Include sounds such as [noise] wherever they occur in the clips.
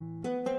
Música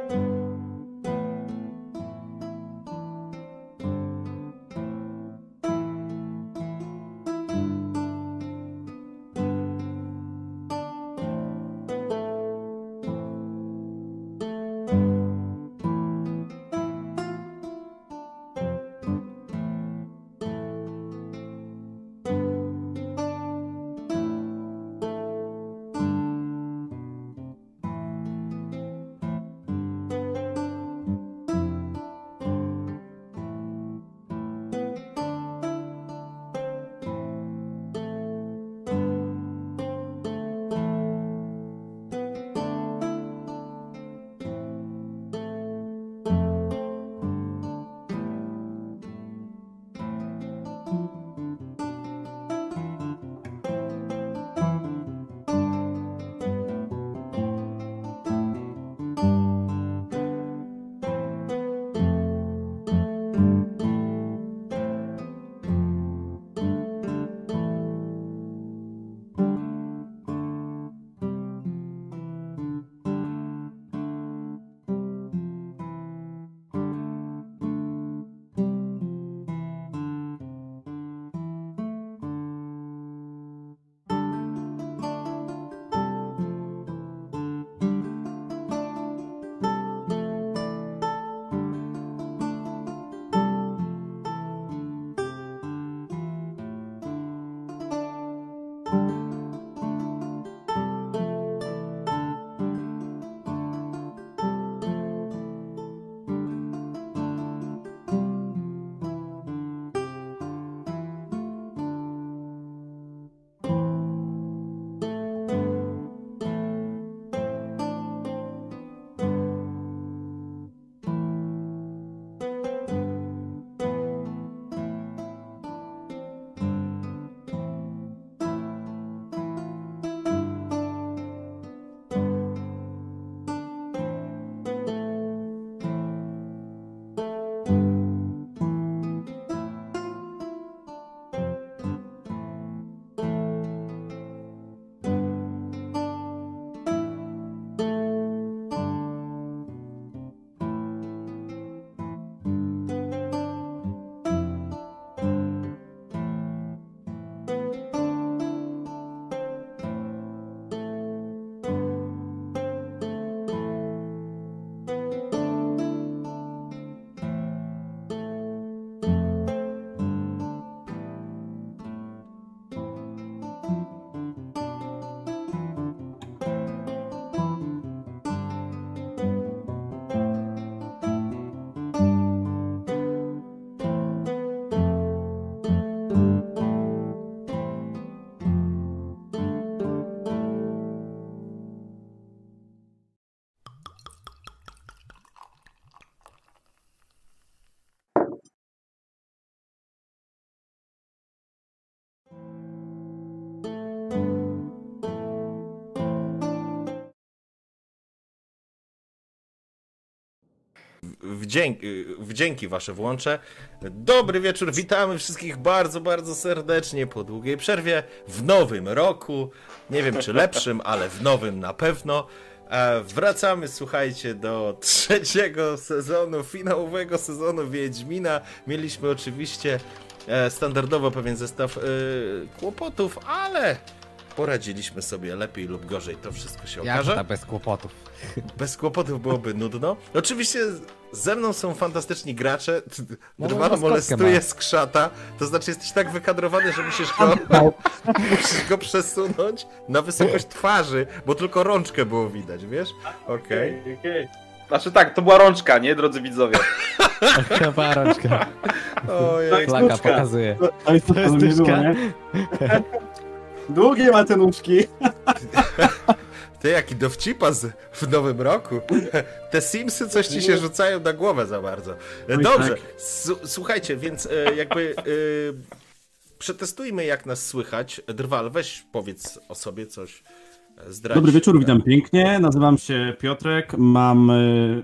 wdzięki, wdzięki wasze włączę. Dobry wieczór, witamy wszystkich bardzo, bardzo serdecznie po długiej przerwie w nowym roku. Nie wiem czy lepszym, ale w nowym na pewno. E, wracamy, słuchajcie, do trzeciego sezonu, finałowego sezonu Wiedźmina. Mieliśmy oczywiście e, standardowo pewien zestaw e, kłopotów, ale poradziliśmy sobie lepiej lub gorzej, to wszystko się okaże. Jak bez kłopotów? [laughs] Bez kłopotów byłoby nudno. Oczywiście ze mną są fantastyczni gracze. Drwal no, molestuje skrzata, to znaczy jesteś tak wykadrowany, że musisz go, [laughs] musisz go przesunąć na wysokość twarzy, bo tylko rączkę było widać, wiesz? Okej. Okay. okay. Znaczy tak, to była rączka, nie, drodzy widzowie? To [laughs] była rączka. Ojej, Flaka pokazuje. To, to jest to, to jest Długie ma te nóżki. [laughs] Ty jaki dowcipa z, w nowym roku. Te Simsy coś ci się rzucają na głowę za bardzo. Dobrze, tak. su- słuchajcie, więc e, jakby e, przetestujmy jak nas słychać. Drwal, weź powiedz o sobie coś. e, Zdradź. Dobry wieczór, witam pięknie. Nazywam się Piotrek, mam,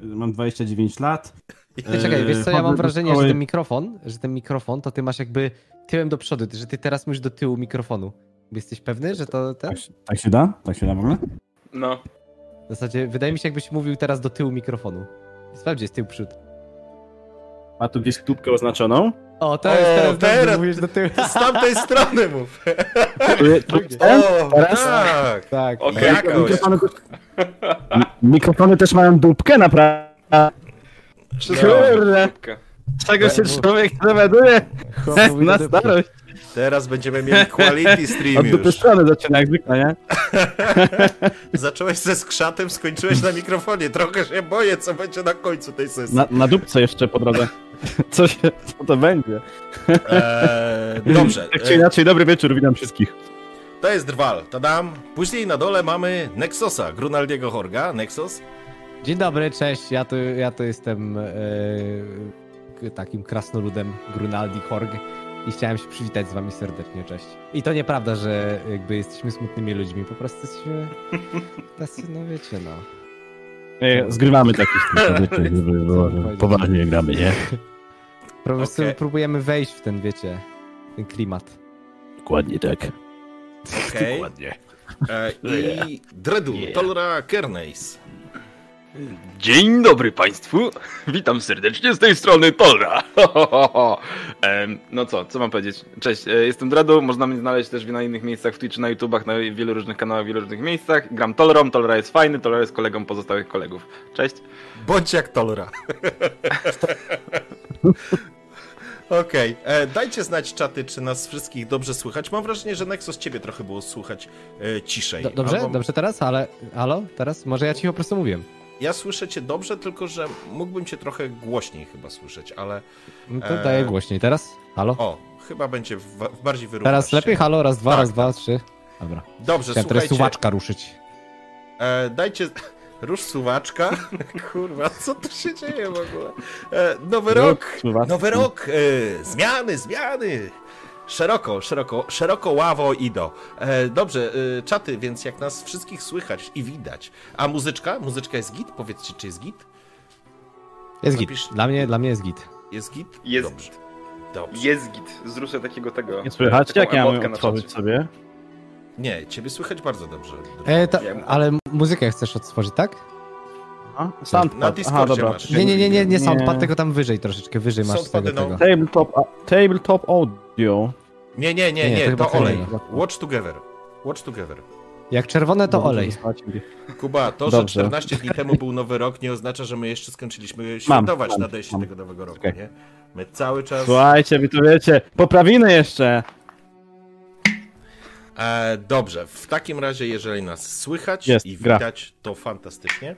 mam 29 lat. [laughs] Ty, czekaj, wiesz co, ja mam wrażenie, że ten mikrofon, że ten mikrofon, to ty masz jakby tyłem do przodu, że ty teraz mówisz do tyłu mikrofonu. Jesteś pewny, że to ten? Tak, się- tak się da? Tak się da w ogóle? No. W zasadzie, wydaje mi się, jakbyś mówił teraz do tyłu mikrofonu. Sprawdź, gdzie jest tył przód. Ma tu gdzieś tubkę oznaczoną? O, O, teraz, teraz, teraz- mówisz do tyłu. [laughs] Z tamtej strony mów. Tu- O, Teraz? tak. Tak. Okej. Jakoś. Mikrofony, mikrofony też mają dupkę, naprawdę. Wszystko Kurde. Czego się Tak, człowiek dowiaduje? Na starość. Teraz będziemy mieli quality [laughs] stream Od dupy już. strony zaczyna jak zwykle, nie? [laughs] Zacząłeś ze skrzatem, skończyłeś na mikrofonie. Trochę się boję, co będzie na końcu tej sesji. Na, na dupce jeszcze po drodze. [laughs] Co, się, co to będzie? Eee, dobrze. Tak czy inaczej, dobry wieczór, witam wszystkich. to jest Drwal, tadam. Później na dole mamy Nexosa, Grunaldiego Horga. Nexos. Dzień dobry, cześć, ja tu, ja tu jestem e, takim krasnoludem Grunaldi Horg i chciałem się przywitać z wami serdecznie, cześć. I to nieprawda, że jakby jesteśmy smutnymi ludźmi, po prostu jesteśmy [laughs] tacy, no wiecie, no. Nie, Zgrywamy takich [laughs] rzeczy, żeby było, poważnie gramy, nie? Po prostu Okej. próbujemy wejść w ten, wiecie, ten klimat. Dokładnie tak. Okej. E, I [laughs] Dredu, Tolra Kerneis. Dzień dobry Państwu. Witam serdecznie z tej strony Tora. [laughs] Em, no co, co mam powiedzieć? Cześć, e, jestem Dredu, można mnie znaleźć też na innych miejscach w Twitchu, na YouTubach, na wielu różnych kanałach, w wielu różnych miejscach. Gram Tolrą, Tolra jest fajny, Tolra jest kolegą pozostałych kolegów. Cześć. Bądź jak Tolra. [laughs] Okej, e, dajcie znać czaty, czy nas wszystkich dobrze słychać. Mam wrażenie, że Nexus ciebie trochę było słychać e, ciszej. Do, dobrze? Albo- Dobrze teraz? Ale, halo? Teraz? Może ja ci po prostu mówiłem. Ja słyszę cię dobrze, tylko że mógłbym cię trochę głośniej chyba słyszeć, ale No to daję głośniej. Teraz? Halo? o, chyba będzie w, w bardziej wyrównać Teraz się. lepiej? Halo? Raz, dwa, Tak, raz, dwa, trzy. Dobra. Dobrze, Chciałem teraz słuchajcie, suwaczka ruszyć. e, dajcie... [laughs] Rusz suwaczka. [laughs] Kurwa, co tu się dzieje w ogóle? E, nowy rok, Suwaczka. nowy rok, e, zmiany, zmiany. Szeroko, szeroko, szeroko ławo idą. E, dobrze, e, czaty, więc jak nas wszystkich słychać i widać. A muzyczka? Muzyczka jest git? Powiedzcie, czy jest git? Jest git. Napisz- Dla mnie, dla mnie jest git. Jest git? Jest Dobrze. git. Dobrze. Jest git. Zruszę takiego tego. Nie słychać? Jak ja mam otworzyć sobie? Nie, ciebie słychać bardzo dobrze. E, ta, ale muzykę chcesz odtworzyć, tak? A? Na Soundpad. Discordzie Aha, dobra. masz. Nie, nie, nie, nie, nie soundpad, tylko tam wyżej troszeczkę, wyżej masz tego, no. tego. Tabletop, a- tabletop audio. Nie, nie, nie, Nie, nie, to to olej. Watch together. Watch together. Jak czerwone to olej. Kuba, to, że Dobrze. 14 dni temu był nowy rok, nie oznacza, że my jeszcze skończyliśmy świętować mam, nadejście mam. tego nowego roku, Okej. nie? My cały czas... Słuchajcie, wy to wiecie, poprawiny jeszcze. E, dobrze, w takim razie, jeżeli nas słychać Jest, i gra. widać, to fantastycznie.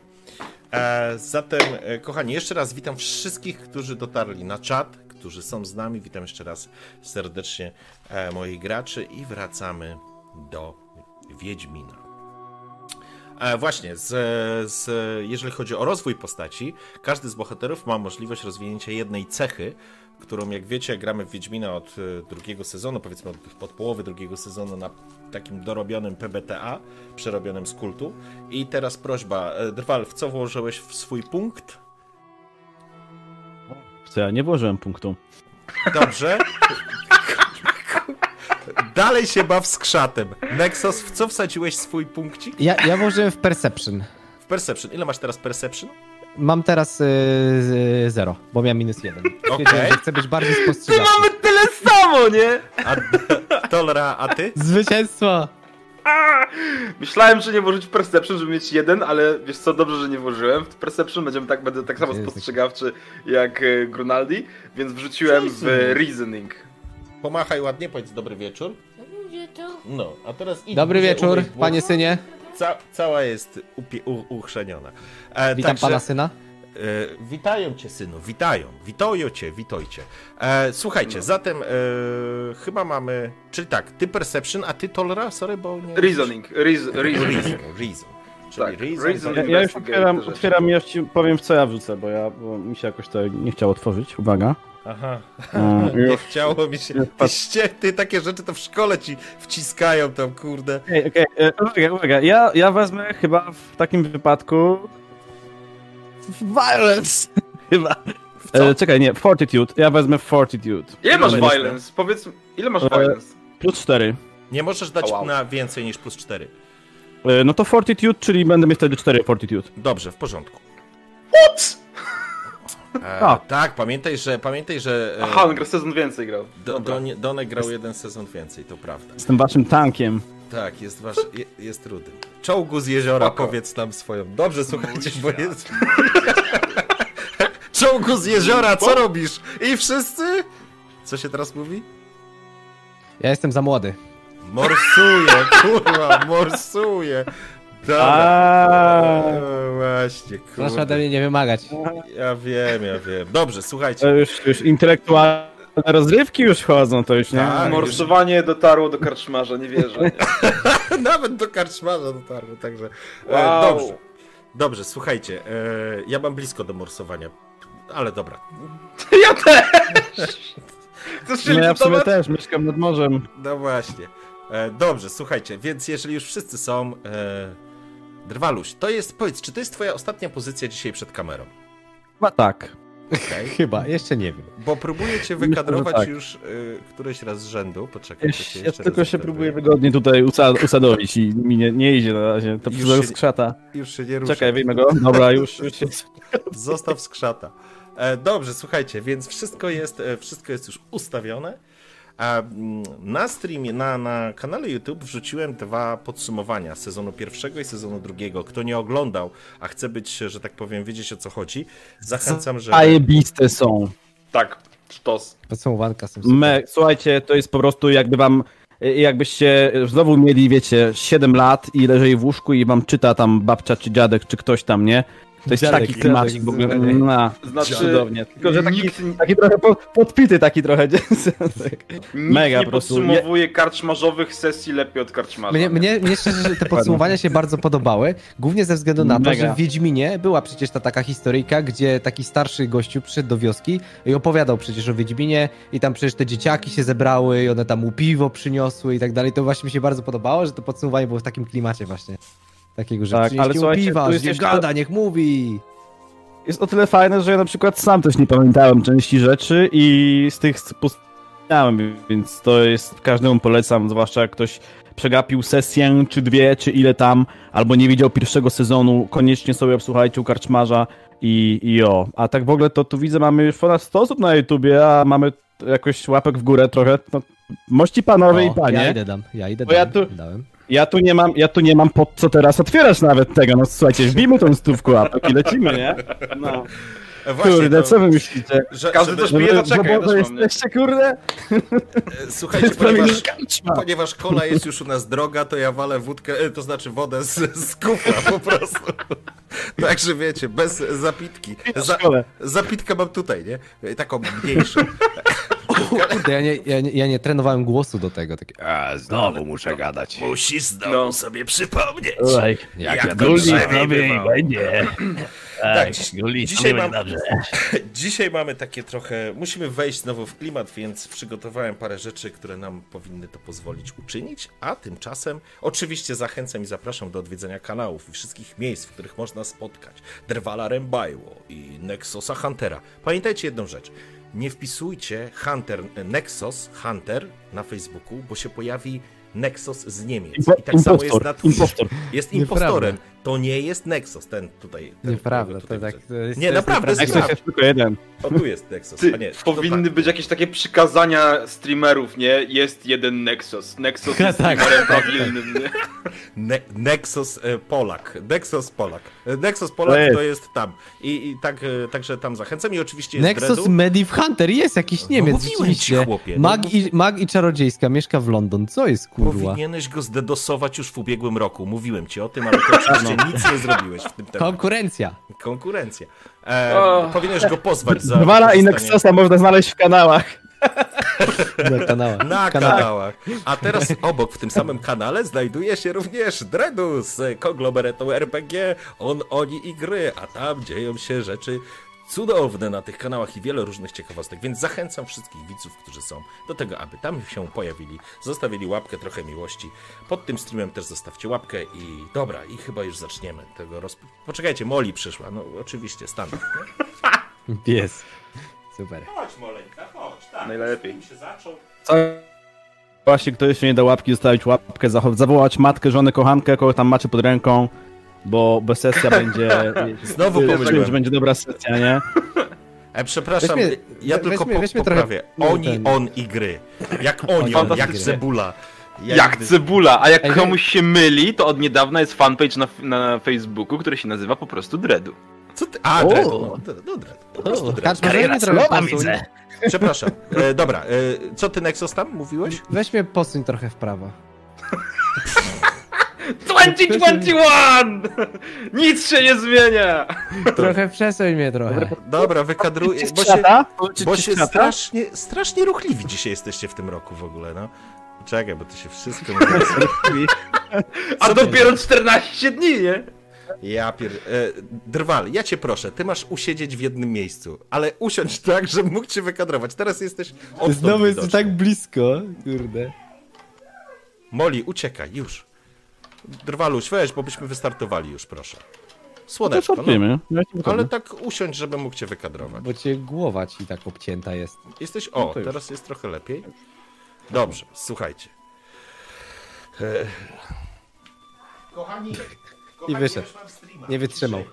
E, zatem, e, kochani, jeszcze raz witam wszystkich, którzy dotarli na czat, którzy są z nami. Witam jeszcze raz serdecznie e, moich graczy i wracamy do Wiedźmina. Właśnie, z, z, jeżeli chodzi o rozwój postaci, każdy z bohaterów ma możliwość rozwinięcia jednej cechy, którą, jak wiecie, gramy w Wiedźmina od e, drugiego sezonu, powiedzmy od, od połowy drugiego sezonu na takim dorobionym PBTA, przerobionym z kultu. I teraz prośba, e, Drwal, w co włożyłeś w swój punkt? Co, ja nie włożyłem punktu. Dobrze. Dalej się baw z krzatem. Nexus, w co wsadziłeś swój punkcik? Ja, ja włożyłem w Perception. W Perception. Ile masz teraz Perception? Mam teraz y, y, zero, bo miałem minus jeden. [laughs] Wiedziałem, że chcę być bardziej spostrzegawczy. Mamy tyle samo, nie? A Tolra, a ty? Zwycięstwo! Myślałem, że nie włożyć w Perception, żeby mieć jeden, ale wiesz co, dobrze, że nie włożyłem. W Perception będziemy tak, będę tak samo spostrzegawczy jak e, Grunaldi, więc wrzuciłem w Reasoning. Pomachaj ładnie, powiedz dobry wieczór. No, a teraz idź Dobry wieczór, panie synie. Ca cała jest upie- uchrzeniona. E, Witam także- pana syna. E, witają cię, synu, witają. Witojo cię, witojcie. E, słuchajcie, zatem e, chyba mamy. Czyli tak, ty Perception, a ty Tolra? Sorry, bo nie. Reasoning, reas, reasoning. Reason. Reason. czyli Tak, Reason. Reason. Ja, ja już otwieram, otwieram i już ci powiem w co ja wrzucę, bo ja bo mi się jakoś to nie chciało otworzyć. Uwaga. Aha, Mm, [laughs] nie już. chciało mi się. Ty, ście, ty takie rzeczy to w szkole ci wciskają tam, kurde. Okej, okej, e, uwaga, uwaga. Ja, ja wezmę chyba w takim wypadku Violence! [laughs] Chyba. E, czekaj, nie, Fortitude. Ja wezmę Fortitude. Ile masz violence? Powiedz, ile masz E, violence? Plus 4. Nie możesz dać wow. na więcej niż plus 4. E, no to Fortitude, czyli będę mieć wtedy 4 Fortitude. Dobrze, w porządku. What? E, tak, pamiętaj, że pamiętaj, że. e, Aha, on gra sezon więcej grał. Do, Donek grał jeden sezon więcej, to prawda. Jestem waszym tankiem. Tak, jest wasz, je, jest rudy. Czołgu z jeziora, Spoko. powiedz nam swoją. Dobrze, słuchajcie, bo jest... [laughs] Czołgu z jeziora, co robisz? I wszyscy? Co się teraz mówi? Ja jestem za młody. Morsuje, [laughs] kurwa, morsuje. Dobra. A. E, Właśnie, Proszę ode mnie nie wymagać. Ja wiem, ja wiem. Dobrze, słuchajcie. To już, już intelektualne rozrywki już wchodzą, to już nie. Tak. Morsowanie dotarło do karczmarza, nie wierzę. Nie? [laughs] Nawet do karczmarza dotarło, także... E, Wow. dobrze. Dobrze, słuchajcie, e, ja mam blisko do morsowania, ale dobra. [laughs] Ja też! Chcesz się No ja w sumie też mieszkam nad morzem. No właśnie. E, dobrze, słuchajcie, więc jeżeli już wszyscy są... E, Drwaluś, to jest, powiedz, czy to jest twoja ostatnia pozycja dzisiaj przed kamerą? Chyba tak. Okej. [laughs] Chyba, jeszcze nie wiem. Bo próbuję cię wykadrować tak. już y, któryś raz z rzędu. Poczekaj, Ja, jeszcze tylko się próbuję wygodnie tutaj usa- usadowić i mi nie, nie idzie na razie. To Już się- skrzata. Już się nie ruszę. Czekaj, wyjmę go. Dobra, już, już jest. [laughs] Zostaw skrzata. E, dobrze, słuchajcie, więc wszystko jest, e, wszystko jest już ustawione. A mm, na streamie, na, na kanale YouTube wrzuciłem dwa podsumowania sezonu pierwszego i sezonu drugiego. Kto nie oglądał, a chce być, że tak powiem, wiedzieć o co chodzi, zachęcam, że. Zajebiste są. Tak, sztos. Podsumowanka są. Me, słuchajcie, to jest po prostu jakby wam, y, jakbyście znowu mieli, wiecie, 7 lat i leżeli w łóżku i wam czyta tam babcia czy dziadek, czy ktoś tam, nie? To jest Dziadek, taki klimacik w ogóle. No, Znaczy, cudownie. Tylko, że taki, nikt, taki trochę po, podpity, taki trochę. [laughs] tak. mega nie po prostu. podsumowuje karczmarzowych sesji lepiej od karczmarza. Mnie, mnie, mnie szczerze, że te podsumowania się bardzo podobały, głównie ze względu na to, Mega. że w Wiedźminie była przecież ta taka historyjka, gdzie taki starszy gościu przyszedł do wioski i opowiadał przecież o Wiedźminie i tam przecież te dzieciaki się zebrały i one tam mu piwo przyniosły i tak dalej. To właśnie mi się bardzo podobało, że to podsumowanie było w takim klimacie właśnie. Takiego, że Tak, ale słuchajcie, piwa, jest nie jeszcze- gada, niech mówi. Jest o tyle fajne, że ja na przykład sam też nie pamiętałem części rzeczy i z tych wspomniałem, więc to jest, każdemu polecam, zwłaszcza jak ktoś przegapił sesję, czy dwie, czy ile tam, albo nie widział pierwszego sezonu, koniecznie sobie obsłuchajcie u Karczmarza i, i o. A tak w ogóle to tu widzę, mamy już ponad 100 osób na YouTubie, a mamy jakoś łapek w górę trochę. No, mości panowie i O, panie. ja idę dam, ja idę Bo ja dam, tu- dałem. Ja tu nie mam, ja tu nie mam pod co teraz otwierać nawet tego. No słuchajcie, wbijmy tą stówkę łapek i lecimy, nie? No. E, właśnie, Kurde, to- co wy myślicie? że, Każdy żeby, coś pije, to No, czekaj, ja też jesteście, kurde? e, Słuchajcie, To jest ponieważ, ponieważ kola jest już u nas droga, to ja walę wódkę, e, to znaczy wodę z, z kufra po prostu. [laughs] Także wiecie, bez zapitki. Za, zapitkę mam tutaj, nie? Taką mniejszą. Kurde, ja nie, ja, nie, ja nie trenowałem głosu do tego. Takie, A, znowu muszę gadać. Musisz znowu No. sobie przypomnieć. Słuchaj, Jak, jak to drzewie bywało. będzie. [clears throat] Tak, dzisiaj mam, dobrze. [clears throat] dzisiaj mamy takie trochę, musimy wejść znowu w klimat, więc przygotowałem parę rzeczy, które nam powinny to pozwolić uczynić, a tymczasem oczywiście zachęcam i zapraszam do odwiedzenia kanałów i wszystkich miejsc, w których można spotkać Drwala Rembajło i Nexosa Huntera. Pamiętajcie jedną rzecz, nie wpisujcie Hunter, Nexus Hunter na Facebooku, bo się pojawi Nexus z Niemiec. I tak samo jest na impostor. Jest Nieprawda. impostorem. To nie jest Nexus, ten tutaj. Ten, Nieprawda, którego to tutaj tak. To jest, Nie, to jest naprawdę. Jak coś jest tylko jeden. O, tu jest Nexus, Ty, a nie. powinny tak. być jakieś takie przykazania streamerów, nie? Jest jeden Nexus. Nexus jest [laughs] Tak, streamerem prawilnym, nie? [laughs] Ne Nexus e, Polak. Nexus Polak. E, Nexus Polak To jest. to jest tam. I, i tak, e, także tam zachęcam. I oczywiście jest Nexus Dredu. Mediv Hunter jest jakiś Niemiec, mówiłem ci, chłopie, no Mag, i, mag i czarodziejska mieszka w London. Co jest kurwa? Powinieneś go zdedosować już w ubiegłym roku. Mówiłem ci o tym, ale to [laughs] oczywiście nic nie zrobiłeś w tym temacie. Konkurencja. Konkurencja. E, O. powinieneś go pozwać za. Dwala i Nexusa można znaleźć w kanałach. Na kanałach. Na Kanałach. A teraz obok w tym samym kanale znajduje się również Dredu z konglomeratu RPG, on, oni i gry, a tam dzieją się rzeczy cudowne na tych kanałach i wiele różnych ciekawostek, więc zachęcam wszystkich widzów, którzy są do tego, aby tam się pojawili, zostawili łapkę, trochę miłości. Pod tym streamem też zostawcie łapkę i dobra, i chyba już zaczniemy tego rozp... Poczekajcie, Moli przyszła, no oczywiście, standard. Pies. [laughs] Super. Chodź Moleńka, chodź, tak. Najlepiej. Się zaczął. Co? Właśnie ktoś jeszcze nie dał łapki, zostawić łapkę, zawołać matkę, żonę, kochankę, kogo tam macie pod ręką, bo bo sesja [laughs] będzie... Znowu pomyliłem. że będzie dobra sesja, nie? E, przepraszam, Weźmy- ja we- tylko weźmy- po, weźmy trochę- poprawię. no, Oni, ten- on i gry. Jak onion, jak cebula. Ja Jak nigdy- cebula, a jak komuś się myli, to od niedawna jest fanpage na, na Facebooku, który się nazywa po prostu Dredu. Co ty? A, O! Dread, no, no Dread. Po prostu Dread. Trochę posuń. Przepraszam. E, dobra, e, co ty Nexus tam mówiłeś? Weź mnie posuń trochę w prawo. [laughs] 2021! [laughs] Nic się nie zmienia! Trochę przesuń mnie trochę. Dobra, wykadruj, bo się, bo się strasznie, strasznie ruchliwi dzisiaj jesteście w tym roku w ogóle, no. Czekaj, bo to się wszystko... [laughs] A dopiero 14 dni, nie? Ja pier... E, Drwal, ja cię proszę, ty masz usiedzieć w jednym miejscu, ale usiądź tak, żebym mógł cię wykadrować. Teraz jesteś Znowu jest tak blisko, kurde. Moli, uciekaj, już. Drwaluś, weź, bo byśmy wystartowali już, proszę. Słoneczko, no. Startujemy. Ja ci Ale tak usiądź, żebym mógł cię wykadrować. Bo cię głowa ci tak obcięta jest. Jesteś... No O, to już. teraz jest trochę lepiej. Dobrze, słuchajcie. E... Kochani, I wyszedł. Nie wytrzymał.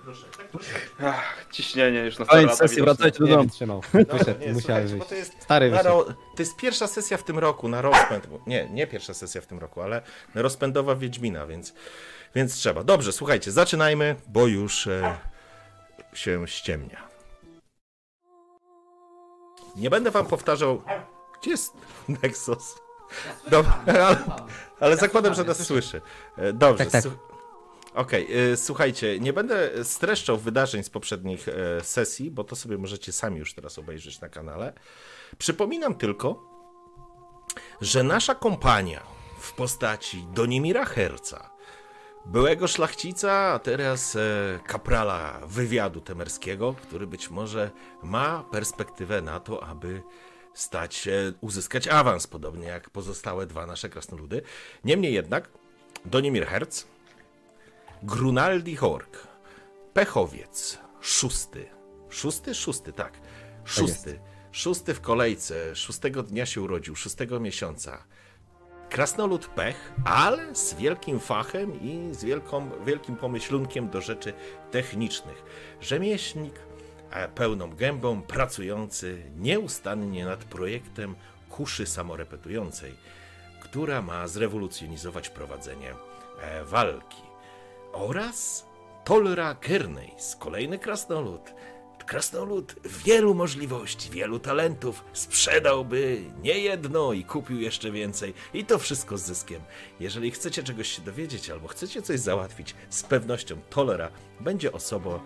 Ach, ciśnienie już na Koniec lata sesji, wracajcie do Nie domu. wytrzymał. Nie, Wyszedł, musiał słuchajcie, bo wyjść. to jest Stary na wyszedł. ro... To jest pierwsza sesja w tym roku na rozpęd. Nie, nie pierwsza sesja w tym roku, ale rozpędowa Wiedźmina, więc, więc trzeba. Dobrze, słuchajcie, zaczynajmy, bo już e, się ściemnia. Nie będę wam powtarzał. Gdzie jest Nexus? Dobra, ale, ale zakładam, że nas słyszy. E, Dobrze. Tak, tak. Okej, e, słuchajcie, nie będę streszczał wydarzeń z poprzednich e, sesji, bo to sobie możecie sami już teraz obejrzeć na kanale. Przypominam tylko, że nasza kompania w postaci Donimira Herca, byłego szlachcica, a teraz e, kaprala wywiadu temerskiego, który być może ma perspektywę na to, aby stać się, uzyskać awans, podobnie jak pozostałe dwa nasze krasnoludy. Niemniej jednak Donimir Herc, Grunaldi Hork, Pechowiec, szósty. Szósty? Szósty, tak. Szósty. Szósty w kolejce, szóstego dnia się urodził, szóstego miesiąca. Krasnolud pech, ale z wielkim fachem i z wielką, wielkim pomyślunkiem do rzeczy technicznych. Rzemieślnik, pełną gębą, pracujący nieustannie nad projektem kuszy samorepetującej, która ma zrewolucjonizować prowadzenie e, walki. Oraz Tolra Kerneys, kolejny krasnolud. Krasnolud wielu możliwości, wielu talentów, sprzedałby nie jedno i kupił jeszcze więcej. I to wszystko z zyskiem. Jeżeli chcecie czegoś się dowiedzieć albo chcecie coś załatwić, z pewnością Tolera będzie osobą,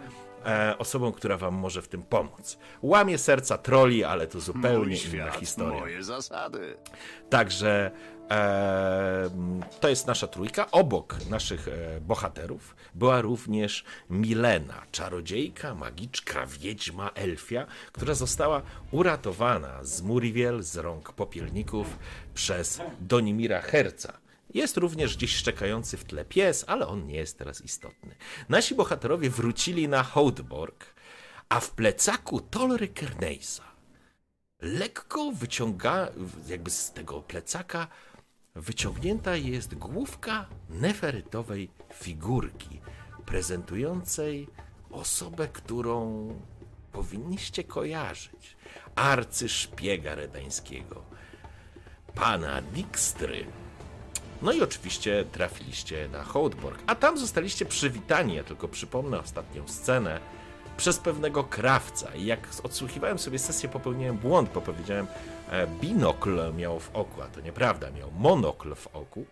e, osobą, która wam może w tym pomóc. Łamie serca troli, ale to zupełnie Mój inna świat, historia. moje zasady. Także to jest nasza trójka. Obok naszych e, bohaterów była również Milena, czarodziejka, magiczka, wiedźma, elfia, która została uratowana z Muriwiel, z rąk popielników przez Donimira Herca. Jest również gdzieś szczekający w tle pies, ale on nie jest teraz istotny. Nasi bohaterowie wrócili na Houtborg, a w plecaku Tolry Kernejsa lekko wyciąga, jakby z tego plecaka wyciągnięta jest główka neferytowej figurki, prezentującej osobę, którą powinniście kojarzyć. Arcyszpiega redańskiego, pana Dijkstry. No i oczywiście trafiliście na Hołdborg, a tam zostaliście przywitani, ja tylko przypomnę ostatnią scenę, przez pewnego krawca. I jak odsłuchiwałem sobie sesję, popełniłem błąd, bo powiedziałem binokl miał w oku, a to nieprawda, miał monokl w oku.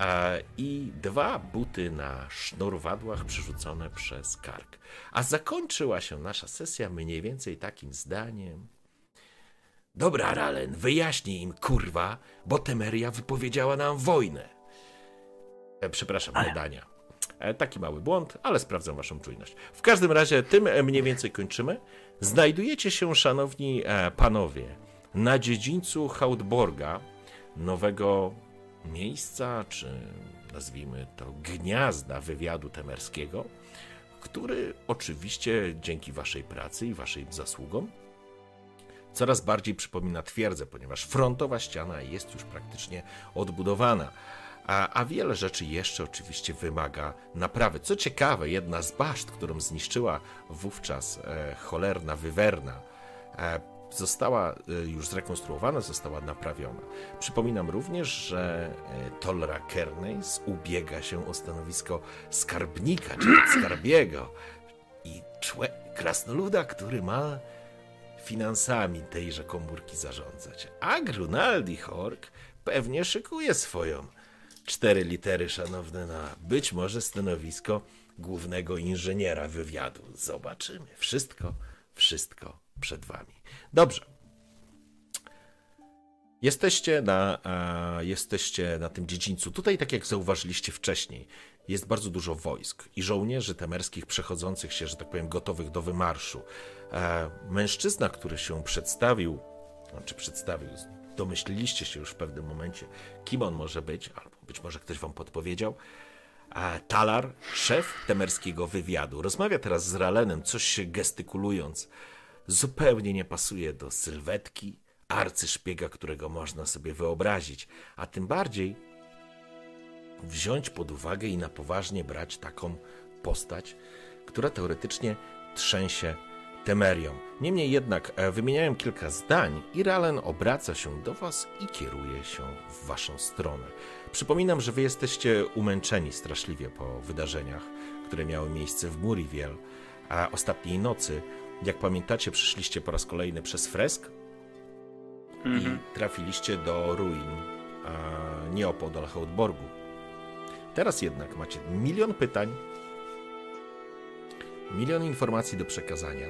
E, I dwa buty na sznurwadłach przyrzucone przez kark. A zakończyła się nasza sesja mniej więcej takim zdaniem. Dobra, Ralen, wyjaśnij im, kurwa, bo Temeria wypowiedziała nam wojnę. E, Przepraszam, badania. E, Taki mały błąd, ale sprawdzam waszą czujność. W każdym razie tym e, mniej więcej kończymy. Znajdujecie się, szanowni e, panowie, na dziedzińcu Hautborga, nowego miejsca, czy nazwijmy to gniazda wywiadu temerskiego, który oczywiście dzięki waszej pracy i waszej zasługom coraz bardziej przypomina twierdzę, ponieważ frontowa ściana jest już praktycznie odbudowana. A, a wiele rzeczy jeszcze oczywiście wymaga naprawy. Co ciekawe, jedna z baszt, którą zniszczyła wówczas e, cholerna wywerna, e, została e, już zrekonstruowana, została naprawiona. Przypominam również, że e, Tolra Kerneys ubiega się o stanowisko skarbnika, czy [clears throat] skarbiego i krasnoluda, który ma finansami tejże komórki zarządzać. A Grunaldi Hork pewnie szykuje swoją cztery litery, szanowne, na być może stanowisko głównego inżyniera wywiadu. Zobaczymy. Wszystko, wszystko przed wami. Dobrze. Jesteście na, a, jesteście na tym dziedzińcu. Tutaj, tak jak zauważyliście wcześniej, jest bardzo dużo wojsk i żołnierzy temerskich przechodzących się, że tak powiem, gotowych do wymarszu. E, mężczyzna, który się przedstawił, znaczy przedstawił, domyśliliście się już w pewnym momencie, kim on może być, albo być może ktoś wam podpowiedział. A Talar, szef temerskiego wywiadu, rozmawia teraz z Ralenem, coś się gestykulując. Zupełnie nie pasuje do sylwetki arcyszpiega, którego można sobie wyobrazić, a tym bardziej wziąć pod uwagę i na poważnie brać taką postać, która teoretycznie trzęsie Temerią. Niemniej jednak e, wymieniałem kilka zdań i Ralen obraca się do was i kieruje się w waszą stronę. Przypominam, że wy jesteście umęczeni straszliwie po wydarzeniach, które miały miejsce w Muriwiel, a ostatniej nocy, jak pamiętacie, przyszliście po raz kolejny przez fresk Mhm. i trafiliście do ruin a, nieopodal Hautborgu. Teraz jednak macie milion pytań, milion informacji do przekazania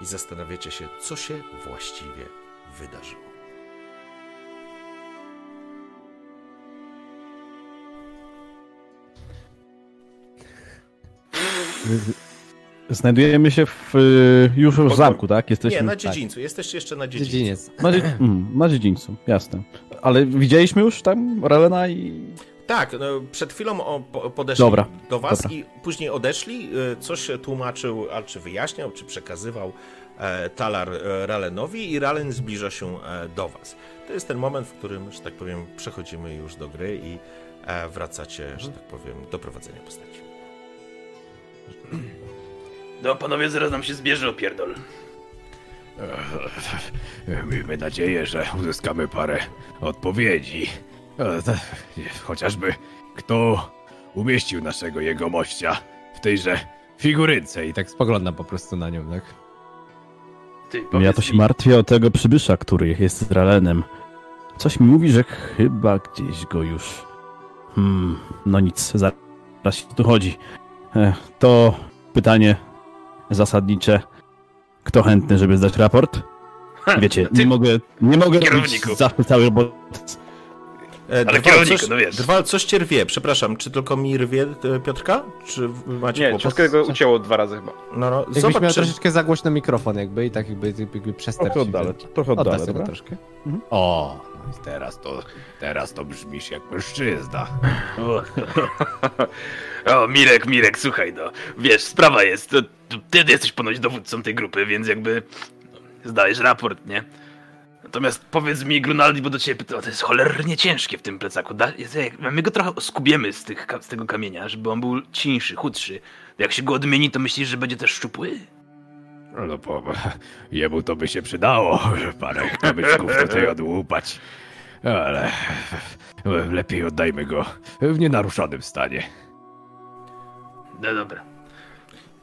i zastanawiacie się, co się właściwie wydarzyło. [laughs] Znajdujemy się w, y, już w zamku, tak? Jesteśmy Nie, na tak. dziedzińcu. Jesteście jeszcze na dziedzińcu. Dziedziniec. Na, dzie- [clears throat] mm, na dziedzińcu, jasne. Ale widzieliśmy już tam Ralena i... Tak, no, przed chwilą o, po, podeszli Dobra, do was dobra. i później odeszli. y, Coś tłumaczył, a czy wyjaśniał, czy przekazywał e, Talar e, Ralenowi i Ralen zbliża się e, do was. To jest ten moment, w którym, że tak powiem, przechodzimy już do gry i wracacie, że tak powiem, do prowadzenia postaci. [clears throat] No panowie, zaraz nam się zbierze opierdol. [laughs] Miejmy nadzieję, że uzyskamy parę odpowiedzi. E, to- Chociażby kto umieścił naszego jegomościa w tejże figurynce i tak spoglądam po prostu na nią, tak? Ty, Ja to się mi, martwię o tego przybysza, który jest z Ralenem. Coś mi mówi, że chyba gdzieś go już... Hmm, no nic, zaraz się tu chodzi. E, To pytanie zasadnicze. Kto chętny, żeby zdać raport? Wiecie, ty- nie mogę, nie mogę robić kierowniku. za cały robot. E, Ale Drwal, kierowniku, coś, no wiesz. Drwal, coś cię rwie, przepraszam, czy tylko mi rwie e, Piotrka? Czy macie Nie, kłopot? wszystko go ucięło dwa razy chyba. No, no, Jakbyś zobacz, miał czy... troszeczkę za głośno mikrofon jakby i tak jakby, jakby. Trochę oddalę, trochę oddalę, sobie dobra? troszkę. O, no i teraz to, teraz to brzmisz jak mężczyzna. [laughs] O, Mirek, Mirek, słuchaj no. Wiesz, sprawa jest, to, to ty jesteś ponoć dowódcą tej grupy, więc jakby zdajesz raport, nie? Natomiast powiedz mi, Grunaldi, bo do ciebie to jest cholernie ciężkie w tym plecaku. Da, jest, my go trochę skubiemy z, tych, z tego kamienia, żeby on był cieńszy, chudszy. Jak się go odmieni, to myślisz, że będzie też szczupły? No, po, jemu to by się przydało, parę kamyczków tutaj odłupać. Ale lepiej oddajmy go w nienaruszonym stanie. No dobra.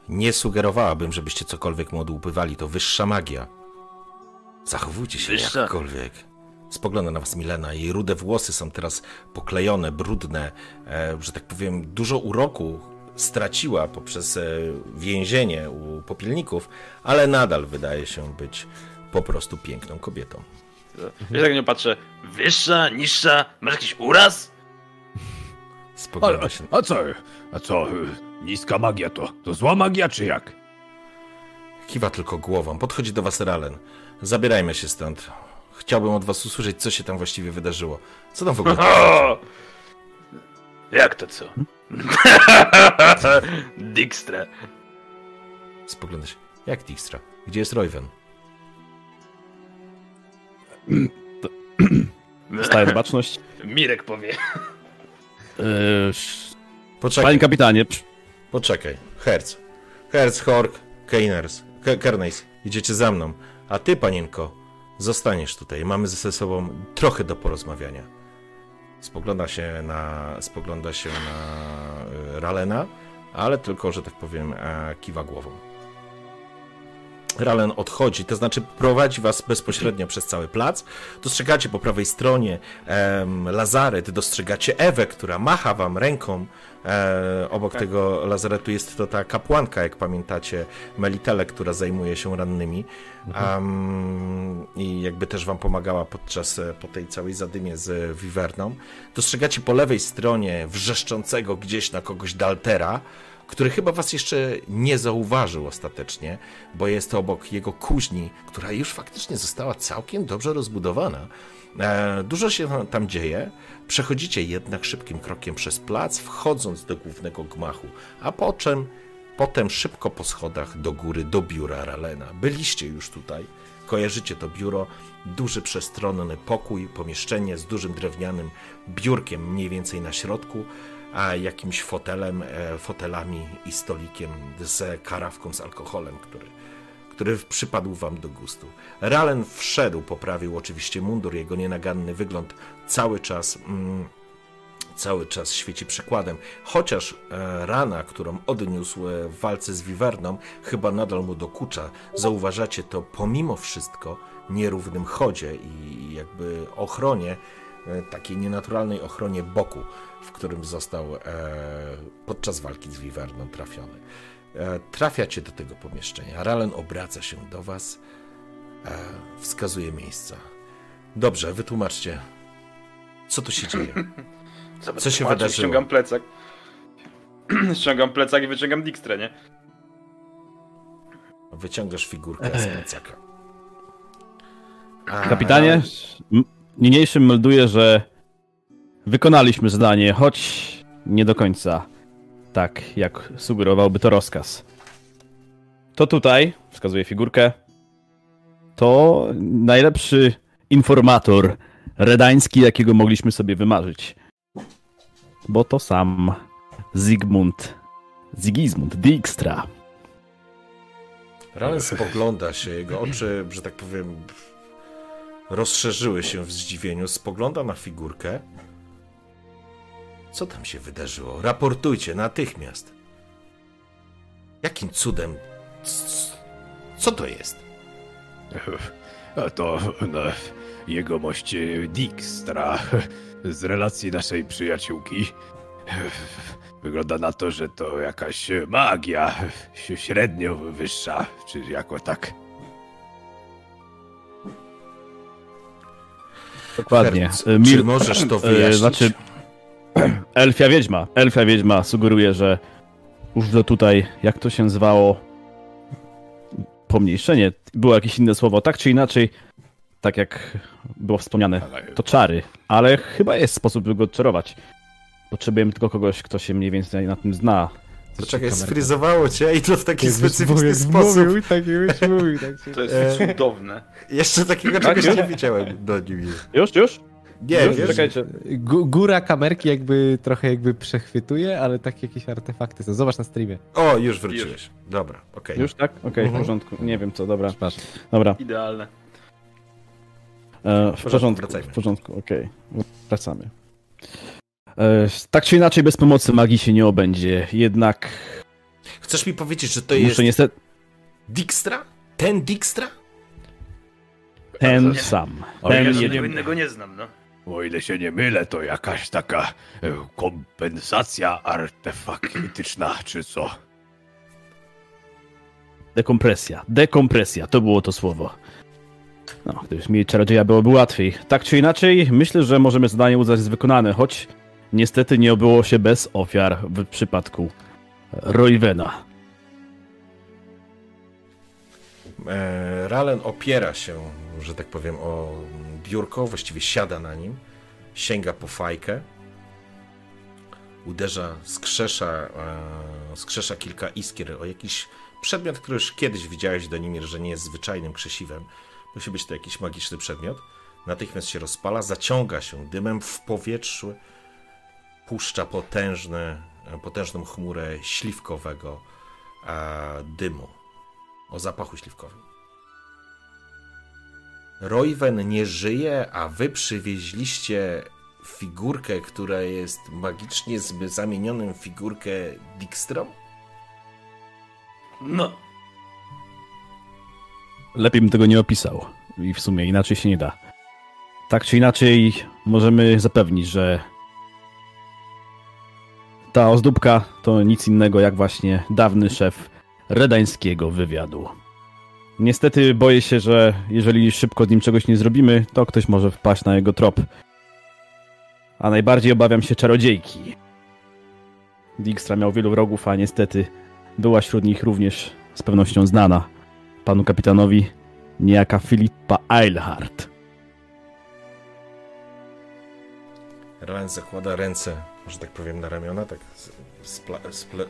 Nie sugerowałabym, żebyście cokolwiek mu odłupywali, to wyższa magia. Zachowujcie się Wyższa? jakkolwiek. Spogląda na was Milena, jej rude włosy są teraz poklejone, brudne, e, że tak powiem, dużo uroku straciła poprzez e, więzienie u popielników, ale nadal wydaje się być po prostu piękną kobietą. Ja tak nie patrzę. Wyższa, niższa, masz jakiś uraz? A, Spogląda się. a co? A co? Niska magia to? To zła magia czy jak? Kiwa tylko głową. Podchodzi do was Ralen. Zabierajmy się stąd. Chciałbym od was usłyszeć, co się tam właściwie wydarzyło. Co tam w ogóle... [laughs] Jak to co? [laughs] Dijkstra. Spogląda się. Jak Dijkstra? Gdzie jest Royven? [clears throat] Dostaję baczność. Mirek powie. Sz- Poczekaj. panie kapitanie, psz- Poczekaj. Herz. Herz, Hork, Keiners, Ke- Kerneis. Idziecie za mną. A ty, panienko, zostaniesz tutaj. Mamy ze sobą trochę do porozmawiania. Spogląda się na, spogląda się na y, Ralena, ale tylko, że tak powiem, e, kiwa głową. Ralen odchodzi, to znaczy prowadzi was bezpośrednio przez cały plac. Dostrzegacie po prawej stronie em, lazaret, dostrzegacie Ewę, która macha wam ręką. E, obok tego lazaretu jest to ta kapłanka, jak pamiętacie, Melitele, która zajmuje się rannymi. Em, I jakby też wam pomagała podczas, e, po tej całej zadymie z Wiwerną. Dostrzegacie po lewej stronie wrzeszczącego gdzieś na kogoś Daltera, który chyba was jeszcze nie zauważył ostatecznie, bo jest obok jego kuźni, która już faktycznie została całkiem dobrze rozbudowana. E, dużo się tam dzieje. Przechodzicie jednak szybkim krokiem przez plac, wchodząc do głównego gmachu, a po czym, potem szybko po schodach do góry, do biura Ralena. Byliście już tutaj, kojarzycie to biuro, duży przestronny pokój, pomieszczenie z dużym drewnianym biurkiem mniej więcej na środku, a jakimś fotelem, e, fotelami i stolikiem z karawką z alkoholem, który, który przypadł wam do gustu. Ralen wszedł, poprawił oczywiście mundur, jego nienaganny wygląd cały czas. Mm, cały czas świeci przykładem. Chociaż e, rana, którą odniósł w walce z Wiwerną, chyba nadal mu dokucza. Zauważacie to pomimo wszystko nierównym chodzie i jakby ochronie, e, takiej nienaturalnej ochronie boku, w którym został e, podczas walki z Wiwerną trafiony. E, trafiacie do tego pomieszczenia. Ralen obraca się do was, e, wskazuje miejsca. Dobrze, wytłumaczcie, co tu się dzieje. [clears throat] Co, Co się wydarzyło? Ściągam plecak. [clears throat] ściągam plecak i wyciągam Dijkstrę, nie? Wyciągasz figurkę z plecaka. A- kapitanie, niniejszym melduję, że wykonaliśmy zadanie, choć nie do końca tak, jak sugerowałby to rozkaz. To tutaj, wskazuje figurkę, to najlepszy informator redański, jakiego mogliśmy sobie wymarzyć. Bo to sam Zygmunt, Sigismund Dijkstra. Ralen spogląda się, jego oczy, że tak powiem, rozszerzyły się w zdziwieniu. Spogląda na figurkę. Co tam się wydarzyło? Raportujcie natychmiast. Jakim cudem? Co to jest? A [laughs] to no, jegomość e, Dijkstra [laughs] z relacji naszej przyjaciółki. [laughs] Wygląda na to, że to jakaś magia średnio wyższa, czy jako tak. Dokładnie. Herc, E, Czy Mil- możesz to e, wyjaśnić? Znaczy, [clears throat] elfia wiedźma. Elfia wiedźma sugeruje, że już do tutaj, jak to się zwało, pomniejszenie, było jakieś inne słowo, tak czy inaczej, tak jak było wspomniane, to czary, ale chyba jest sposób, by go odczarować. Potrzebujemy tylko kogoś, kto się mniej więcej na tym zna. Poczekaj, sfryzowało cię i to w taki specyficzny sposób. tak już mówił, tak [laughs] To jest cudowne. Jeszcze takiego Tak, czegoś nie widziałem do nim. Już, już? Nie, już? wiesz, Czekajcie. Gó- Góra kamerki jakby trochę jakby przechwytuje, ale takie jakieś artefakty są. Zobacz na streamie. O, już wróciłeś. Dobra, okej. Już, tak? Okej, Mhm. w porządku. Nie wiem co, dobra. Dobra. Idealne. E, w porządku, wracajmy. w porządku, okej. Wracamy. E, tak czy inaczej, bez pomocy magii się nie obędzie. Jednak Chcesz mi powiedzieć, że to jest niestety Dijkstra? Ten Dijkstra? ten sam. Ten ja innego nie znam, no. O ile się nie mylę, to jakaś taka e, kompensacja artefaktyczna, czy co? Dekompresja. Dekompresja, to było to słowo. No, gdybyś mieli czarodzieja, byłoby łatwiej. Tak czy inaczej, myślę, że możemy zadanie uznać za wykonane, choć niestety nie obyło się bez ofiar w przypadku Roywena. E, Ralen opiera się, że tak powiem, o biurko, właściwie siada na nim, sięga po fajkę, uderza, skrzesza, e, skrzesza kilka iskier o jakiś przedmiot, który już kiedyś widziałeś, Donimir, że nie jest zwyczajnym krzesiwem. Musi być to jakiś magiczny przedmiot. Natychmiast się rozpala, zaciąga się dymem w powietrzu, puszcza potężny, potężną chmurę śliwkowego e, dymu o zapachu śliwkowym. Royven nie żyje, a wy przywieźliście figurkę, która jest magicznie zamienioną w figurkę Dijkstrom? No, Lepiej bym tego nie opisał. I w sumie inaczej się nie da. Tak czy inaczej, możemy zapewnić, że ta ozdóbka to nic innego jak właśnie dawny szef redańskiego wywiadu. Niestety boję się, że jeżeli szybko z nim czegoś nie zrobimy, to ktoś może wpaść na jego trop. A najbardziej obawiam się czarodziejki. Dijkstra miał wielu wrogów, a niestety była wśród nich również z pewnością znana panu kapitanowi niejaka Filipa Eilhart. Ralen zakłada ręce, że tak powiem, na ramiona, tak spla,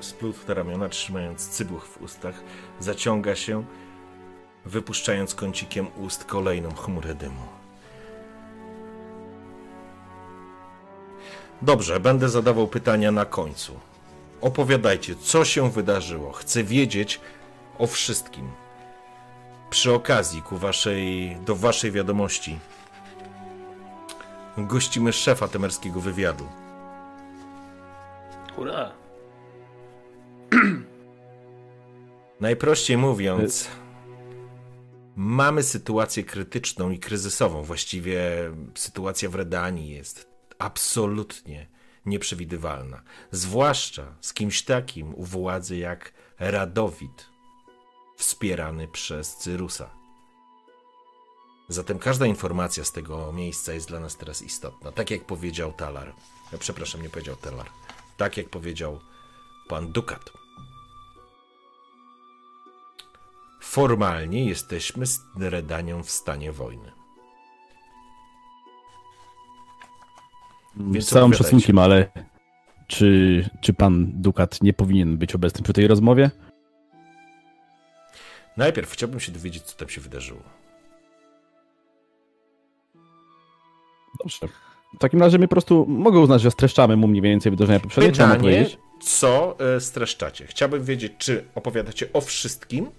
sple, te ramiona, trzymając cybuch w ustach, zaciąga się, wypuszczając kącikiem ust kolejną chmurę dymu. Dobrze, będę zadawał pytania na końcu. Opowiadajcie, co się wydarzyło. Chcę wiedzieć o wszystkim. Przy okazji, ku waszej, do waszej wiadomości, gościmy szefa temerskiego wywiadu. hurra. [clears throat] Najprościej mówiąc, mamy sytuację krytyczną i kryzysową. Właściwie sytuacja w Redanii jest absolutnie nieprzewidywalna. Zwłaszcza z kimś takim u władzy jak Radowid, wspierany przez Cyrusa. Zatem każda informacja z tego miejsca jest dla nas teraz istotna. Tak jak powiedział Talar. Przepraszam, nie powiedział Talar. Tak jak powiedział pan Dukat. Formalnie jesteśmy z Redanią w stanie wojny. Więc Z całym szacunkiem, ale czy, czy pan Dukat nie powinien być obecny przy tej rozmowie? Najpierw chciałbym się dowiedzieć, co tam się wydarzyło. Dobrze. W takim razie my po prostu mogę uznać, że streszczamy mu mniej więcej wydarzenia poprzednie. Pytanie, co e, streszczacie? Chciałbym wiedzieć, czy opowiadacie o wszystkim,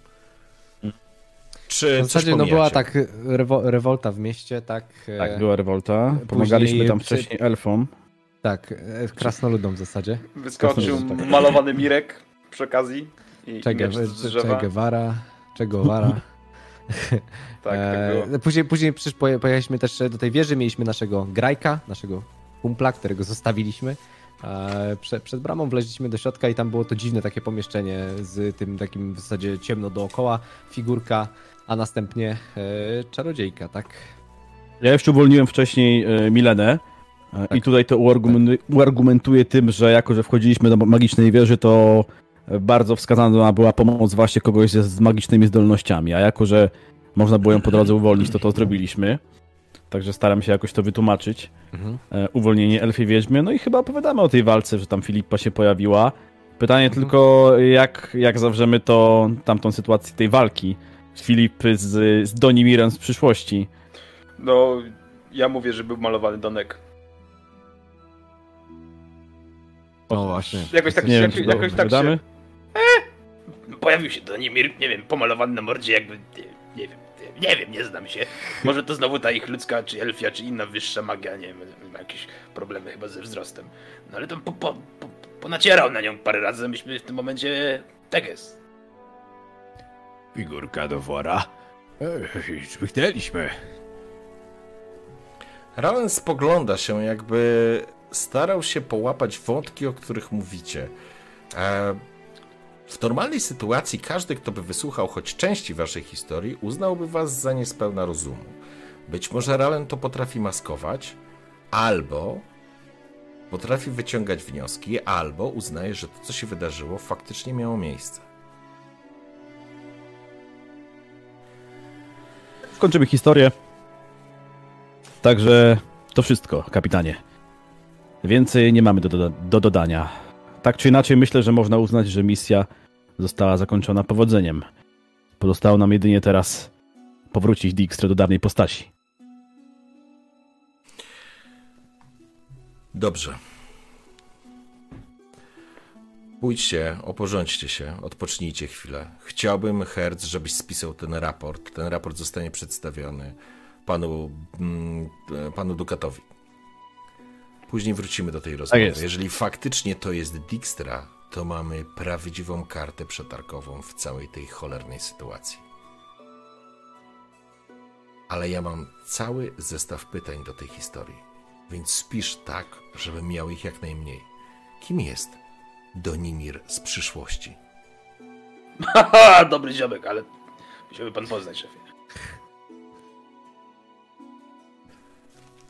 czy W coś zasadzie no była tak rewo rewolta w mieście, tak. e, Tak, była rewolta. Pomagaliśmy tam przy- wcześniej elfom. Tak, e, krasnoludom w zasadzie. Wyskoczył Tak. malowany Mirek przy okazji i Che, miecz Ge- z Che. Guevara, Che Guevara. [laughs] Tak, tak było. E, później, później pojechaliśmy też do tej wieży, mieliśmy naszego grajka, naszego kumpla, którego zostawiliśmy. E, prze, przed bramą wleźliśmy do środka i tam było to dziwne takie pomieszczenie z tym takim w zasadzie ciemno dookoła, figurka, a następnie e, czarodziejka, tak? Ja jeszcze uwolniłem wcześniej e, Milenę e, i tutaj to uargumentuję, uargumentuję tym, że jako, że wchodziliśmy do magicznej wieży, to bardzo wskazana była pomoc właśnie kogoś z, magicznymi zdolnościami, a jako, że można było ją po drodze uwolnić, to to zrobiliśmy. Także staram się jakoś to wytłumaczyć. Mhm. Uwolnienie elfy wiedźmy. No i chyba opowiadamy o tej walce, że tam Filipa się pojawiła. Pytanie tylko, jak, jak zawrzemy to, tamtą sytuację tej walki. Filip z, z Donimirem z przyszłości. No, ja mówię, że był malowany Donek. No właśnie. Jakoś tak, Nie wiem, jak, to jakoś tak opowiadamy? się... Pojawił się Donimir, nie wiem, pomalowany na mordzie jakby... Nie, nie wiem, nie, nie wiem, nie znam się. Może to znowu ta ich ludzka, czy elfia, czy inna wyższa magia, nie wiem, ma jakieś problemy chyba ze wzrostem. No ale to po, po, po, ponacierał na nią parę razy, myśmy w tym momencie... Tak jest. Figurka do wora. Ech, Czmychnęliśmy. Ralen spogląda się, jakby starał się połapać wątki, o których mówicie. E, w normalnej sytuacji każdy, kto by wysłuchał choć części waszej historii, uznałby was za niespełna rozumu. Być może Ralen to potrafi maskować, albo potrafi wyciągać wnioski, albo uznaje, że to, co się wydarzyło, faktycznie miało miejsce. Kończymy historię. Także to wszystko, kapitanie. Więcej nie mamy do, do, do dodania. Tak czy inaczej, myślę, że można uznać, że misja została zakończona powodzeniem. Pozostało nam jedynie teraz powrócić Dijkstrę do dawnej postaci. Dobrze. Pójdźcie, oporządźcie się, odpocznijcie chwilę. Chciałbym, Herz, żebyś spisał ten raport. Ten raport zostanie przedstawiony panu, mm, panu Dukatowi. Później wrócimy do tej rozmowy. jest. Jeżeli faktycznie to jest Dijkstra, to mamy prawdziwą kartę przetargową w całej tej cholernej sytuacji. Ale ja mam cały zestaw pytań do tej historii, więc spisz tak, żebym miał ich jak najmniej. Kim jest Donimir z przyszłości? Haha, [laughs] dobry ziomek, ale musiałby pan poznać, szefie.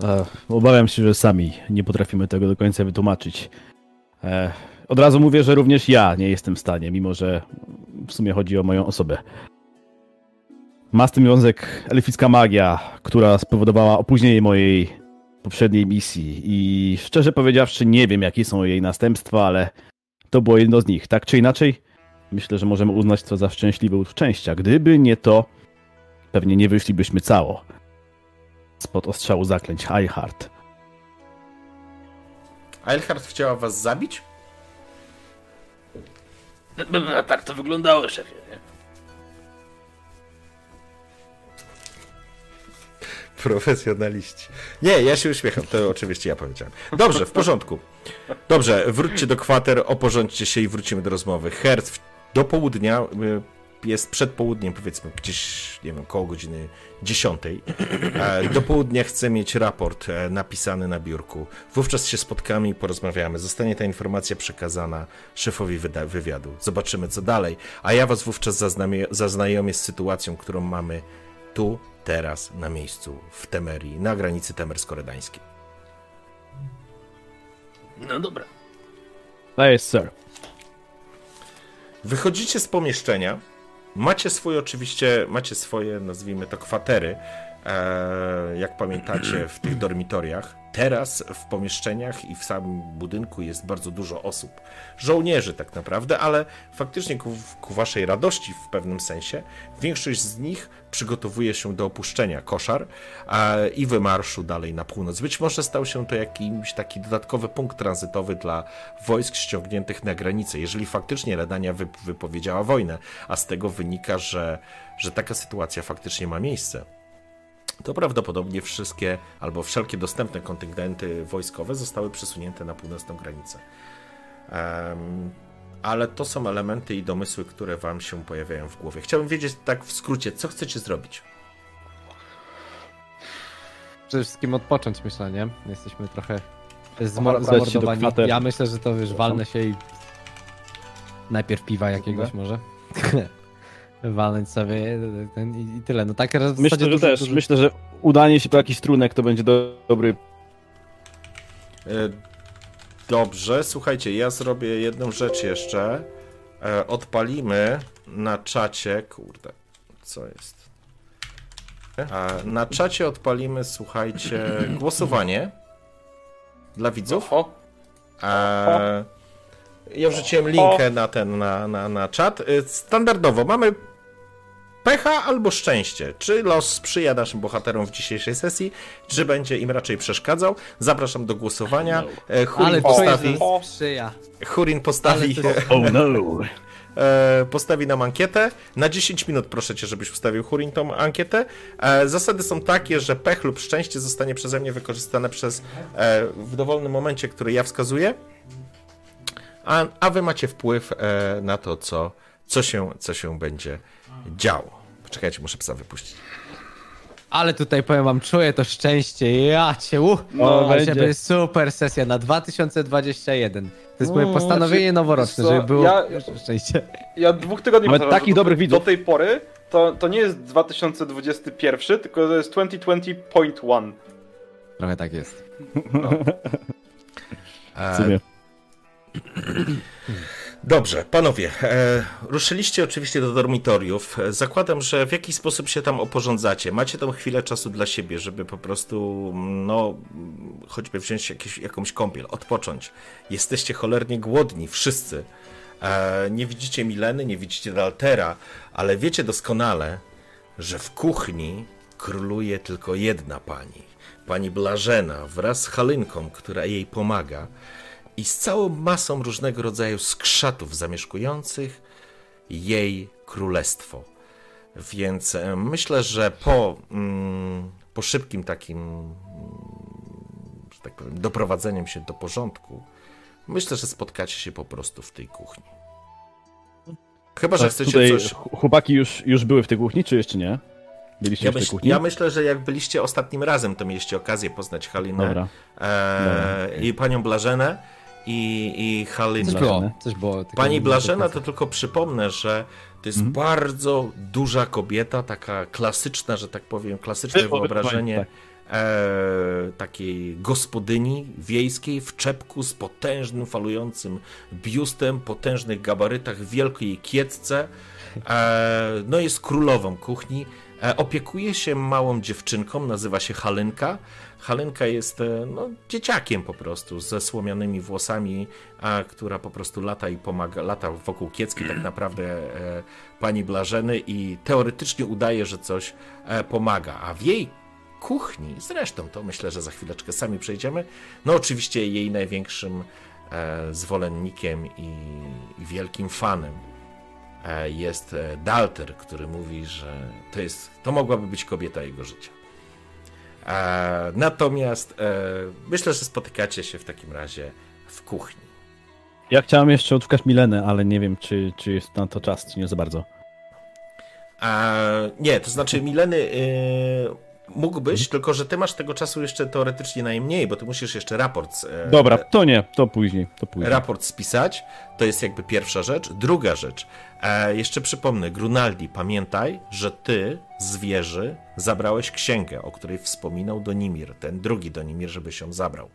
E, Obawiam się, że sami nie potrafimy tego do końca wytłumaczyć. E, Od razu mówię, że również ja nie jestem w stanie, mimo że w sumie chodzi o moją osobę. Ma z tym związek elficka magia, która spowodowała opóźnienie mojej poprzedniej misji i szczerze powiedziawszy nie wiem jakie są jej następstwa, ale to było jedno z nich. Tak czy inaczej, myślę, że możemy uznać to za szczęśliwe szczęścia. Gdyby nie to, pewnie nie wyszlibyśmy cało spod ostrzału zaklęć Highheart. Eilhard chciała was zabić? No, no, no, tak to wyglądało, szefie, nie? Profesjonaliści. Nie, ja się uśmiecham, to oczywiście ja powiedziałem. Dobrze, w porządku. Dobrze, wróćcie do kwater, oporządźcie się i wrócimy do rozmowy. Herz w- do południa, y, jest przed południem, powiedzmy gdzieś, nie wiem, koło godziny 10. E, Do południa chcę mieć raport e, napisany na biurku. Wówczas się spotkamy i porozmawiamy. Zostanie ta informacja przekazana szefowi wywiadu. Zobaczymy, co dalej. A ja was wówczas zaznajomię z sytuacją, którą mamy tu, teraz, na miejscu, w Temerii, na granicy temersko-redańskiej. No dobra. To jest, sir. Wychodzicie z pomieszczenia, macie swoje oczywiście, macie swoje, nazwijmy to, kwatery, jak pamiętacie, w tych dormitoriach. Teraz w pomieszczeniach i w samym budynku jest bardzo dużo osób. Żołnierzy tak naprawdę, ale faktycznie ku, ku waszej radości w pewnym sensie, większość z nich przygotowuje się do opuszczenia koszar e, i wymarszu dalej na północ. Być może stał się to jakimś taki dodatkowy punkt tranzytowy dla wojsk ściągniętych na granicę. Jeżeli faktycznie Redania wy, wypowiedziała wojnę, a z tego wynika, że, że taka sytuacja faktycznie ma miejsce, to prawdopodobnie wszystkie albo wszelkie dostępne kontyngenty wojskowe zostały przesunięte na północną granicę. Em, ale to są elementy i domysły, które Wam się pojawiają w głowie. Chciałbym wiedzieć tak w skrócie, co chcecie zrobić. Przede wszystkim odpocząć, myślę, nie? Jesteśmy trochę zmo- Udać się do zamordowani. kwater. Ja myślę, że to wiesz, walnę się i najpierw piwa jakiegoś może. [laughs] Walnąć sobie ten i, i tyle. No tak zasadzie Myślę, że też. dużo- Myślę, że udanie się po jakiś trunek to będzie do, dobry. E, Dobrze, słuchajcie, ja zrobię jedną rzecz jeszcze. E, Odpalimy na czacie. Kurde, co jest? E, Na czacie odpalimy, słuchajcie, głosowanie dla widzów. O, E, Ja wrzuciłem linkę na ten, na, na, na czat. Standardowo mamy pecha albo szczęście. Czy los sprzyja naszym bohaterom w dzisiejszej sesji, czy będzie im raczej przeszkadzał? Zapraszam do głosowania. E, Hurin Ale postawi, sprzyja. Hurin postawi, to Oh no! e, postawi nam ankietę. Na 10 minut proszę cię, żebyś ustawił Hurin tą ankietę. E, Zasady są takie, że pech lub szczęście zostanie przeze mnie wykorzystane przez w dowolnym momencie, który ja wskazuję. A, a wy macie wpływ na to, co, co, się, co się będzie działo. Poczekajcie, muszę psa wypuścić. Ale tutaj powiem wam, czuję to szczęście. Ja cię, uh, No, no, będzie. super sesja na 2021. To jest moje No, postanowienie znaczy, noworoczne, co, żeby było ja- szczęście. Ja dwóch tygodni Mamy takich dobrych widzów. Do tej pory to, to nie jest 2021, tylko to jest 2020.1. Trochę tak jest. E, [laughs] W sumie. [clears throat] Dobrze, panowie, e, ruszyliście oczywiście do dormitoriów. E, Zakładam, że w jakiś sposób się tam oporządzacie. Macie tam chwilę czasu dla siebie, żeby po prostu, no, choćby wziąć jakieś, jakąś kąpiel, odpocząć. Jesteście cholernie głodni, wszyscy. E, nie widzicie Mileny, nie widzicie Daltera, ale wiecie doskonale, że w kuchni króluje tylko jedna pani. Pani Blażena wraz z Halynką, która jej pomaga i z całą masą różnego rodzaju skrzatów zamieszkujących jej królestwo. Więc e, myślę, że po, mm, po szybkim takim, mm, że tak powiem, doprowadzeniem się do porządku, myślę, że spotkacie się po prostu w tej kuchni. Chyba, że Tak, chcecie tutaj coś. ch- Chłopaki już, już były w tej kuchni, czy jeszcze nie? Byliście Ja, w tej myśl, kuchni? ja myślę, że jak byliście ostatnim razem, to mieliście okazję poznać Halinę e, i panią Blażenę i, i Halinę. Coś było, coś było. Pani Blażena, pamiętam. to tylko przypomnę, że to jest Mhm. bardzo duża kobieta, taka klasyczna, że tak powiem, klasyczne Było, wyobrażenie tak. e, takiej gospodyni wiejskiej w czepku z potężnym, falującym biustem, potężnych gabarytach, wielkiej kietce. E, no jest królową kuchni. E, opiekuje się małą dziewczynką, nazywa się Halynka. Halynka jest e, no, dzieciakiem po prostu, ze słomianymi włosami, a, która po prostu lata i pomaga, lata wokół kiecki tak naprawdę e, pani Blażeny i teoretycznie udaje, że coś e, pomaga, a w jej kuchni, zresztą to myślę, że za chwileczkę sami przejdziemy, no oczywiście jej największym e, zwolennikiem i, i wielkim fanem e, jest e, Dalter, który mówi, że to jest, to mogłaby być kobieta jego życia. Natomiast e, myślę, że spotykacie się w takim razie w kuchni. Ja chciałem jeszcze odszukać Milenę, ale nie wiem, czy, czy jest na to czas, czy nie za bardzo. Nie, to znaczy Mileny mógłbyś, tylko że ty masz tego czasu jeszcze teoretycznie najmniej, bo ty musisz jeszcze raport e, Dobra, to nie, to później, to później. raport spisać. To jest jakby pierwsza rzecz. Druga rzecz. E, jeszcze przypomnę, Grunaldi, pamiętaj, że ty z wieży zabrałeś księgę, o której wspominał Donimir. Ten drugi Donimir, żebyś ją zabrał.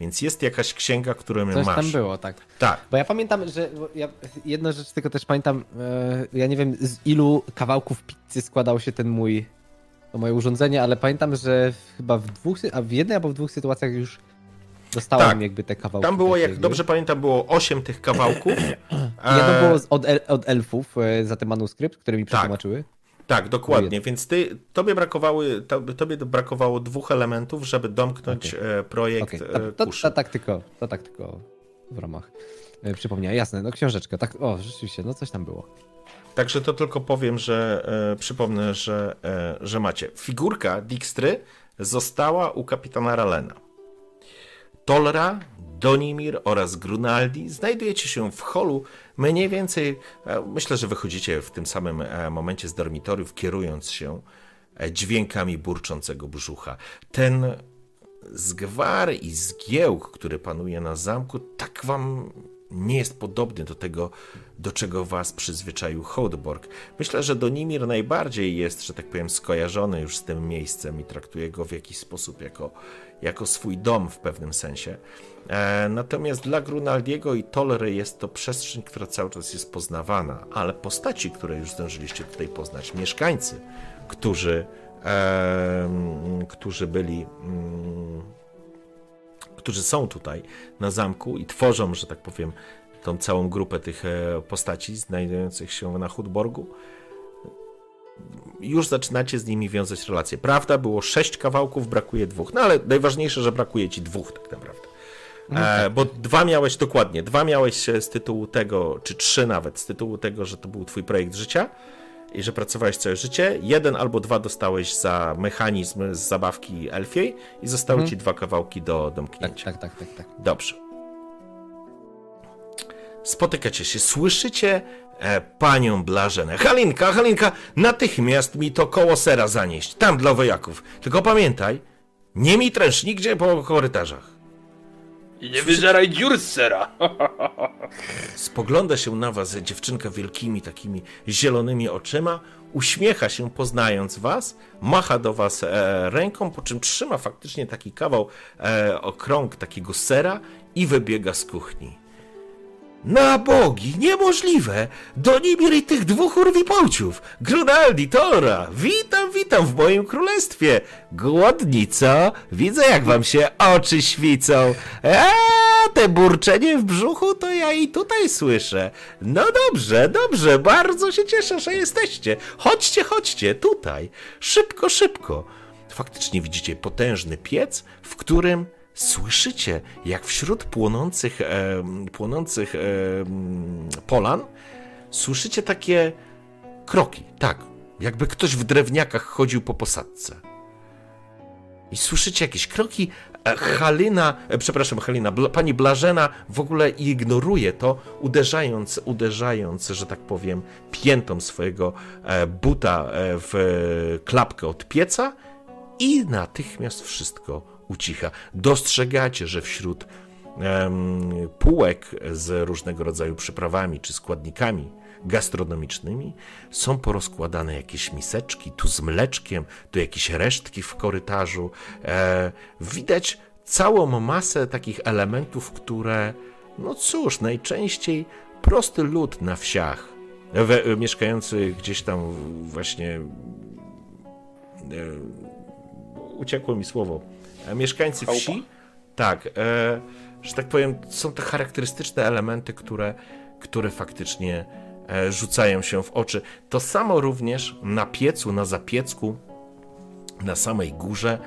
Więc jest jakaś księga, którą Coś masz. tam było, tak. Tak. Bo ja pamiętam, że ja, jedna rzecz tylko też pamiętam, e, ja nie wiem z ilu kawałków pizzy składał się ten mój, to moje urządzenie, ale pamiętam, że chyba w dwóch, a w jednej albo w dwóch sytuacjach już dostałem Tak. jakby te kawałki. Tam było, jak jakby. dobrze pamiętam, było 8 tych kawałków. [clears throat] Jedno E, było z, od, el, od elfów e, za ten manuskrypt, które mi Tak. przetłumaczyły. Tak, dokładnie. Więc ty, tobie, brakowały, to, tobie brakowało dwóch elementów, żeby domknąć e, projekt okay. to, to, kuszy. to tak tylko, to tak tylko w ramach. Przypomniałem, jasne, no książeczka, tak, o, rzeczywiście, no coś tam było. Także to tylko powiem, że e, przypomnę, że, e, że macie. Figurka Dijkstry została u kapitana Ralena. Tolra, Donimir oraz Grunaldi znajdujecie się w holu mniej więcej, e, myślę, że wychodzicie w tym samym e, momencie z dormitoriów, kierując się e, dźwiękami burczącego brzucha. Ten zgwar i zgiełk, który panuje na zamku, tak wam nie jest podobny do tego, do czego was przyzwyczaił Hołdborg. Myślę, że Donimir najbardziej jest, że tak powiem, skojarzony już z tym miejscem i traktuje go w jakiś sposób jako, jako swój dom w pewnym sensie. E, natomiast dla Grunaldiego i Tolry jest to przestrzeń, która cały czas jest poznawana, ale postaci, które już zdążyliście tutaj poznać, mieszkańcy, którzy, e, którzy byli. Mm, którzy są tutaj na zamku i tworzą, że tak powiem, tą całą grupę tych e, postaci znajdujących się na Hudborgu, już zaczynacie z nimi wiązać relacje. Prawda, było sześć kawałków, brakuje dwóch. No ale najważniejsze, że brakuje ci dwóch tak naprawdę. E, bo dwa miałeś dokładnie, dwa miałeś e, z tytułu tego, czy trzy nawet, z tytułu tego, że to był twój projekt życia i że pracowałeś całe życie. Jeden albo dwa dostałeś za mechanizm z zabawki elfiej i zostały ci dwa kawałki do Tak, domknięcia. tak, tak, tak, tak. Dobrze. Spotykacie się, słyszycie e, panią Blażenę. Halinka, Halinka, natychmiast mi to koło sera zanieść, tam dla wojaków. Tylko pamiętaj, nie mi tręcz nigdzie po korytarzach. I nie wyżeraj dziur z sera. [laughs] Spogląda się na was dziewczynka wielkimi takimi zielonymi oczyma, uśmiecha się poznając was, macha do was e, ręką, po czym trzyma faktycznie taki kawał e, okrąg takiego sera i wybiega z kuchni. Na bogi, niemożliwe! Donimir i tych dwóch urwipolciów! Grunaldi, Tora! Witam, witam w moim królestwie! Głodni, co? Widzę, jak wam się oczy świcą. Eee, te burczenie w brzuchu to ja i tutaj słyszę. No dobrze, dobrze, bardzo się cieszę, że jesteście. Chodźcie, chodźcie, tutaj. Szybko, szybko. Faktycznie widzicie potężny piec, w którym słyszycie, jak wśród płonących, e, płonących e, polan słyszycie takie kroki. Tak, jakby ktoś w drewniakach chodził po posadce. I słyszycie jakieś kroki. e, Halina, e, przepraszam, Halina, pani Blażena w ogóle ignoruje to, uderzając, uderzając, że tak powiem, piętą swojego e, buta w klapkę od pieca i natychmiast wszystko ucicha. Dostrzegacie, że wśród em, półek z różnego rodzaju przyprawami czy składnikami gastronomicznymi są porozkładane jakieś miseczki, tu z mleczkiem, tu jakieś resztki w korytarzu. E, widać całą masę takich elementów, które, no cóż, najczęściej prosty lud na wsiach, we, mieszkający gdzieś tam właśnie e, uciekło mi słowo. E, Mieszkańcy wsi, tak, e, że tak powiem, są to charakterystyczne elementy, które, które faktycznie e, rzucają się w oczy. To samo również na piecu, na zapiecku, na samej górze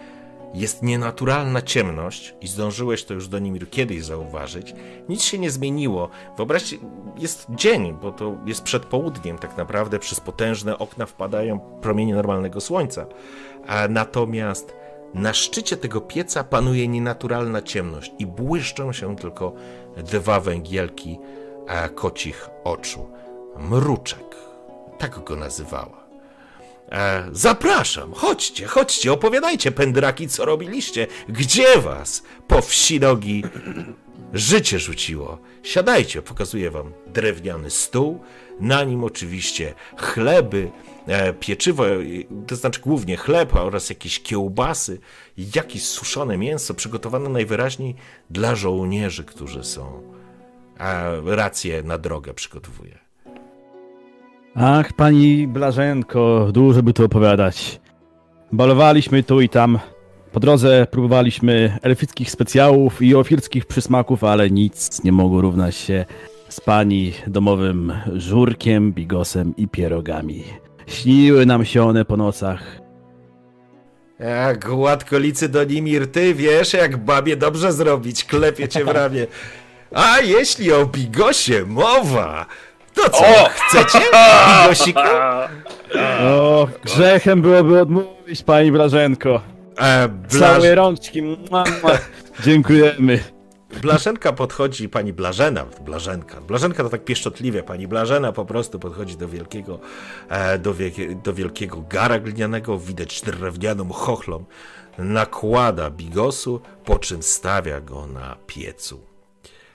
jest nienaturalna ciemność i zdążyłeś to już do nim kiedyś zauważyć. Nic się nie zmieniło. Wyobraźcie, jest dzień, bo to jest przed południem tak naprawdę, przez potężne okna wpadają promienie normalnego słońca. A natomiast na szczycie tego pieca panuje nienaturalna ciemność i błyszczą się tylko dwa węgielki kocich oczu. Mruczek, tak go nazywała. E, zapraszam, chodźcie, chodźcie, opowiadajcie, pędraki, co robiliście. Gdzie was po wsi nogi życie rzuciło? Siadajcie, pokazuję wam drewniany stół, na nim oczywiście chleby, pieczywo, e, to znaczy głównie chleb oraz jakieś kiełbasy, jakieś suszone mięso przygotowane najwyraźniej dla żołnierzy, którzy są e, rację na drogę przygotowuje. Ach, pani Blażenko, dużo by tu opowiadać. Balowaliśmy tu i tam. Po drodze próbowaliśmy elfickich specjałów i ofirskich przysmaków, ale nic nie mogło równać się z pani domowym żurkiem, bigosem i pierogami. Śniły nam się one po nocach. A, gładkolicy do Nimir, ty wiesz, jak babie dobrze zrobić, klepie cię w [laughs] ramię. A jeśli o bigosie mowa, to co, O! chcecie [laughs] bigosiku? O, grzechem byłoby odmówić pani Blażenko. E, Blaż... Całe rączki. [laughs] Dziękujemy. Blaszenka podchodzi, pani Blażena, Blażenka, Blażenka to tak pieszczotliwie, pani Blażena po prostu podchodzi do wielkiego, e, do, do wielkiego gara glinianego, widać drewnianą chochlą, nakłada bigosu, po czym stawia go na piecu.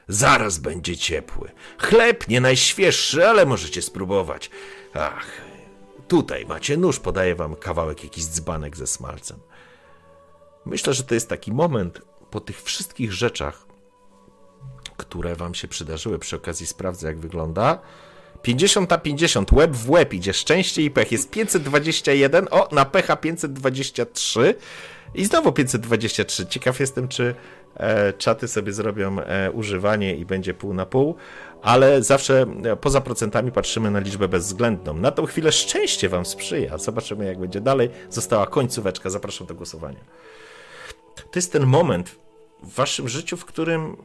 Zaraz będzie ciepły. Chleb nie najświeższy, ale możecie spróbować. Ach, tutaj macie nóż, podaję wam kawałek jakiś dzbanek ze smalcem. Myślę, że to jest taki moment po tych wszystkich rzeczach, które wam się przydarzyły. Przy okazji sprawdzę, jak wygląda. 50 na 50, łeb w łeb idzie, szczęście i pech. Jest 521, o, na pecha 523 i znowu 523. Ciekaw jestem, czy e, czaty sobie zrobią e, używanie i będzie pół na pół, ale zawsze e, poza procentami patrzymy na liczbę bezwzględną. Na tą chwilę szczęście wam sprzyja. Zobaczymy, jak będzie dalej. Została końcóweczka, zapraszam do głosowania. To jest ten moment w waszym życiu, w którym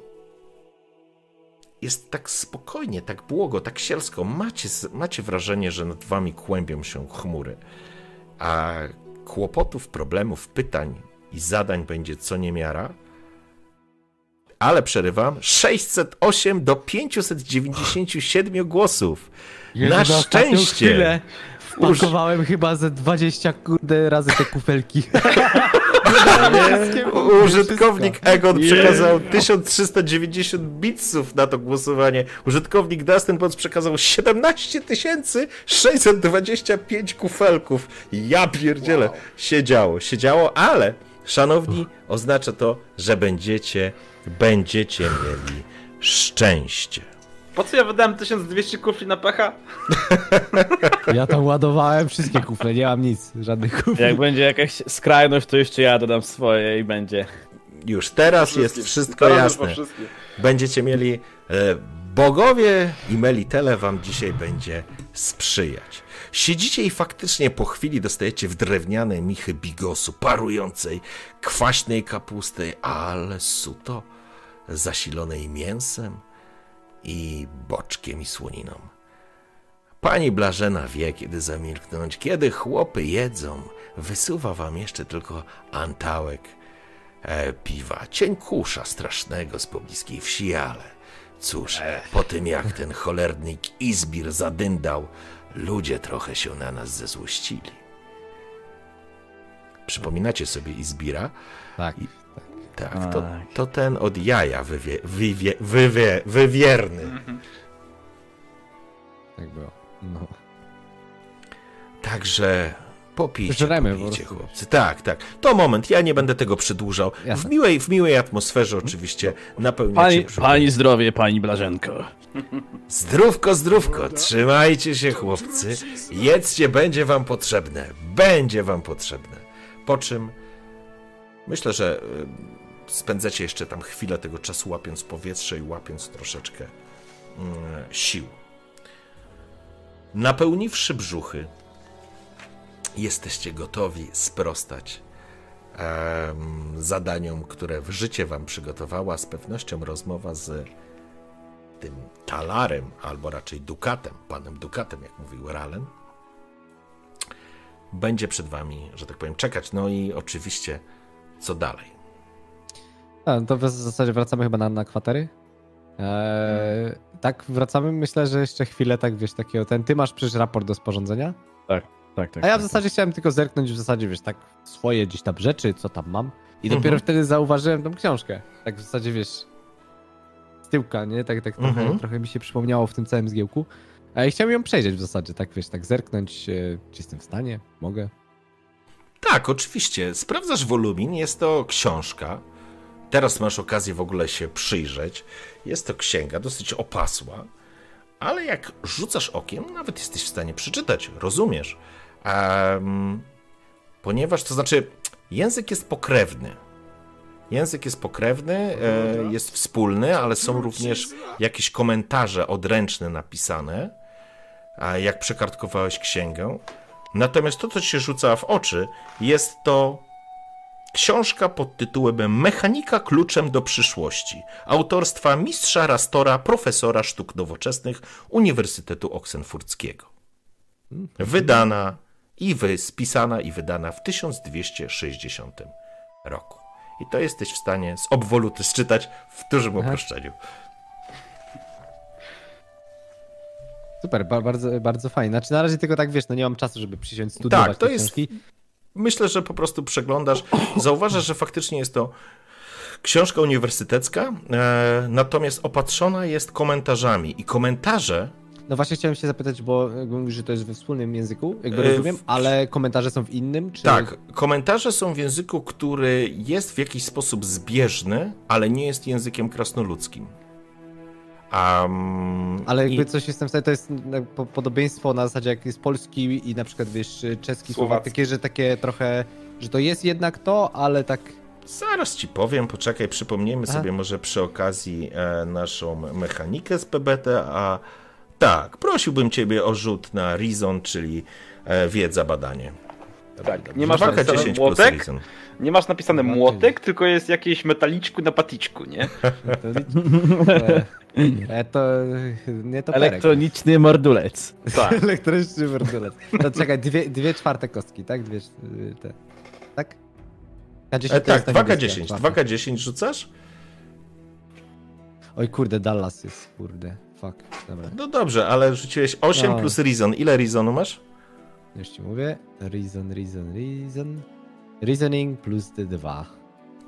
jest tak spokojnie, tak błogo, tak sielsko. Macie, macie wrażenie, że nad wami kłębią się chmury, a kłopotów, problemów, pytań i zadań będzie co niemiara. Ale przerywam. 608 do 597 głosów. Jezu, Na szczęście. Wpakowałem chyba ze 20 kurde razy te kufelki. [laughs] Użytkownik Egon przekazał 1390 bitsów na to głosowanie. Użytkownik Dustin Bones przekazał 17 625 kufelków. Ja pierdzielę. Siedziało, siedziało, ale szanowni, oznacza to, że będziecie, będziecie mieli szczęście. Po co ja wydałem 1200 kufli na pecha? [laughs] Ja tam ładowałem wszystkie kufle, nie mam nic, żadnych kufli. Jak będzie jakaś skrajność, to jeszcze ja dodam swoje i będzie. Już teraz jest wszystko jasne. będziecie mieli e, bogowie i Melitele wam dzisiaj będzie sprzyjać. Siedzicie i faktycznie po chwili dostajecie w drewniane michy bigosu, parującej, kwaśnej kapusty, ale suto, zasilonej mięsem i boczkiem i słoniną. Pani Blażena wie, kiedy zamilknąć, kiedy chłopy jedzą. Wysuwa wam jeszcze tylko antałek e, piwa, cień kusza strasznego z pobliskiej wsi, ale cóż, po tym jak ten cholerny Izbir zadyndał, ludzie trochę się na nas zezłościli. Przypominacie sobie Izbira? Tak. Tak, to, Tak. to ten od jaja wywie, wywie, wywie, wywierny. Tak było. No. Także popijcie, Żremy po popijcie chłopcy. Tak, tak. To moment, ja nie będę tego przedłużał. W miłej, w miłej atmosferze oczywiście napełniacie Pani, brzuch. pani zdrowie, pani Blażenko. Zdrówko, zdrówko, trzymajcie się chłopcy. Jedzcie, będzie wam potrzebne. Będzie wam potrzebne. Po czym myślę, że spędzacie jeszcze tam chwilę tego czasu łapiąc powietrze i łapiąc troszeczkę mm, sił. Napełniwszy brzuchy, jesteście gotowi sprostać em, zadaniom, które w życie wam przygotowała. Z pewnością rozmowa z tym talarem, albo raczej dukatem, panem dukatem, jak mówił Ralen, będzie przed wami, że tak powiem, czekać. No i oczywiście, co dalej? A, no to w zasadzie wracamy chyba na, na kwatery. Eee, tak, wracamy. Myślę, że jeszcze chwilę, tak wiesz, takiego. Ten, ty masz przecież raport do sporządzenia. Tak, tak. A ja w tak. zasadzie chciałem tylko zerknąć w zasadzie, wiesz, tak swoje gdzieś tam rzeczy, co tam mam. I Mhm. dopiero wtedy zauważyłem tą książkę. Tak w zasadzie, wiesz, z tyłka, nie? Tak, tak trochę, Mhm. trochę mi się przypomniało w tym całym zgiełku. A i chciałem ją przejrzeć w zasadzie, tak wiesz, tak zerknąć, e, czy jestem w stanie, mogę. Tak, oczywiście. Sprawdzasz wolumin, jest to książka. Teraz masz okazję w ogóle się przyjrzeć. Jest to księga, dosyć opasła, ale jak rzucasz okiem, nawet jesteś w stanie przeczytać, rozumiesz. Em, ponieważ, to znaczy, język jest pokrewny. Język jest pokrewny, e, jest wspólny, ale są również jakieś komentarze odręczne napisane, a jak przekartkowałeś księgę. Natomiast to, co ci się rzuca w oczy, jest to książka pod tytułem Mechanika kluczem do przyszłości, autorstwa mistrza Rastora, profesora sztuk nowoczesnych Uniwersytetu Oksenfurckiego. Wydana i wy, spisana i wydana w 1260 roku. I to jesteś w stanie z obwoluty czytać w dużym uproszczeniu. Super, ba bardzo, bardzo fajnie. Znaczy na razie tylko tak, wiesz, no nie mam czasu, żeby przysiąść studiować Tak, to jest- książki. Myślę, że po prostu przeglądasz, zauważasz, że faktycznie jest to książka uniwersytecka, e, natomiast opatrzona jest komentarzami i komentarze No właśnie chciałem się zapytać, bo jakby mówisz, że to jest we wspólnym języku, jakby E, rozumiem, w- ale komentarze są w innym, czy... Tak, komentarze są w języku, który jest w jakiś sposób zbieżny, ale nie jest językiem krasnoludzkim. Um, Ale jakby i, coś jestem w stanie, to jest po- podobieństwo na zasadzie jak jest polski i na przykład wiesz, czeski, słowa Słowacki. takie, że takie trochę, że to jest jednak to, ale tak... Zaraz ci powiem, poczekaj, przypomnijmy Aha. sobie może przy okazji e, naszą mechanikę z PBT, a tak, prosiłbym ciebie o rzut na Reason, czyli e, wiedza, badanie. Tak, nie masz 2K10 napisane plus młotek, Reason. Nie masz napisane No, młotek, tylko jest jakieś metaliczku na paticzku, nie? To, [laughs] [laughs] e, to nie to. Elektroniczny mordulec. Tak. [laughs] Elektryczny werdulec. No czekaj, dwie, dwie czwarte kostki, tak? Dwie te. Tak? K10 E, to tak, jest ta niebieska 2K10. czwarta. 2K10 rzucasz? Oj kurde, Dallas jest, kurde. Fuck, dobra. No dobrze, ale rzuciłeś 8 No. plus Reason. Ile Reasonu masz? Już ci mówię. Reason, reason, reason. Reasoning plus te dwa.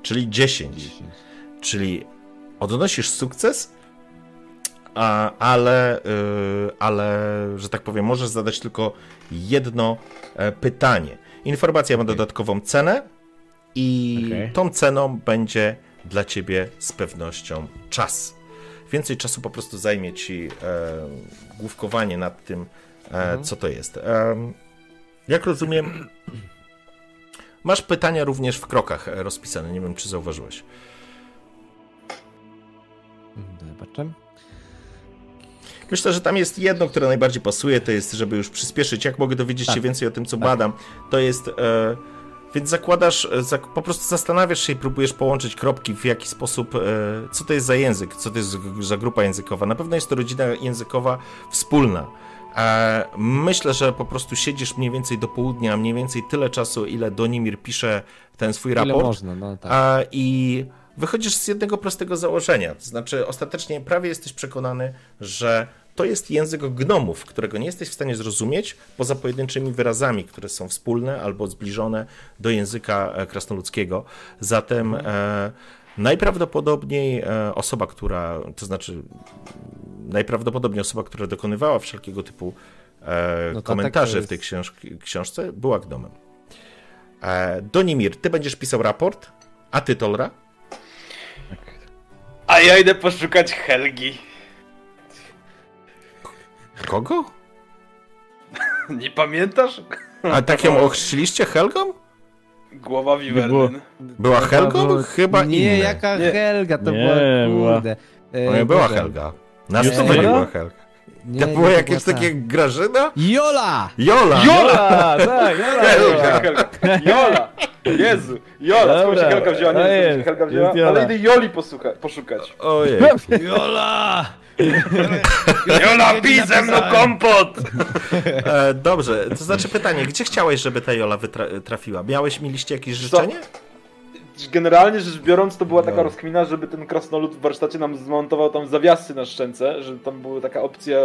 Czyli 10. Czyli odnosisz sukces, a, ale, y, ale, że tak powiem, możesz zadać tylko jedno e, pytanie. Informacja ma dodatkową cenę i Okej. tą ceną będzie dla ciebie z pewnością czas. Więcej czasu po prostu zajmie ci e, główkowanie nad tym, e, co to jest. Em, jak rozumiem, masz pytania również w krokach e, rozpisane. Nie wiem, czy zauważyłeś. Zobaczę. Myślę, że tam jest jedno, które najbardziej pasuje, to jest, żeby już przyspieszyć, jak mogę dowiedzieć się Tak. więcej o tym, co badam. To jest, e, więc zakładasz, e, zak, po prostu zastanawiasz się i próbujesz połączyć kropki, w jaki sposób, e, co to jest za język, co to jest za grupa językowa. Na pewno jest to rodzina językowa wspólna. E, myślę, że po prostu siedzisz mniej więcej do południa, mniej więcej tyle czasu, ile Donimir pisze ten swój Ile raport. można, no tak. A, I wychodzisz z jednego prostego założenia. To znaczy, ostatecznie prawie jesteś przekonany, że to jest język gnomów, którego nie jesteś w stanie zrozumieć poza pojedynczymi wyrazami, które są wspólne albo zbliżone do języka e, krasnoludzkiego. Zatem e, najprawdopodobniej e, osoba, która, to znaczy najprawdopodobniej osoba, która dokonywała wszelkiego typu e, No komentarzy tak w tej książ- książce, była gnomem. E, Donimir, ty będziesz pisał raport, a ty, Tolra? A ja idę poszukać Helgi. Kogo? [laughs] Nie pamiętasz? A tak ją [laughs] ochrzciliście Helgą? Głowa Wiwerny. Była Helgą? Chyba Nie, inne. jaka Nie. Helga, to Nie, była, była. kurde. E, była Boże. Helga. Na Jest stole nie Helga? była Helga. Nie, To było jakieś była takie ta. Grażyna? Jola! Jola! Jola! Tak, Jola! Helga, Helga. Jola! Jezu! Jola! Skąd się Helga wzięła? Nie to wiem, Helga wzięła, jest ale idę Joli posłucha, poszukać. Ojej. [laughs] Jola! Jola, pij ze mną kompot! E, dobrze, to znaczy pytanie, gdzie chciałeś, żeby ta Jola wytra- trafiła? Miałeś, mieliście jakieś życzenie? Generalnie rzecz biorąc, to była taka No. rozkmina, żeby ten krasnolud w warsztacie nam zmontował tam zawiasy na szczęce, że tam była taka opcja,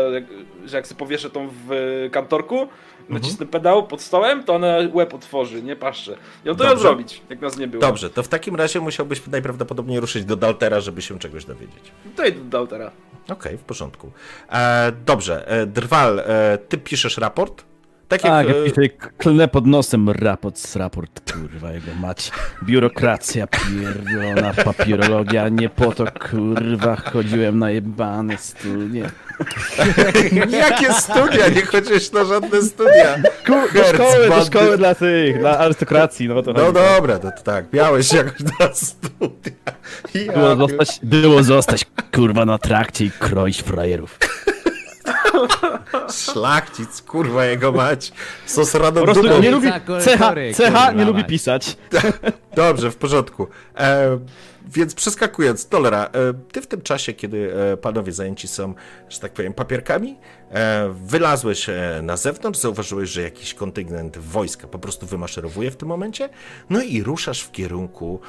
że jak sobie powieszę tą w kantorku, nacisnę pedał pod stołem, to ona łeb otworzy, nie paszcze. I on to Dobrze. zrobić, jak nas nie było. Dobrze, to w takim razie musiałbyś najprawdopodobniej ruszyć do Daltera, żeby się czegoś dowiedzieć. To idę do Daltera. Okej, w porządku. E, dobrze, e, Drwal, e, ty piszesz raport? Tak jak... Tak, ja e, piszę, klnę pod nosem raport, raport, kurwa, jego mać. Biurokracja pierdolona, papierologia, nie po to, kurwa, chodziłem na jebane studia. [laughs] Jakie studia? Nie chodzisz na żadne studia. Do Herc, szkoły, do bandy- szkoły dla tych, dla arystokracji, no to No chodzi. dobra, to, to tak, miałeś jakoś na studia. Ja, Było zostać, było zostać, kurwa, na trakcie i kroić frajerów. [laughs] Szlachcic, kurwa jego mać. Sos Po radą prostu dupą. nie lubi, cecha, cecha nie lubi pisać. [laughs] Dobrze, w porządku. E, więc przeskakując, Tolera, e, ty w tym czasie, kiedy e, panowie zajęci są, że tak powiem, papierkami, e, wylazłeś na zewnątrz, zauważyłeś, że jakiś kontyngent wojska po prostu wymaszerowuje w tym momencie, no i ruszasz w kierunku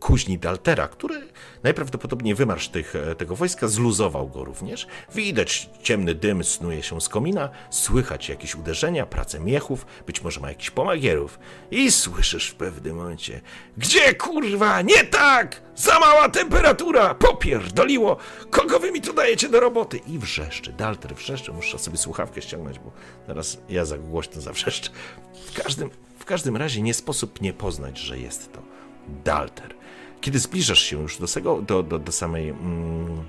kuźni Daltera, który najprawdopodobniej wymarsz tych, tego wojska zluzował go również. Widać ciemny dym snuje się z komina, słychać jakieś uderzenia, pracę miechów, być może ma jakiś pomagierów i słyszysz w pewnym momencie Gdzie kurwa, nie tak! Za mała temperatura! Popierdoliło! Kogo wy mi tu dajecie do roboty? I wrzeszczy, Dalter wrzeszczy, muszę sobie słuchawkę ściągnąć, bo teraz ja za głośno zawrzeszczę. W każdym, w każdym razie nie sposób nie poznać, że jest to Dalter. Kiedy zbliżasz się już do, sego, do, do, do samej mm,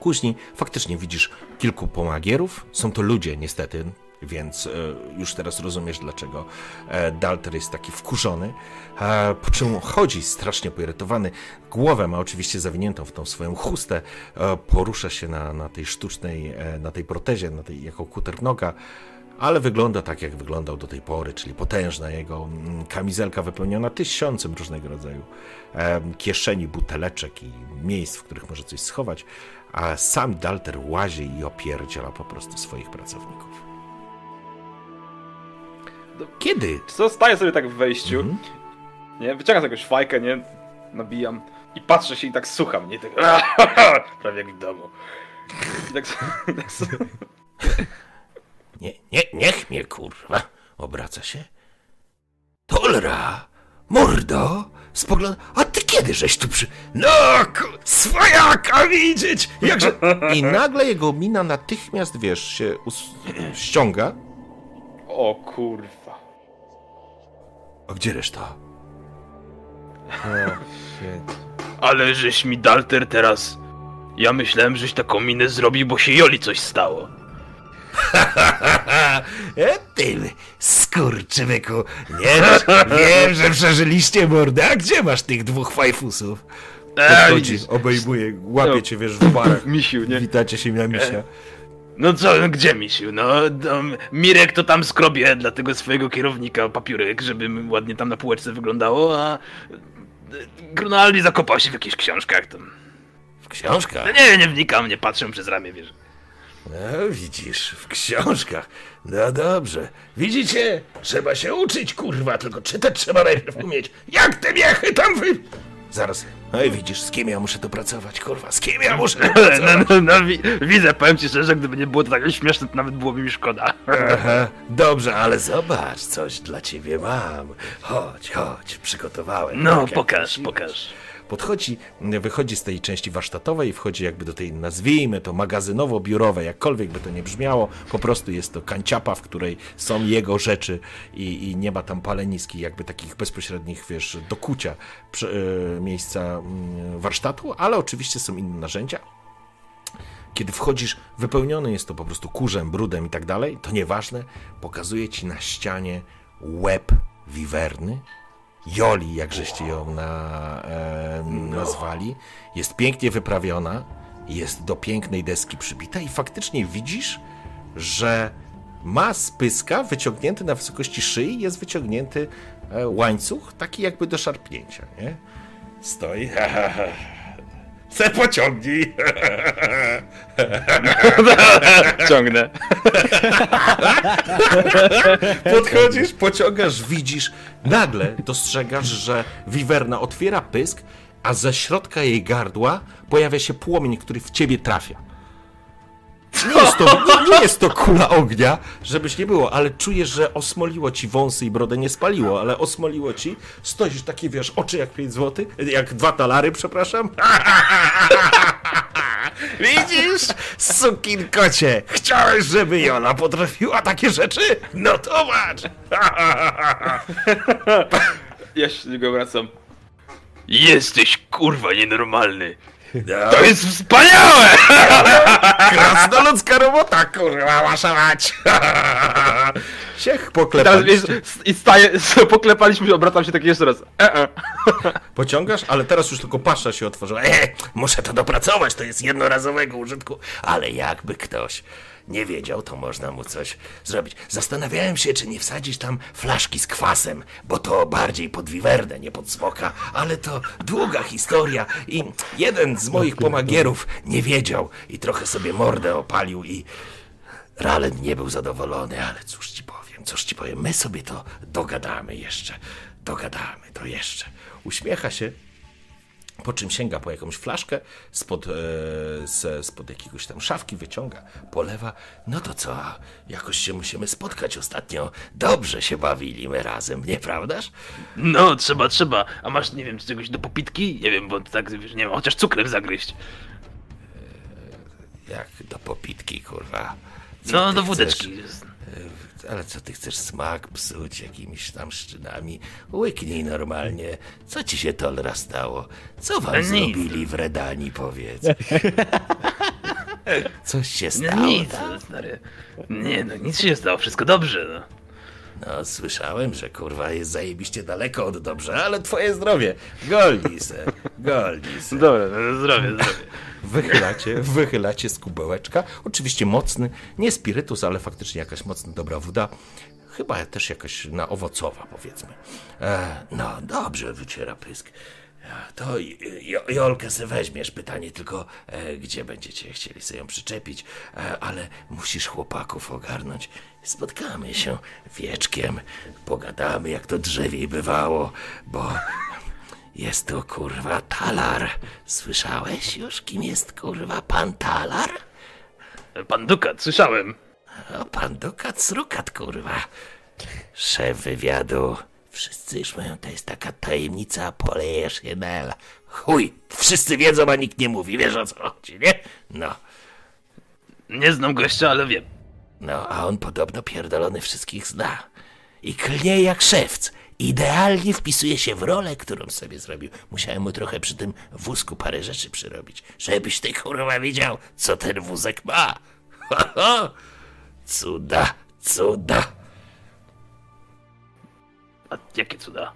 kuźni, faktycznie widzisz kilku pomagierów. Są to ludzie, niestety, więc e, już teraz rozumiesz, dlaczego e, Dalter jest taki wkurzony. Po czym chodzi strasznie poirytowany. Głowę ma oczywiście zawiniętą w tą swoją chustę. E, porusza się na, na tej sztucznej, na tej protezie, na tej jako kuternoga. Ale wygląda tak, jak wyglądał do tej pory, czyli potężna jego mm, kamizelka wypełniona tysiącem różnego rodzaju kieszeni, buteleczek i miejsc, w których może coś schować, a sam Dalter łazi i opierdziela po prostu swoich pracowników. Kiedy? Co, staję sobie tak w wejściu, Mhm. nie, wyciągam jakąś fajkę, nie, nabijam i patrzę się i tak słucham, nie, tak, [laughs] prawie jak w domu. I tak, [laughs] tak Nie, nie, niech mnie kurwa obraca się. To Tolra, mordo, spogląda... A ty kiedy żeś tu przy... No, ku... swojaka widzieć! Jakże... I nagle jego mina natychmiast, wiesz, się us- ściąga. O kurwa. A gdzie reszta? Ale żeś mi Dalter teraz... Ja myślałem, żeś taką minę zrobił, bo się Joli coś stało. [laughs] E, ty, skurczybyku, nie wiem, że przeżyliście mordę, a gdzie masz tych dwóch fajfusów? Podchodzi, widzisz. obejmuje, łapie cię, wiesz, w barach. [laughs] Misiu, nie? Witacie się na misia. No co, no gdzie misiu? No, no Mirek to tam skrobie dla tego swojego kierownika papiurek, żeby ładnie tam na półeczce wyglądało, a... Grunaldi zakopał się w jakichś książkach tam. W książkach? No nie, nie wnikam, nie patrzę przez ramię, wiesz. No, widzisz, w książkach. No dobrze. Widzicie? Trzeba się uczyć, kurwa, tylko czytać trzeba najpierw umieć. Jak te miechy tam wy... Zaraz. No i widzisz, z kim ja muszę tu pracować, kurwa, z kim ja muszę tu [laughs] No, pracować? no, no wi widzę, powiem ci szczerze, gdyby nie było to takie śmieszne, to nawet byłoby mi szkoda. Aha, dobrze, ale zobacz, coś dla ciebie mam. Chodź, chodź, przygotowałem. No, Tak jak pokaż, prosiłeś. pokaż. Podchodzi, wychodzi z tej części warsztatowej, wchodzi jakby do tej, nazwijmy to magazynowo-biurowej, jakkolwiek by to nie brzmiało, po prostu jest to kanciapa, w której są jego rzeczy i, i nie ma tam paleniski, jakby takich bezpośrednich, wiesz, dokucia e, miejsca mm, warsztatu, ale oczywiście są inne narzędzia. Kiedy wchodzisz, wypełniony jest to po prostu kurzem, brudem i tak dalej, to nieważne, pokazuje ci na ścianie łeb wiwerny, Joli, jak żeście ją na, e, nazwali, jest pięknie wyprawiona, jest do pięknej deski przybita i faktycznie widzisz, że ma z pyska wyciągnięty na wysokości szyi, jest wyciągnięty e, łańcuch, taki jakby do szarpnięcia, nie? Stoi, [laughs] se pociągnij. [laughs] Ciągnę. Podchodzisz, pociągasz, widzisz, nagle dostrzegasz, że wiwerna otwiera pysk, a ze środka jej gardła pojawia się płomień, który w ciebie trafia. Nie jest, to, nie, nie jest to kula ognia, żebyś nie było, ale czujesz, że osmoliło ci wąsy i brodę, nie spaliło, ale osmoliło ci. Stoisz taki, wiesz, oczy jak 5 zł, jak dwa talary, przepraszam. [laughs] Widzisz, sukin kocie, chciałeś, żeby Jola potrafiła takie rzeczy? No to patrz. [laughs] Ja się do niego wracam. Jesteś kurwa nienormalny. No, To jest wspaniałe! [laughs] Krasnoludzka robota, kurwa, wasza mać. [laughs] Siech wiesz, i staję, [laughs] poklepaliśmy, obracam się tak jeszcze raz. E -e. Pociągasz, ale teraz już tylko pasza się otworzyła. E, muszę to dopracować, to jest jednorazowego użytku, ale jakby ktoś nie wiedział, to można mu coś zrobić. Zastanawiałem się, czy nie wsadzić tam flaszki z kwasem, bo to bardziej pod wiwerdę, nie pod smoka, ale to długa historia i jeden z moich pomagierów nie wiedział i trochę sobie mordę opalił i Ralen nie był zadowolony, ale cóż ci powiem, cóż ci powiem, my sobie to dogadamy jeszcze, dogadamy to jeszcze. Uśmiecha się, po czym sięga po jakąś flaszkę, spod, e, spod jakiegoś tam szafki wyciąga, polewa. No to co, jakoś się musimy spotkać ostatnio. Dobrze się bawiliśmy razem, nieprawdaż? No, trzeba, trzeba. A masz, nie wiem, czegoś do popitki? Nie wiem, bo tak, wiesz, nie wiem, chociaż cukrem zagryźć. Jak do popitki, kurwa. Co No, do chcesz? wódeczki. E, Ale co ty chcesz smak psuć jakimiś tam szczynami? Łyknij normalnie. Co ci się tolera stało? Co wam nic. zrobili w Redanii, powiedz? [laughs] Coś się No stało, nic, tak? stary. Nie, no nic się nie stało, wszystko dobrze, no. No, słyszałem, że kurwa jest zajebiście daleko od dobrze, ale twoje zdrowie. Golni se, golni se. Dobra, no zdrowie, zdrowie. Wychylacie, wychylacie z kubełeczka. Oczywiście mocny, nie spirytus, ale faktycznie jakaś mocna, dobra woda. Chyba też jakaś na owocowa, powiedzmy. E, no, dobrze, wyciera pysk. E, To jo, Jolkę se weźmiesz, pytanie tylko, e, gdzie będziecie chcieli sobie ją przyczepić, e, ale musisz chłopaków ogarnąć. Spotkamy się wieczkiem, pogadamy jak to drzewiej bywało, bo jest to kurwa talar. Słyszałeś już, kim jest kurwa pan talar? Pan Dukat, słyszałem. O, pan Dukat Srukat, kurwa. Szef wywiadu Wszyscy już mają, to jest taka tajemnica Polieszynela. Chuj, wszyscy wiedzą, a nikt nie mówi, wiesz o co chodzi, nie? No, Nie znam gościa, ale wiem. no, a on podobno pierdolony wszystkich zna. I klnie jak szewc. Idealnie wpisuje się w rolę, którą sobie zrobił. Musiałem mu trochę przy tym wózku parę rzeczy przyrobić, żebyś ty kurwa wiedział, co ten wózek ma. Ho, ho. Cuda, cuda. A jakie cuda?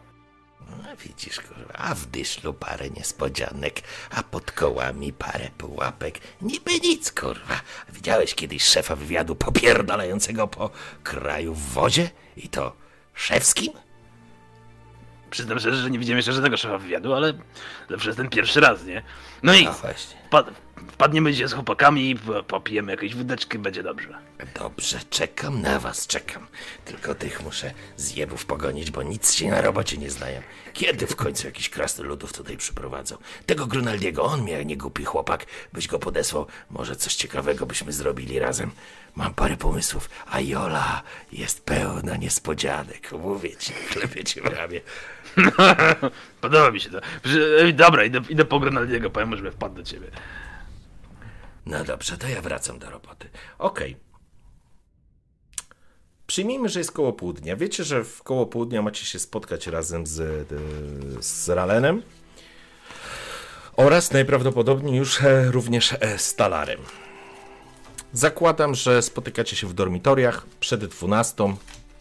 No, widzisz, kurwa, a w dyszlu parę niespodzianek, a pod kołami parę pułapek. Niby nic, kurwa. Widziałeś kiedyś szefa wywiadu popierdalającego po kraju w wozie? I to szewskim? Przyznam szczerze, że nie widziałem jeszcze żadnego szefa wywiadu, ale zawsze jest ten pierwszy raz, nie? No i No wpad- wpadniemy dzisiaj z chłopakami, po- popijemy jakieś wódeczki, będzie dobrze. Dobrze, czekam na was, czekam. Tylko tych muszę zjebów pogonić, bo nic się na robocie nie znają. Kiedy w końcu jakiś krasnoludów tutaj przyprowadzą? Tego Grunaldiego, on miał nie głupi chłopak, byś go podesłał. Może coś ciekawego byśmy zrobili razem. Mam parę pomysłów, a Jola jest pełna niespodzianek. Mówię ci, [laughs] klepię ci w ramię. [laughs] Podoba mi się to. Dobra, idę, idę po Grenaldiego, powiem, żeby wpadł do ciebie. No dobrze, to ja wracam do roboty. Okej. Przyjmijmy, że jest koło południa. Wiecie, że w koło południa macie się spotkać razem z, z Ralenem oraz najprawdopodobniej już e, również e, z Talarem. Zakładam, że spotykacie się w dormitoriach przed 12.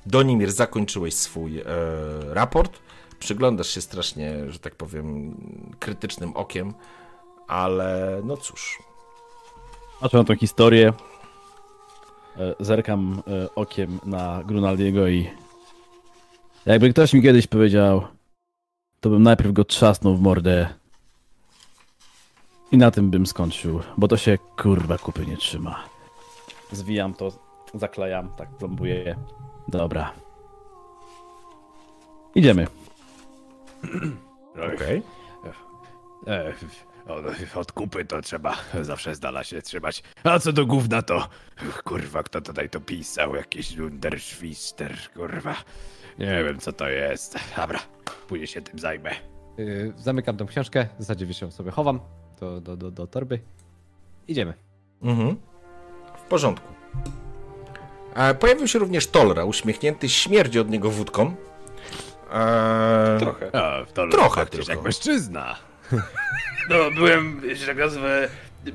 Donimir, zakończyłeś swój e, raport. Przyglądasz się strasznie, że tak powiem, krytycznym okiem, ale no cóż, Patrzę na tą historię. e, Zerkam e, okiem na Grunaldiego i jakby ktoś mi kiedyś powiedział, to bym najpierw go trzasnął w mordę i na tym bym skończył, bo to się kurwa kupy nie trzyma. Zwijam to, zaklejam, tak plombuję. Dobra. Idziemy. Okej. E, od, od kupy to trzeba zawsze z dala się trzymać. A co do gówna to... Kurwa, kto tutaj to pisał? Jakiś Lunderschwister, kurwa. Nie wiem, co to jest. Dobra, później się tym zajmę. Yy, zamykam tą książkę, w zasadzie wiesz, ją sobie chowam do, do, do, do torby. Idziemy. Mhm. W porządku. E, pojawił się również Tolra, uśmiechnięty, śmierdzi od niego wódką. E, Trochę. A, to Trochę tylko. jak mężczyzna. [laughs] No, byłem, że tak nazwę,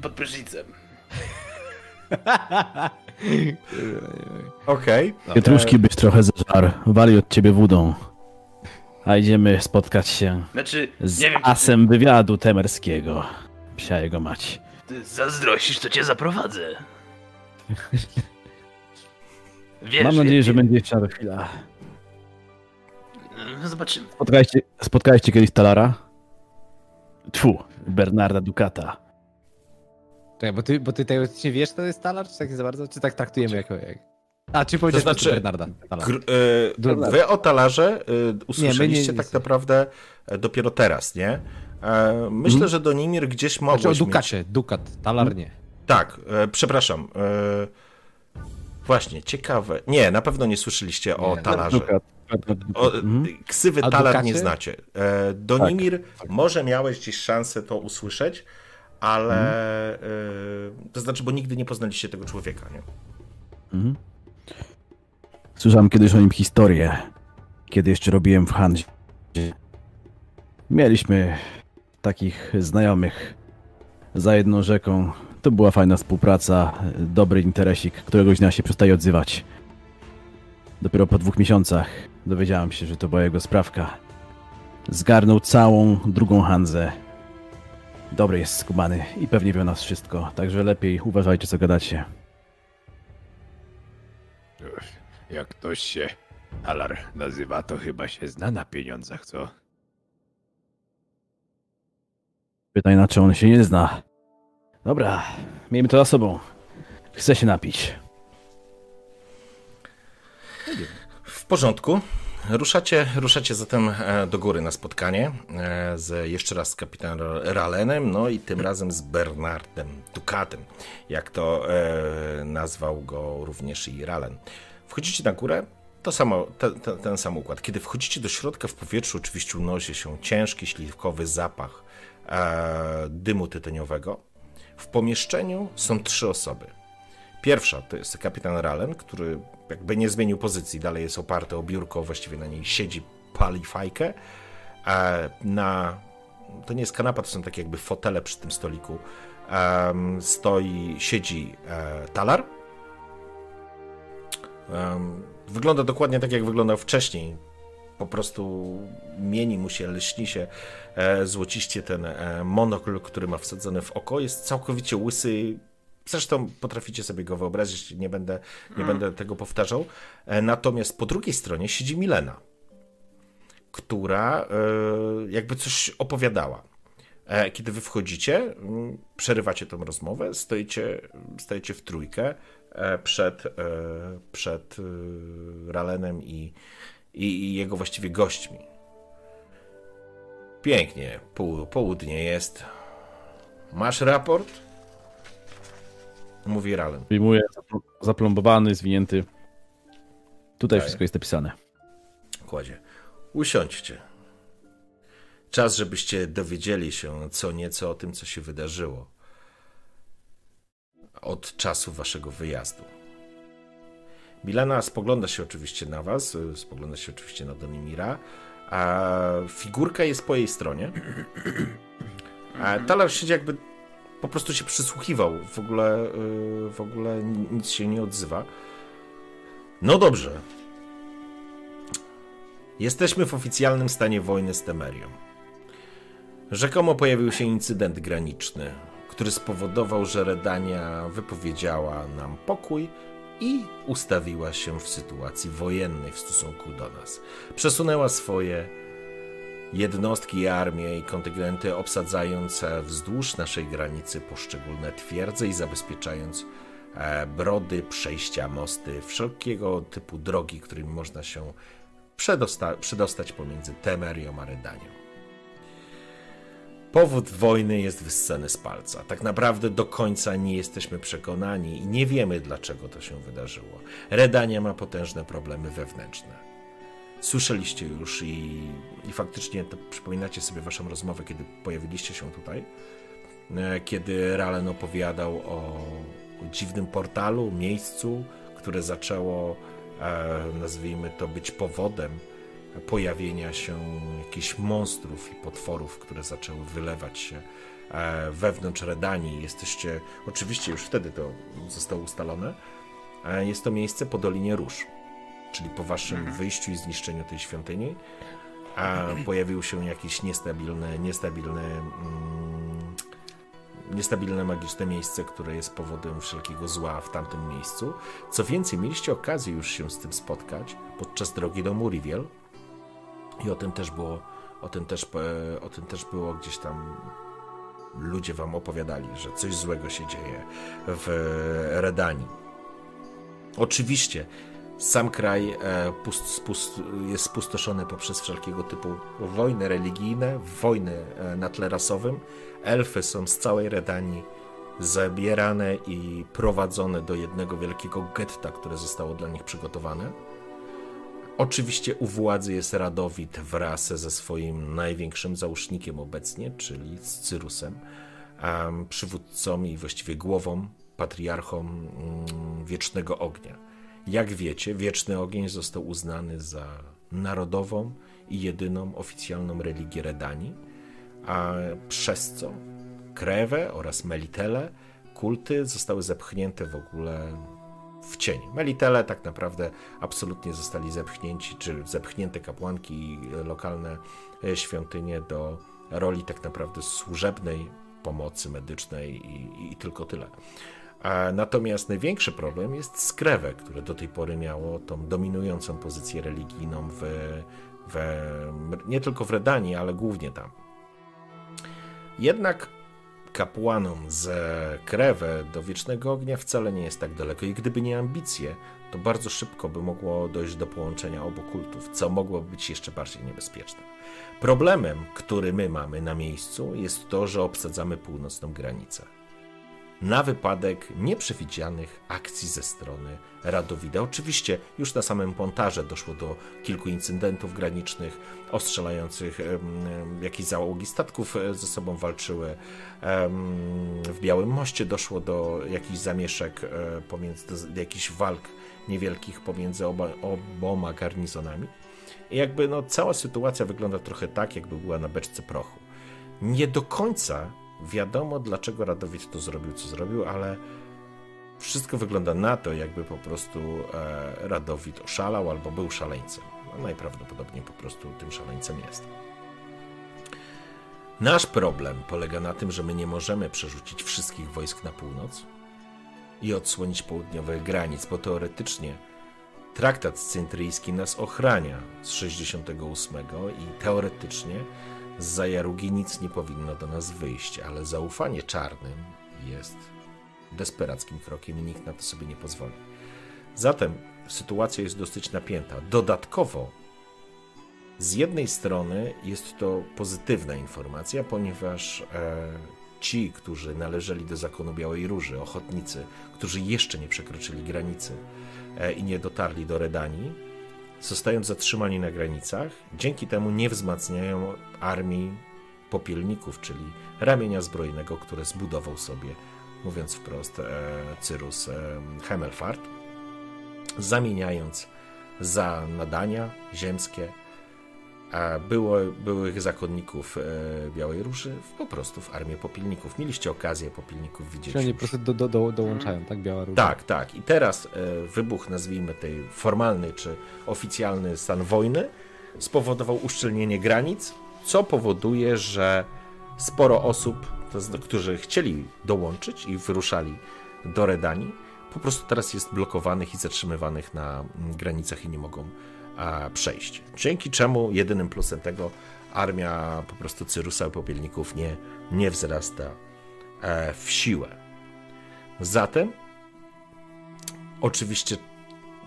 pod prysznicem. [laughs] Okej. Pietruszki byś trochę zażar, wali od ciebie wódą. A idziemy spotkać się Znaczy, z nie wiem, czy asem wywiadu temerskiego. Psia jego mać. ty zazdrościsz, to cię zaprowadzę. [laughs] Wiesz, Mam nadzieję, że będzie jeszcze chwila. No, zobaczymy. Spotkaliście, spotkaliście kiedyś Talara? Tfu, Bernarda Ducata. Czekaj, bo ty, bo ty teoretycznie wiesz, to jest talar, czy tak nie za bardzo? Czy tak traktujemy jako... Jak... A, czy powiedziałeś To znaczy- Bernarda? Talar. Gr- e, wy o talarze e, usłyszeliście nie, tak nie. naprawdę e, dopiero teraz, nie? E, myślę, że Donimir gdzieś Znaczy o mogłeś mieć... Dukacie, Dukat, talar nie. Tak, e, przepraszam. E, właśnie, ciekawe. Nie, na pewno nie słyszeliście o Nie. talarze. Ducat. [laughs] O, Mhm. Ksywy talar nie znacie. E, Donimir, może miałeś gdzieś szansę to usłyszeć, ale e, to znaczy, bo nigdy nie poznaliście tego człowieka, nie? Mhm. Słyszałem kiedyś o nim historię, kiedy jeszcze robiłem w handzie. Mieliśmy takich znajomych za jedną rzeką. To była fajna współpraca, dobry interesik, któregoś dnia się przestaje odzywać. Dopiero po dwóch miesiącach dowiedziałem się, że to była jego sprawka. Zgarnął całą drugą Hanzę. Dobry jest skubany i pewnie wie o nas wszystko, także lepiej uważajcie co gadacie. Jak ktoś się Alar nazywa, to chyba się zna na pieniądzach, co? Pytaj na czy on się nie zna. Dobra, miejmy to za sobą. Chcę się napić. W porządku. Ruszacie, ruszacie zatem e, do góry na spotkanie e, z jeszcze raz z kapitanem Ralenem, no i tym razem z Bernardem Dukatem, jak to e, nazwał go również i Ralen. Wchodzicie na górę to samo, te, te, ten sam układ. Kiedy wchodzicie do środka, w powietrzu oczywiście unosi się ciężki, śliwkowy zapach e, dymu tytoniowego. W pomieszczeniu są trzy osoby. Pierwsza to jest kapitan Ralen, który jakby nie zmienił pozycji, dalej jest oparty o biurko, właściwie na niej siedzi, pali fajkę. E, na, to nie jest kanapa, to są takie jakby fotele przy tym stoliku. E, stoi, siedzi e, talar. Wygląda dokładnie tak, jak wyglądał wcześniej. Po prostu mieni mu się, lśni się złociście ten monokl, który ma wsadzony w oko. Jest całkowicie łysy. Zresztą potraficie sobie go wyobrazić, nie będę, nie będę tego powtarzał. E, natomiast po drugiej stronie siedzi Milena, która jakby coś opowiadała. Kiedy wy wchodzicie, przerywacie tą rozmowę, stoicie, stajecie w trójkę przed, przed Ralenem i, i, jego właściwie gośćmi. Pięknie, południe jest. Masz raport? Mówi Ralen. Wyjmuję zaplombowany, zwinięty. Tutaj Tak. wszystko jest napisane. Kładzie. Usiądźcie. Czas, żebyście dowiedzieli się co nieco o tym, co się wydarzyło od czasu waszego wyjazdu. Milana spogląda się oczywiście na was, spogląda się oczywiście na Donimira, a figurka jest po jej stronie. A Talar siedzi jakby po prostu się przysłuchiwał, w ogóle, y, w ogóle nic się nie odzywa. No dobrze. Jesteśmy w oficjalnym stanie wojny z Temerią. Rzekomo pojawił się incydent graniczny, który spowodował, że Redania wypowiedziała nam pokój i ustawiła się w sytuacji wojennej w stosunku do nas. Przesunęła swoje jednostki i armie i kontyngenty, obsadzając wzdłuż naszej granicy poszczególne twierdze i zabezpieczając e, brody, przejścia, mosty, wszelkiego typu drogi, którymi można się przedosta- przedostać pomiędzy Temerią a Redanią. Powód wojny jest wyssany z palca. Tak naprawdę do końca nie jesteśmy przekonani i nie wiemy, dlaczego to się wydarzyło. Redania ma potężne problemy wewnętrzne. Słyszeliście już i, i faktycznie to przypominacie sobie waszą rozmowę, kiedy pojawiliście się tutaj, e, kiedy Ralen opowiadał o, o dziwnym portalu, miejscu, które zaczęło, e, nazwijmy to, być powodem pojawienia się jakichś monstrów i potworów, które zaczęły wylewać się e, wewnątrz Redanii. Jesteście, oczywiście już wtedy to zostało ustalone, jest to miejsce po Dolinie Róż, czyli po waszym wyjściu i zniszczeniu tej świątyni, a pojawił się jakieś niestabilne, niestabilne, mm, niestabilne magiczne miejsce, które jest powodem wszelkiego zła w tamtym miejscu. Co więcej, mieliście okazję już się z tym spotkać podczas drogi do Muriviel, i o tym też było, o tym też, e, o tym też było gdzieś tam ludzie wam opowiadali, że coś złego się dzieje w Redanii. Oczywiście sam kraj e, pust, spust, jest spustoszony poprzez wszelkiego typu wojny religijne, wojny e, na tle rasowym. Elfy są z całej Redanii zabierane i prowadzone do jednego wielkiego getta, które zostało dla nich przygotowane. Oczywiście u władzy jest Radowid wraz ze swoim największym załóżnikiem obecnie, czyli z Cyrusem, przywódcą i właściwie głową, patriarchą um, Wiecznego Ognia. Jak wiecie, Wieczny Ogień został uznany za narodową i jedyną oficjalną religię Redanii, a przez co Krewę oraz Melitele kulty zostały zepchnięte w ogóle w cień. Melitele tak naprawdę absolutnie zostali zepchnięci, czy zepchnięte kapłanki i lokalne e, świątynie do roli tak naprawdę służebnej pomocy medycznej i, i tylko tyle. Natomiast największy problem jest z Krewę, które do tej pory miało tą dominującą pozycję religijną w, w, nie tylko w Redanii, ale głównie tam. Jednak kapłanom z Krewę do Wiecznego Ognia wcale nie jest tak daleko i gdyby nie ambicje, to bardzo szybko by mogło dojść do połączenia obu kultów, co mogłoby być jeszcze bardziej niebezpieczne. Problemem, który my mamy na miejscu, jest to, że obsadzamy północną granicę. Na wypadek nieprzewidzianych akcji ze strony Radowida. Oczywiście już na samym pontarze doszło do kilku incydentów granicznych, ostrzelających jakieś załogi statków e, ze sobą walczyły. W Białym Moście doszło do jakichś zamieszek e, pomiędzy, do jakichś walk niewielkich pomiędzy oba, oboma garnizonami. I jakby no, cała sytuacja wygląda trochę tak, jakby była na beczce prochu. Nie do końca wiadomo, dlaczego Radowid to zrobił, co zrobił, ale wszystko wygląda na to, jakby po prostu e, Radowid oszalał albo był szaleńcem. No, najprawdopodobniej po prostu tym szaleńcem jest. Nasz problem polega na tym, że my nie możemy przerzucić wszystkich wojsk na północ i odsłonić południowych granic, bo teoretycznie traktat cyntryjski nas ochrania z 68 i teoretycznie z Zajarugi nic nie powinno do nas wyjść, ale zaufanie czarnym jest desperackim krokiem i nikt na to sobie nie pozwoli. Zatem sytuacja jest dosyć napięta. Dodatkowo, z jednej strony jest to pozytywna informacja, ponieważ e, ci, którzy należeli do zakonu Białej Róży, ochotnicy, którzy jeszcze nie przekroczyli granicy e, i nie dotarli do Redanii, zostają zatrzymani na granicach, dzięki temu nie wzmacniają armii popielników, czyli ramienia zbrojnego, które zbudował sobie, mówiąc wprost, e, Cyrus e, Hemelfart, zamieniając za nadania ziemskie a było, byłych zakonników e, Białej Róży w, po prostu w armię popielników. Mieliście okazję popielników widzieć. Czyli oni po prostu do, do, do, dołączają, tak? Biała róża. Tak, tak. I teraz e, wybuch, nazwijmy tej formalny czy oficjalny stan wojny, spowodował uszczelnienie granic, co powoduje, że sporo osób, to, z- którzy chcieli dołączyć i wyruszali do Redanii, po prostu teraz jest blokowanych i zatrzymywanych na granicach i nie mogą przejść. Dzięki czemu jedynym plusem tego armia po prostu Cyrusa Popielników nie, nie wzrasta e, w siłę. Zatem Oczywiście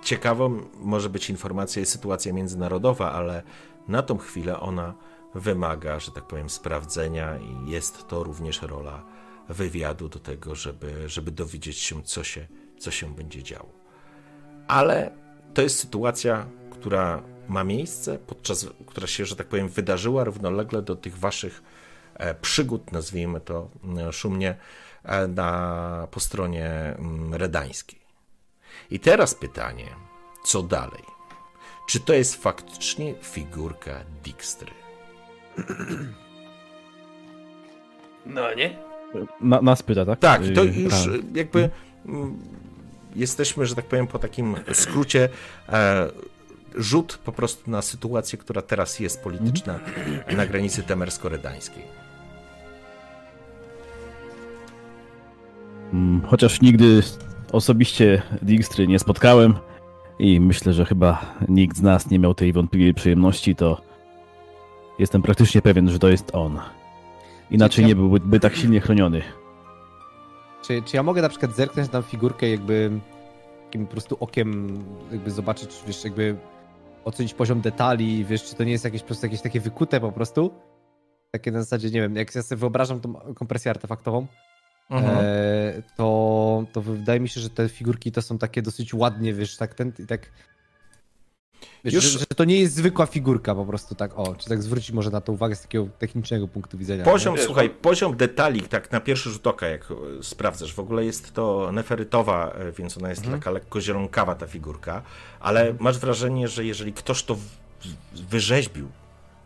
ciekawą może być informacja i sytuacja międzynarodowa, ale na tą chwilę ona wymaga, że tak powiem, sprawdzenia i jest to również rola wywiadu do tego, żeby, żeby dowiedzieć się, co się, co się będzie działo. Ale to jest sytuacja, która ma miejsce, podczas, która się, że tak powiem, wydarzyła równolegle do tych waszych e, przygód, nazwijmy to e, szumnie, e, na, po stronie mm, redańskiej. I teraz pytanie, co dalej? Czy to jest faktycznie figurka Dijkstry? [clears throat] No nie? Na, nas pyta, tak? Tak, to Y, już y, jakby mm, jesteśmy, że tak powiem, po takim skrócie. Rzut po prostu na sytuację, która teraz jest polityczna na granicy temersko-redańskiej. Mm, Chociaż nigdy osobiście Dijkstry nie spotkałem i myślę, że chyba nikt z nas nie miał tej wątpliwej przyjemności, to jestem praktycznie pewien, że to jest on. Inaczej nie byłby by tak silnie chroniony. Czy, czy ja mogę na przykład zerknąć na tam figurkę jakby takim po prostu okiem jakby zobaczyć, wiesz, jakby ocenić poziom detali, wiesz, czy to nie jest jakieś po prostu jakieś takie wykute po prostu? Takie na zasadzie, nie wiem, jak ja sobie wyobrażam tą kompresję artefaktową, Mhm. e, to, to wydaje mi się, że te figurki to są takie dosyć ładnie, wiesz, tak ten, tak Wiesz, Już- że, że to nie jest zwykła figurka po prostu tak, o, czy tak zwrócić może na to uwagę z takiego technicznego punktu widzenia. Poziom, Wiesz, słuchaj, poziom detali, tak na pierwszy rzut oka, jak e, sprawdzasz, w ogóle jest to neferytowa, e, więc ona jest Mhm. taka lekko zielonkawa ta figurka, ale masz wrażenie, że jeżeli ktoś to wyrzeźbił,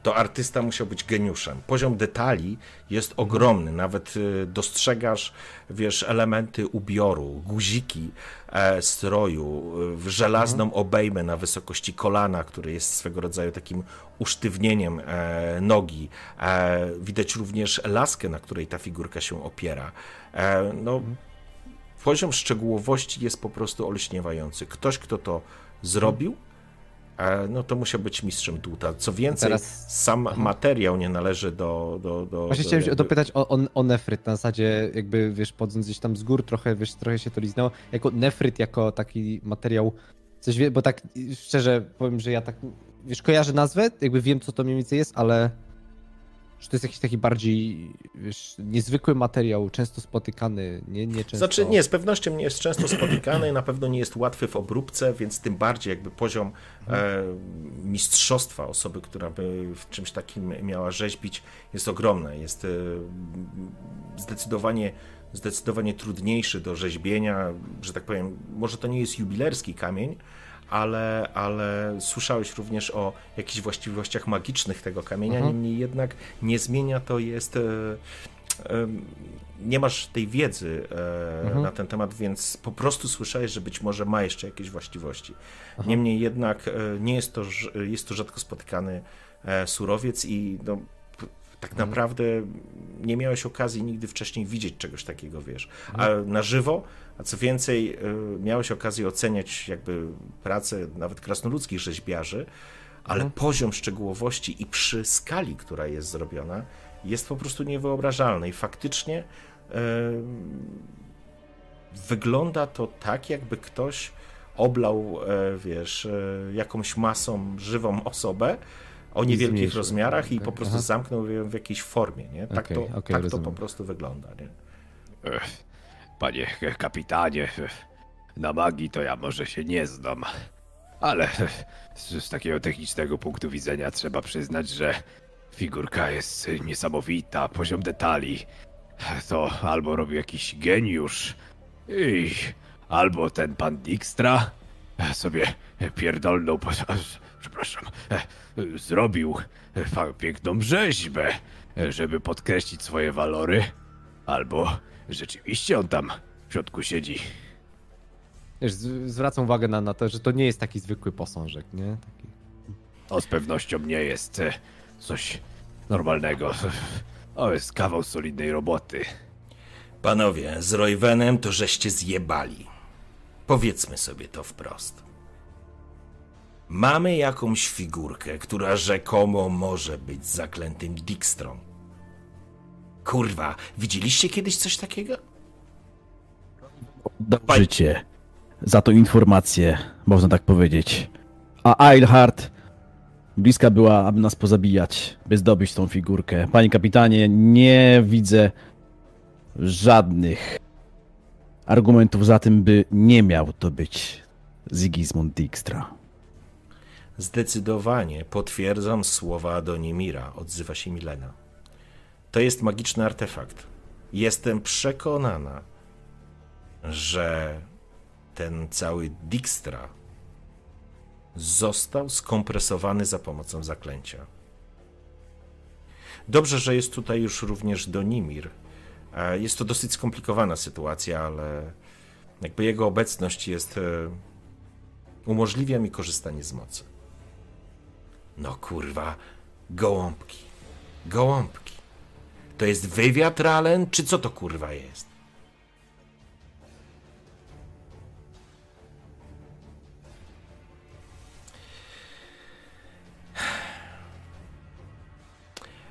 to artysta musiał być geniuszem. Poziom detali jest ogromny, nawet e, dostrzegasz, wiesz, elementy ubioru, guziki e, stroju, żelazną Mhm. obejmę na wysokości kolana, który jest swego rodzaju takim usztywnieniem e, nogi. E, widać również laskę, na której ta figurka się opiera. E, no, Mhm. poziom szczegółowości jest po prostu olśniewający. Ktoś, kto to zrobił, no to musiał być mistrzem dłuta. Co więcej, Teraz- sam materiał nie należy do... do, do Właśnie do chciałem się jakby- dopytać o, o, o nefryt, na zasadzie jakby, wiesz, podząc gdzieś tam z gór trochę, wiesz, trochę się to liznęło, jako nefryt, jako taki materiał, coś wie, bo tak szczerze powiem, że ja tak, wiesz, kojarzę nazwę, jakby wiem, co to mniej więcej jest, ale Czy to jest jakiś taki bardziej wiesz, niezwykły materiał, często spotykany, nie, nie często... Znaczy nie, z pewnością nie jest często spotykany, na pewno nie jest łatwy w obróbce, więc tym bardziej jakby poziom e, mistrzostwa osoby, która by w czymś takim miała rzeźbić jest ogromny. Jest e, zdecydowanie, zdecydowanie trudniejszy do rzeźbienia, że tak powiem, może to nie jest jubilerski kamień, ale, ale słyszałeś również o jakichś właściwościach magicznych tego kamienia, Mhm. niemniej jednak nie zmienia to jest... E, e, nie masz tej wiedzy e, Mhm. na ten temat, więc po prostu słyszałeś, że być może ma jeszcze jakieś właściwości. Niemniej jednak nie jest to, jest to rzadko spotykany surowiec i no, tak naprawdę nie miałeś okazji nigdy wcześniej widzieć czegoś takiego, wiesz. A na żywo, a co więcej, e, miałeś okazję oceniać jakby pracę nawet krasnoludzkich rzeźbiarzy, ale poziom szczegółowości i przy skali, która jest zrobiona, jest po prostu niewyobrażalny i faktycznie e, wygląda to tak, jakby ktoś oblał, e, wiesz, e, jakąś masą żywą osobę o niewielkich rozmiarach i tak, po prostu aha. zamknął ją w jakiejś formie, nie? Tak, Okej, to, okej, tak to po prostu wygląda, nie? Ech, Panie kapitanie, na magii to ja może się nie znam. Ale z, z takiego technicznego punktu widzenia trzeba przyznać, że figurka jest niesamowita, poziom detali. To albo robi jakiś geniusz, i albo ten pan Dijkstra sobie pierdolną, przepraszam, zrobił piękną rzeźbę, żeby podkreślić swoje walory. Albo rzeczywiście on tam w środku siedzi. Wiesz, zwracam uwagę na, na to, że to nie jest taki zwykły posążek, nie? Taki... To z pewnością nie jest e, coś normalnego. To jest kawał solidnej roboty. Panowie, z Royvenem to żeście zjebali. Powiedzmy sobie to wprost. Mamy jakąś figurkę, która rzekomo może być zaklętym Dijkstrą. Kurwa, widzieliście kiedyś coś takiego? Oddał życie. Za tą informację, można tak powiedzieć. A Eilhart bliska była, aby nas pozabijać, by zdobyć tą figurkę. Panie kapitanie, nie widzę żadnych argumentów za tym, by nie miał to być Sigismund Dijkstra. Zdecydowanie potwierdzam słowa Adonimira, odzywa się Milena. To jest magiczny artefakt. Jestem przekonana, że ten cały Dijkstra został skompresowany za pomocą zaklęcia. Dobrze, że jest tutaj już również Donimir. E, Jest to dosyć skomplikowana sytuacja, ale jakby jego obecność jest e, umożliwia mi korzystanie z mocy. No kurwa, gołąbki. Gołąbki. To jest wywiad, Ralen, czy co to kurwa jest?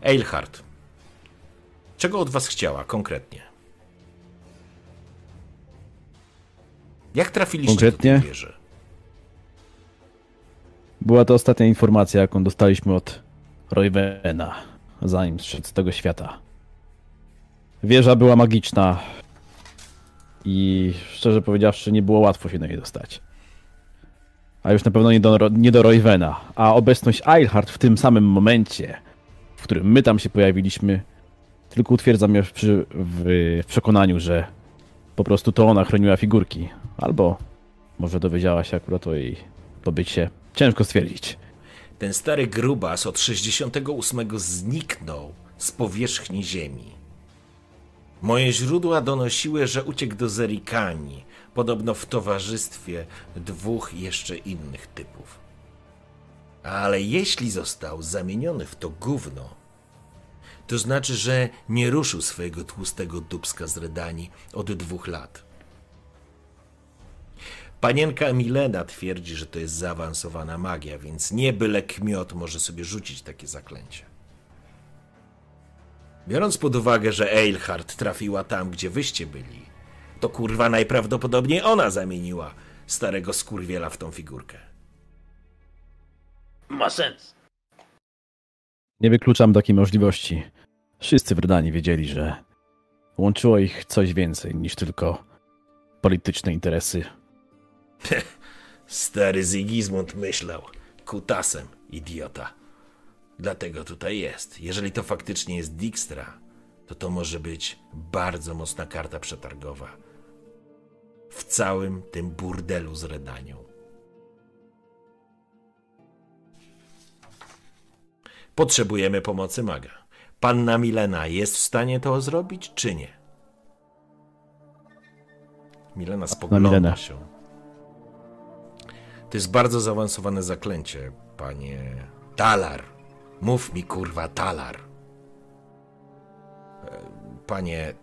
Eilhart, czego od was chciała konkretnie? Jak trafiliście Konkretnie? do tej wieży? Była to ostatnia informacja, jaką dostaliśmy od Roywena, zanim zszedł z tego świata. Wieża była magiczna i szczerze powiedziawszy nie było łatwo się do niej dostać. A już na pewno nie do, nie do Roywena. A obecność Eilhart w tym samym momencie, w którym my tam się pojawiliśmy, tylko utwierdza mnie w, w, w przekonaniu, że po prostu to ona chroniła figurki. Albo może dowiedziała się akurat o jej pobycie. Ciężko stwierdzić. Ten stary grubas od 68 zniknął z powierzchni ziemi. Moje źródła donosiły, że uciekł do Zerikani, podobno w towarzystwie dwóch jeszcze innych typów. Ale jeśli został zamieniony w to gówno, to znaczy, że nie ruszył swojego tłustego dubska z Redani od dwóch lat. Panienka Milena twierdzi, że to jest zaawansowana magia, więc nie byle kmiot może sobie rzucić takie zaklęcie. Biorąc pod uwagę, że Eilhart trafiła tam, gdzie wyście byli, to kurwa najprawdopodobniej ona zamieniła starego skurwiela w tą figurkę. Ma sens. Nie wykluczam takiej możliwości. Wszyscy w wiedzieli, że łączyło ich coś więcej niż tylko polityczne interesy. Stary Zygizmund myślał. Kutasem, idiota. Dlatego tutaj jest. Jeżeli to faktycznie jest Dijkstra, to to może być bardzo mocna karta przetargowa. W całym tym burdelu z Redanią. Potrzebujemy pomocy maga. Panna Milena jest w stanie to zrobić, czy nie? Milena spogląda Milena. się. To jest bardzo zaawansowane zaklęcie, panie. Talar. Mów mi, kurwa, talar. E, Panie.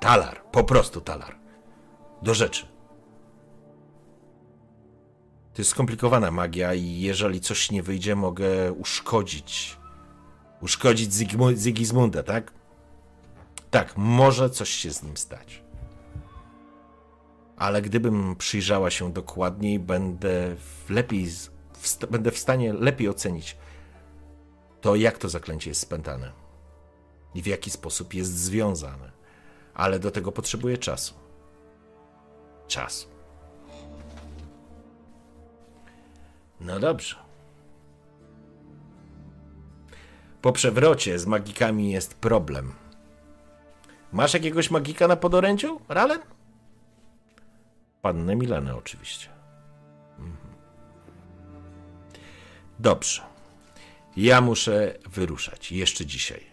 Talar. Po prostu talar. Do rzeczy. To jest skomplikowana magia i jeżeli coś nie wyjdzie, mogę uszkodzić. Uszkodzić Zygmu- Zygizmunda, tak? Tak, może coś się z nim stać. Ale gdybym przyjrzała się dokładniej, będę lepiej, będę w stanie lepiej ocenić to, jak to zaklęcie jest spętane i w jaki sposób jest związane. Ale do tego potrzebuję czasu. Czasu. No dobrze. Po przewrocie z magikami jest problem. Masz jakiegoś magika na podorędziu, Ralen? Pannę Milenę oczywiście. Mhm. Dobrze. Ja muszę wyruszać jeszcze dzisiaj.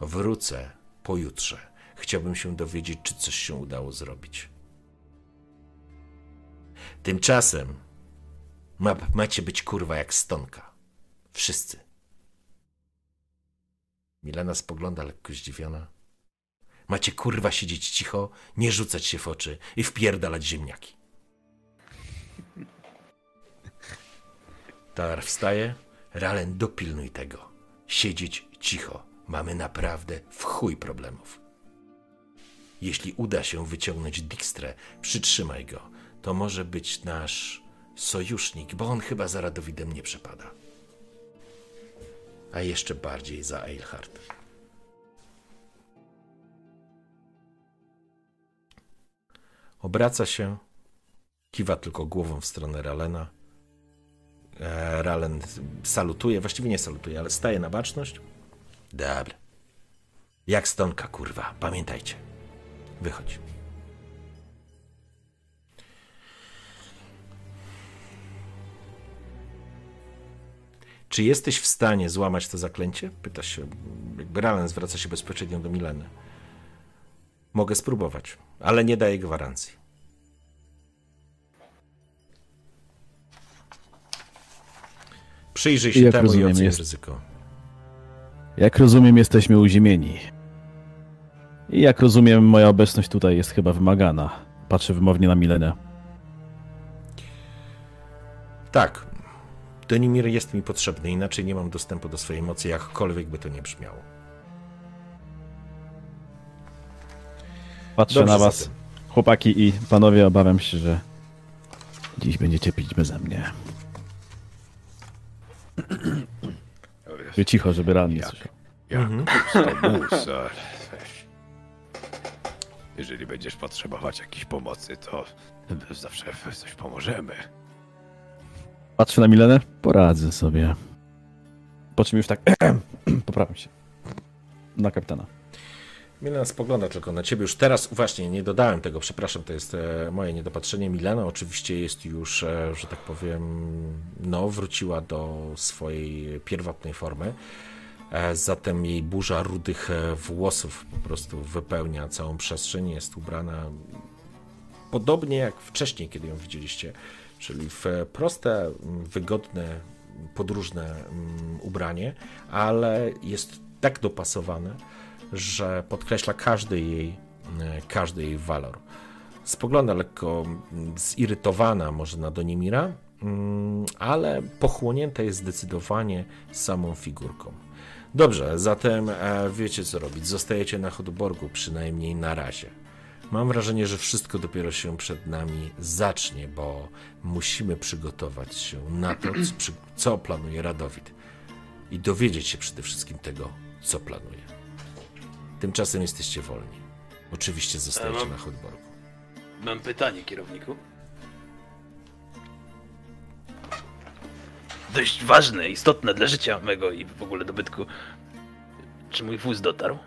Wrócę pojutrze. Chciałbym się dowiedzieć, czy coś się udało zrobić. Tymczasem ma, macie być kurwa jak stonka. Wszyscy. Milena spogląda lekko zdziwiona. Macie kurwa siedzieć cicho, nie rzucać się w oczy i wpierdalać ziemniaki. Talar wstaje. Ralen, dopilnuj tego. Siedzieć cicho. Mamy naprawdę w chuj problemów. Jeśli uda się wyciągnąć Dijkstrę, przytrzymaj go. To może być nasz sojusznik, bo on chyba za Radowidem nie przepada. A jeszcze bardziej za Eilhart. Obraca się, kiwa tylko głową w stronę Ralena. E, Ralen salutuje, właściwie nie salutuje, ale staje na baczność. Dobra. Jak stonka, kurwa, pamiętajcie. Wychodź. Czy jesteś w stanie złamać to zaklęcie? Pyta się, Ralen zwraca się bezpośrednio do Mileny. Mogę spróbować, ale nie daję gwarancji. Przyjrzyj się Jak temu i rozumiem, oceń jest- ryzyko. Jak rozumiem, jesteśmy uziemieni. I jak rozumiem, moja obecność tutaj jest chyba wymagana. Patrzę wymownie na Milenę. Tak. Denimir jest mi potrzebny, inaczej nie mam dostępu do swojej mocy, jakkolwiek by to nie brzmiało. Patrzę Dobrze na was, chłopaki i panowie, obawiam się, że dziś będziecie pić beze mnie. Wy cicho, żeby ran nie Jak? słyszał. Jak Mhm. mus, ale. Jeżeli będziesz potrzebować jakiejś pomocy, to zawsze coś pomożemy. Patrzę na Milenę, poradzę sobie. Po czym już tak [clears throat] poprawiam się. Na kapitana. Milena spogląda tylko na ciebie. Już teraz, właśnie, nie dodałem tego, przepraszam, to jest e, moje niedopatrzenie. Milena oczywiście jest już, e, że tak powiem, no, wróciła do swojej pierwotnej formy. E, zatem jej burza rudych włosów po prostu wypełnia całą przestrzeń. Jest ubrana podobnie jak wcześniej, kiedy ją widzieliście, czyli w proste, wygodne, podróżne ubranie, ale jest tak dopasowane, że podkreśla każdy jej, e, każdy jej walor. Spogląda lekko zirytowana może na Donimira, mm, ale pochłonięta jest zdecydowanie samą figurką. Dobrze, zatem e, wiecie co robić. Zostajecie na Hodborgu przynajmniej na razie. Mam wrażenie, że wszystko dopiero się przed nami zacznie, bo musimy przygotować się na to, co planuje Radowid i dowiedzieć się przede wszystkim tego, co planuje. Tymczasem jesteście wolni. Oczywiście zostajecie mam- na Hotborgu. Mam pytanie, kierowniku. Dość ważne, istotne dla życia mego i w ogóle dobytku. Czy mój wóz dotarł?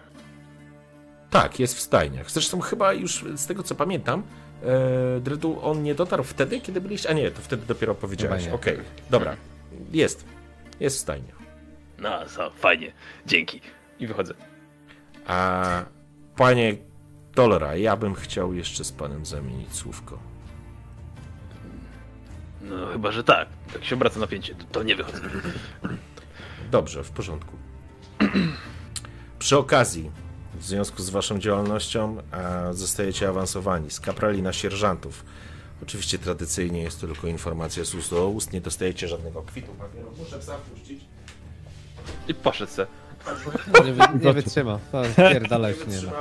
Tak, jest w stajniach. Zresztą chyba już z tego co pamiętam, e, Dredu, on nie dotarł wtedy, kiedy byliście. A nie, to wtedy dopiero powiedziałeś. Chyba nie. Okej, dobra. Jest. Jest w stajniach. No, co, fajnie. Dzięki. I wychodzę. A panie Dolora, ja bym chciał jeszcze z panem zamienić słówko. No, chyba, że tak. Jak się obraca napięcie, to, to nie wychodzę. Dobrze, w porządku. Przy okazji, w związku z waszą działalnością, zostajecie awansowani z kaprali na sierżantów. Oczywiście tradycyjnie jest to tylko informacja z ust do ust, nie dostajecie żadnego kwitu papieru. Muszę psa puścić. I poszedł se. Nie, wy, nie wytrzyma. To Pierdalaj się nie da.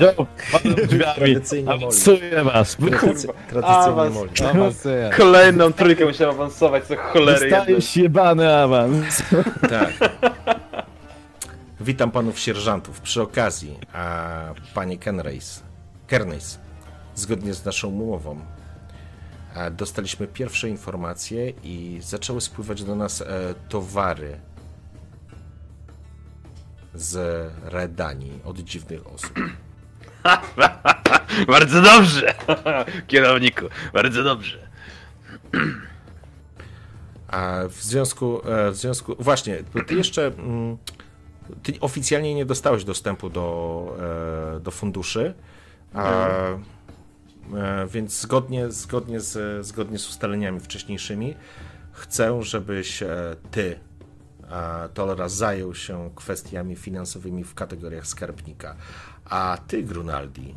Joe, pan drzwiami, Tradycyjnie moli. awansuję was. Tradycy, tradycyjnie moli. Awansuje. Kolejną trójkę musiałem awansować, co cholery jedne. Dostajesz jebany awans. Tak. Witam panów sierżantów. Przy okazji, a panie Kenrace, Kernace, zgodnie z naszą umową, a, dostaliśmy pierwsze informacje i zaczęły spływać do nas e, towary z Redanii od dziwnych osób. [laughs] Bardzo dobrze, [laughs] kierowniku, bardzo dobrze. A w związku, e, w związku, właśnie, ty jeszcze, mm, ty oficjalnie nie dostałeś dostępu do, e, do funduszy, a, e, więc zgodnie, zgodnie, z, zgodnie z ustaleniami wcześniejszymi chcę, żebyś ty, Tolera, zajął się kwestiami finansowymi w kategoriach skarbnika, a ty, Grunaldi,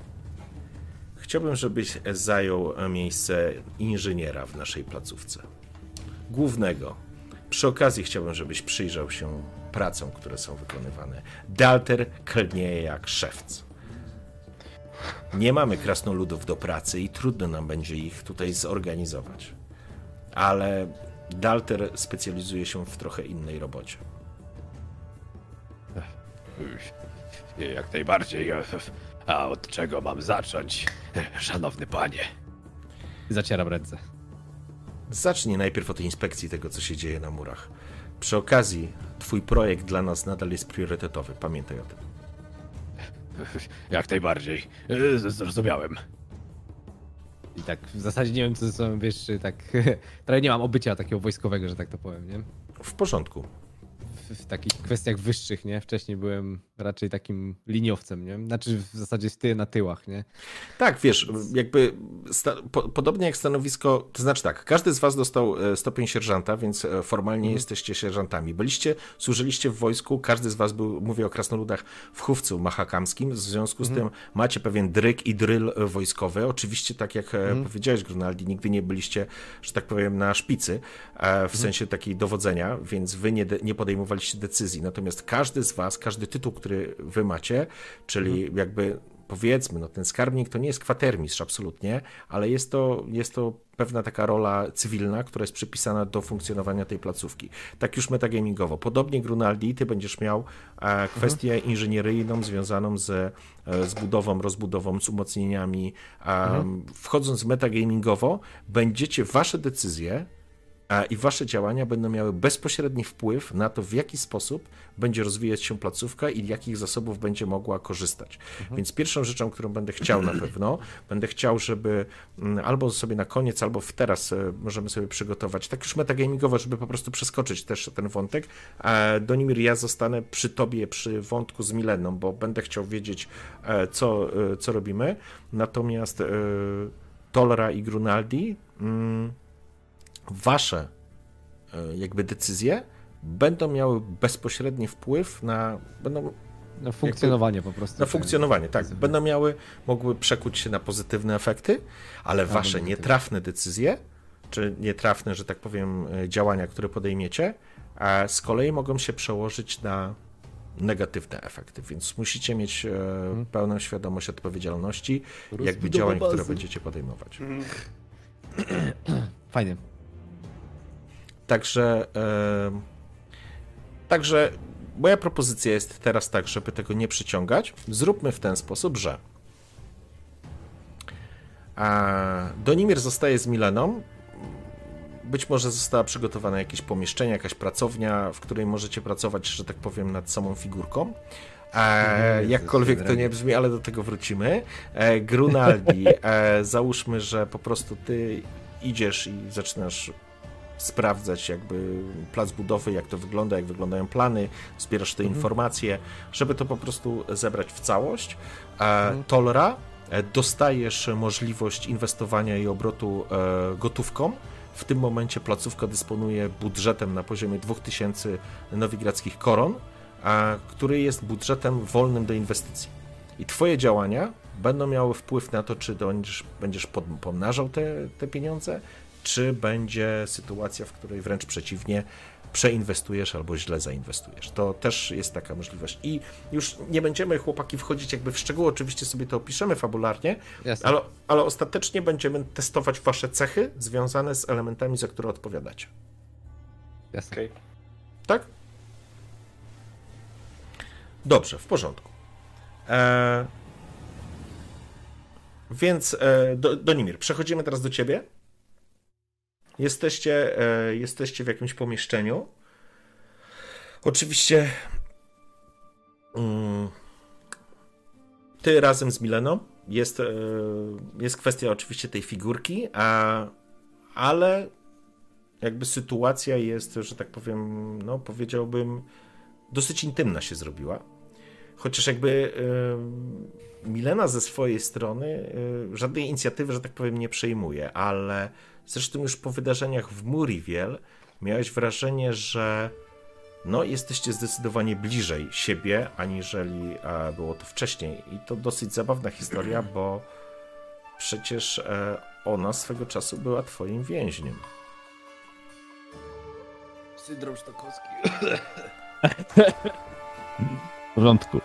chciałbym, żebyś zajął miejsce inżyniera w naszej placówce głównego. Przy okazji chciałbym, żebyś przyjrzał się pracom, które są wykonywane. Dalter klnie jak szewc. Nie mamy krasnoludów do pracy i trudno nam będzie ich tutaj zorganizować. Ale Dalter specjalizuje się w trochę innej robocie. Jak najbardziej. A od czego mam zacząć? Szanowny panie. Zacieram ręce. Zacznij najpierw od inspekcji tego, co się dzieje na murach. Przy okazji, twój projekt dla nas nadal jest priorytetowy. Pamiętaj o tym. Jak najbardziej. Zrozumiałem. I tak w zasadzie nie wiem, co ze sobą wiesz, czy tak. [laughs] Trochę nie mam obycia takiego wojskowego, że tak to powiem, nie? W porządku. W, takich kwestiach wyższych, nie? Wcześniej byłem raczej takim liniowcem, nie? Znaczy w zasadzie z ty na tyłach, nie? Tak, wiesz, jakby po, podobnie jak stanowisko, to znaczy tak, każdy z was dostał e, stopień sierżanta, więc e, formalnie jesteście sierżantami. Byliście, służyliście w wojsku, każdy z was był, mówię o krasnoludach, w chówcu mahakamskim, w związku z tym macie pewien dryk i dryl e, wojskowy. Oczywiście, tak jak e, powiedziałeś, Grunaldi, nigdy nie byliście, że tak powiem, na szpicy, w sensie takiej dowodzenia, więc wy nie, nie podejmowaliście decyzji. Natomiast każdy z was, każdy tytuł, który wy macie, czyli jakby powiedzmy, no ten skarbnik to nie jest kwatermistrz absolutnie, ale jest to, jest to pewna taka rola cywilna, która jest przypisana do funkcjonowania tej placówki. Tak już metagamingowo. Podobnie Grunaldi, ty będziesz miał e, kwestię inżynieryjną związaną z, e, z budową, rozbudową, z umocnieniami. E, Wchodząc metagamingowo, będziecie wasze decyzje i wasze działania będą miały bezpośredni wpływ na to, w jaki sposób będzie rozwijać się placówka i jakich zasobów będzie mogła korzystać. Więc pierwszą rzeczą, którą będę chciał na pewno, będę chciał, żeby mm, albo sobie na koniec, albo w teraz e, możemy sobie przygotować, tak już metagamingowo, żeby po prostu przeskoczyć też ten wątek. E, Donimir, ja zostanę przy tobie, przy wątku z Mileną, bo będę chciał wiedzieć, e, co, co robimy. Natomiast Tolra i Grunaldi... Mm, wasze e, jakby decyzje będą miały bezpośredni wpływ na, będą Na funkcjonowanie po prostu. na funkcjonowanie, tak. Będą miały, mogły przekuć się na pozytywne efekty, ale wasze nietrafne decyzje, czy nietrafne, że tak powiem, e, działania, które podejmiecie, a z kolei mogą się przełożyć na negatywne efekty, więc musicie mieć e, pełną świadomość odpowiedzialności, jakby działań, które będziecie podejmować. Fajnie. Także, także moja propozycja jest teraz tak, żeby tego nie przyciągać. Zróbmy w ten sposób, że Donimir zostaje z Mileną. Być może została przygotowane jakieś pomieszczenie, jakaś pracownia, w której możecie pracować, że tak powiem, nad samą figurką. E, jakkolwiek to nie brzmi, ale do tego wrócimy. E, Grunaldi, [laughs] e, załóżmy, że po prostu ty idziesz i zaczynasz sprawdzać jakby plac budowy, jak to wygląda, jak wyglądają plany, zbierasz te informacje, żeby to po prostu zebrać w całość. E, Tolra, e, dostajesz możliwość inwestowania i obrotu e, gotówką. W tym momencie placówka dysponuje budżetem na poziomie 2000 nowigradzkich koron, a, który jest budżetem wolnym do inwestycji. I Twoje działania będą miały wpływ na to, czy będziesz, będziesz pomnażał te, te pieniądze, czy będzie sytuacja, w której wręcz przeciwnie, przeinwestujesz albo źle zainwestujesz. To też jest taka możliwość. I już nie będziemy, chłopaki, wchodzić jakby w szczegóły, oczywiście sobie to opiszemy fabularnie, Jasne. ale, ale ostatecznie będziemy testować wasze cechy związane z elementami, za które odpowiadacie. Jasne. Okej. Tak? Dobrze, w porządku. E... Więc e, do, Donimir, przechodzimy teraz do ciebie. Jesteście, e, jesteście w jakimś pomieszczeniu. Oczywiście mm, ty razem z Mileną. Jest, e, jest kwestia oczywiście tej figurki, a, ale jakby sytuacja jest, że tak powiem, no powiedziałbym, dosyć intymna się zrobiła. Chociaż jakby y, Milena ze swojej strony żadnej inicjatywy, że tak powiem, nie przejmuje, ale zresztą już po wydarzeniach w Muriwiel miałeś wrażenie, że no, jesteście zdecydowanie bliżej siebie, aniżeli a, było to wcześniej. I to dosyć zabawna historia, [clears throat] bo przecież e, ona swego czasu była twoim więźniem. Syndrom sztokowski. W porządku.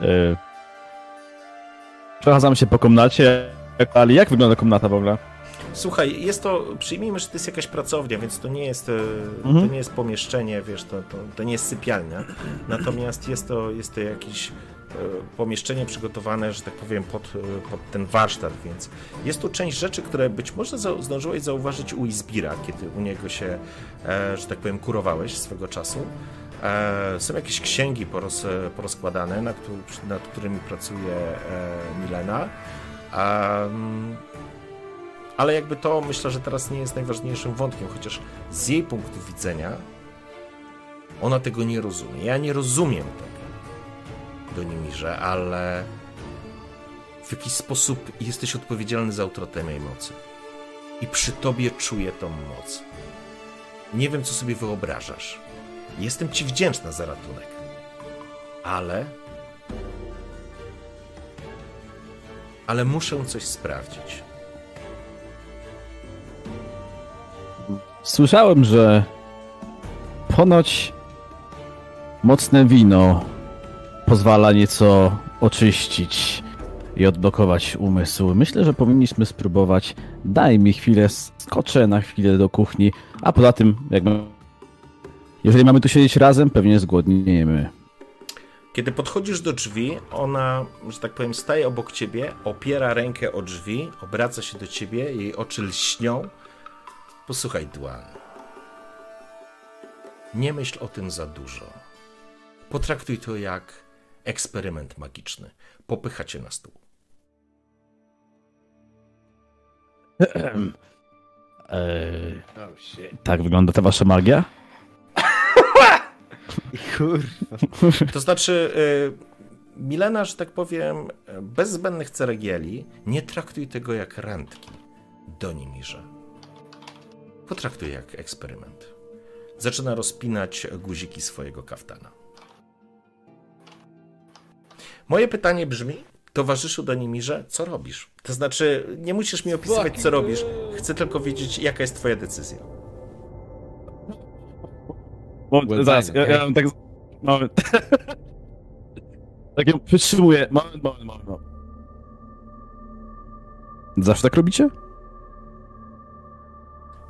E, Przechadzam się po komnacie, ale jak wygląda komnata w ogóle? Słuchaj, jest to, przyjmijmy, że to jest jakaś pracownia, więc to nie jest, e, to Mhm. nie jest pomieszczenie, wiesz, to, to, to nie jest sypialnia, natomiast jest to, jest to jakieś e, pomieszczenie przygotowane, że tak powiem, pod, e, pod ten warsztat, więc jest tu część rzeczy, które być może za, zdążyłeś zauważyć u Izbira, kiedy u niego się, e, że tak powiem, kurowałeś swego czasu. E, Są jakieś księgi poroz, e, porozkładane, nad, nad którymi pracuje e, Milena. Mm, ale jakby to myślę, że teraz nie jest najważniejszym wątkiem, chociaż z jej punktu widzenia ona tego nie rozumie. Ja nie rozumiem tego do Nimirze, ale w jakiś sposób jesteś odpowiedzialny za utratę mocy. I przy tobie czuję tą moc. Nie wiem, co sobie wyobrażasz. Jestem ci wdzięczna za ratunek. Ale. Ale muszę coś sprawdzić. Słyszałem, że ponoć mocne wino pozwala nieco oczyścić i odblokować umysł. Myślę, że powinniśmy spróbować. Daj mi chwilę, skoczę na chwilę do kuchni, a poza tym, jakby, jeżeli mamy tu siedzieć razem, pewnie zgłodniejemy. Kiedy podchodzisz do drzwi, ona, że tak powiem, staje obok ciebie, opiera rękę o drzwi, obraca się do ciebie, jej oczy lśnią. Posłuchaj, Duan. Nie myśl o tym za dużo. Potraktuj to jak eksperyment magiczny. Popycha cię na stół. Eee, [clears throat] tak wygląda ta wasza magia? To znaczy, y, Milena, że tak powiem, bez zbędnych ceregieli, nie traktuj tego jak randki. Do Nimirze. Potraktuj jak eksperyment. Zaczyna rozpinać guziki swojego kaftana. Moje pytanie brzmi, towarzyszu do Nimirze, co robisz? To znaczy, nie musisz mi opisywać, co robisz. Chcę tylko wiedzieć, jaka jest twoja decyzja. Moment, Well zaraz, ja, okej. ja mam tak... Moment. [laughs] tak ją przytrzymuję. Moment, moment, moment. moment. Zawsze tak robicie?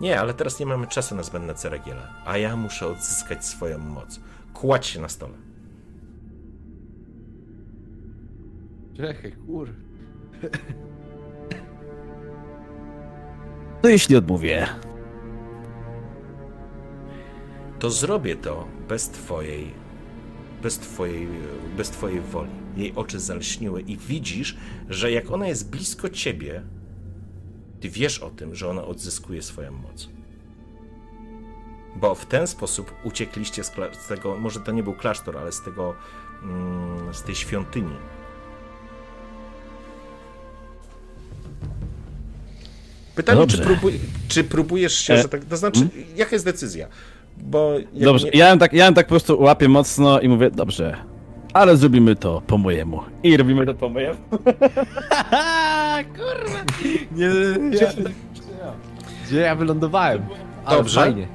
Nie, ale teraz nie mamy czasu na zbędne ceregiele, a ja muszę odzyskać swoją moc. Kładź się na stole. Czekaj, kur... To jeśli odmówię. To zrobię to bez twojej, bez twojej, bez twojej woli. Jej oczy zalśniły i widzisz, że jak ona jest blisko ciebie, ty wiesz o tym, że ona odzyskuje swoją moc. Bo w ten sposób uciekliście z, z tego, może to nie był klasztor, ale z tego, mm, z tej świątyni. Pytanie, czy, próbuj, czy próbujesz się, E, że tak, to znaczy, jaka jest decyzja? Bo Dobrze, nie- ja ją tak, ja ją tak po prostu łapię mocno i mówię, dobrze, ale zrobimy to po mojemu. I robimy to po mojemu. [laughs] kurwa! Nie, ja, Gdzie ja wylądowałem? Ale Dobrze. Fajnie.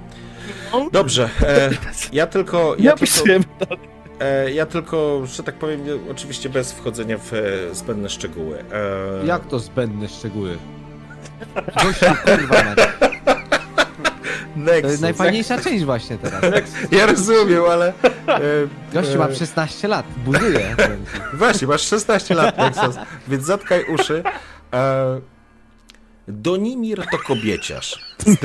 Dobrze, e, ja tylko. Ja, Ja tylko e, ja tylko, że tak powiem, oczywiście bez wchodzenia w e, zbędne szczegóły. E, Jak to zbędne szczegóły? Gościu, kurwa, mać. To jest najfajniejsza część właśnie teraz. Ja rozumiem, ale. E, Gościu ma 16 lat, buzuje. [laughs] Właśnie, masz 16 lat, Nexus, więc zatkaj uszy. E, Donimir to kobieciarz. [laughs]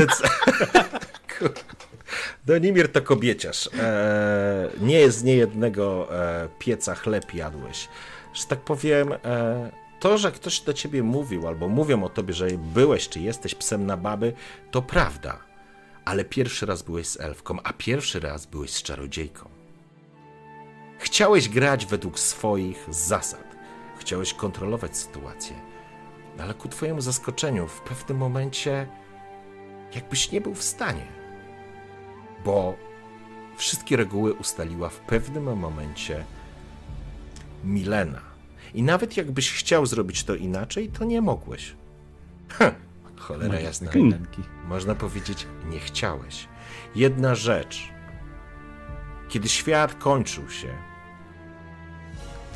Donimir to kobieciarz. E, nie jest z niejednego e, pieca chleb jadłeś. Że tak powiem, e, to, że ktoś do ciebie mówił, albo mówią o tobie, że byłeś czy jesteś psem na baby, to prawda. Ale pierwszy raz byłeś z elfką, a pierwszy raz byłeś z czarodziejką. Chciałeś grać według swoich zasad. Chciałeś kontrolować sytuację. Ale ku twojemu zaskoczeniu, w pewnym momencie, jakbyś nie był w stanie. Bo wszystkie reguły ustaliła w pewnym momencie Milena. I nawet jakbyś chciał zrobić to inaczej, to nie mogłeś. Hm, cholera jasna. Kajdanki. Można powiedzieć, nie chciałeś. Jedna rzecz. Kiedy świat kończył się,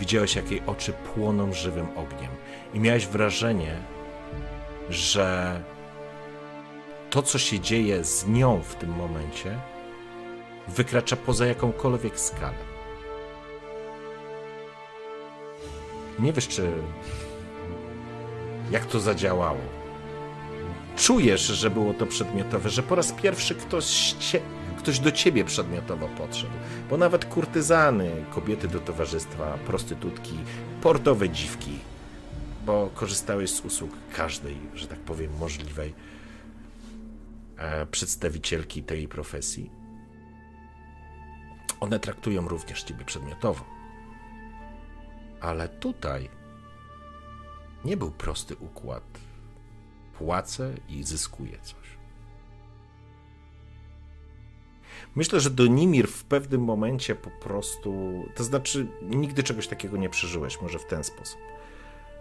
widziałeś, jak jej oczy płoną żywym ogniem, i miałeś wrażenie, że to, co się dzieje z nią w tym momencie, wykracza poza jakąkolwiek skalę. Nie wiesz, czy. jak to zadziałało czujesz, że było to przedmiotowe, że po raz pierwszy ktoś, cie, ktoś do ciebie przedmiotowo podszedł. Bo nawet kurtyzany, kobiety do towarzystwa, prostytutki, portowe dziwki, bo korzystałeś z usług każdej, że tak powiem, możliwej e, przedstawicielki tej profesji. One traktują również ciebie przedmiotowo. Ale tutaj nie był prosty układ płacę i zyskuję coś. Myślę, że Donimir w pewnym momencie po prostu. To znaczy, nigdy czegoś takiego nie przeżyłeś, może w ten sposób.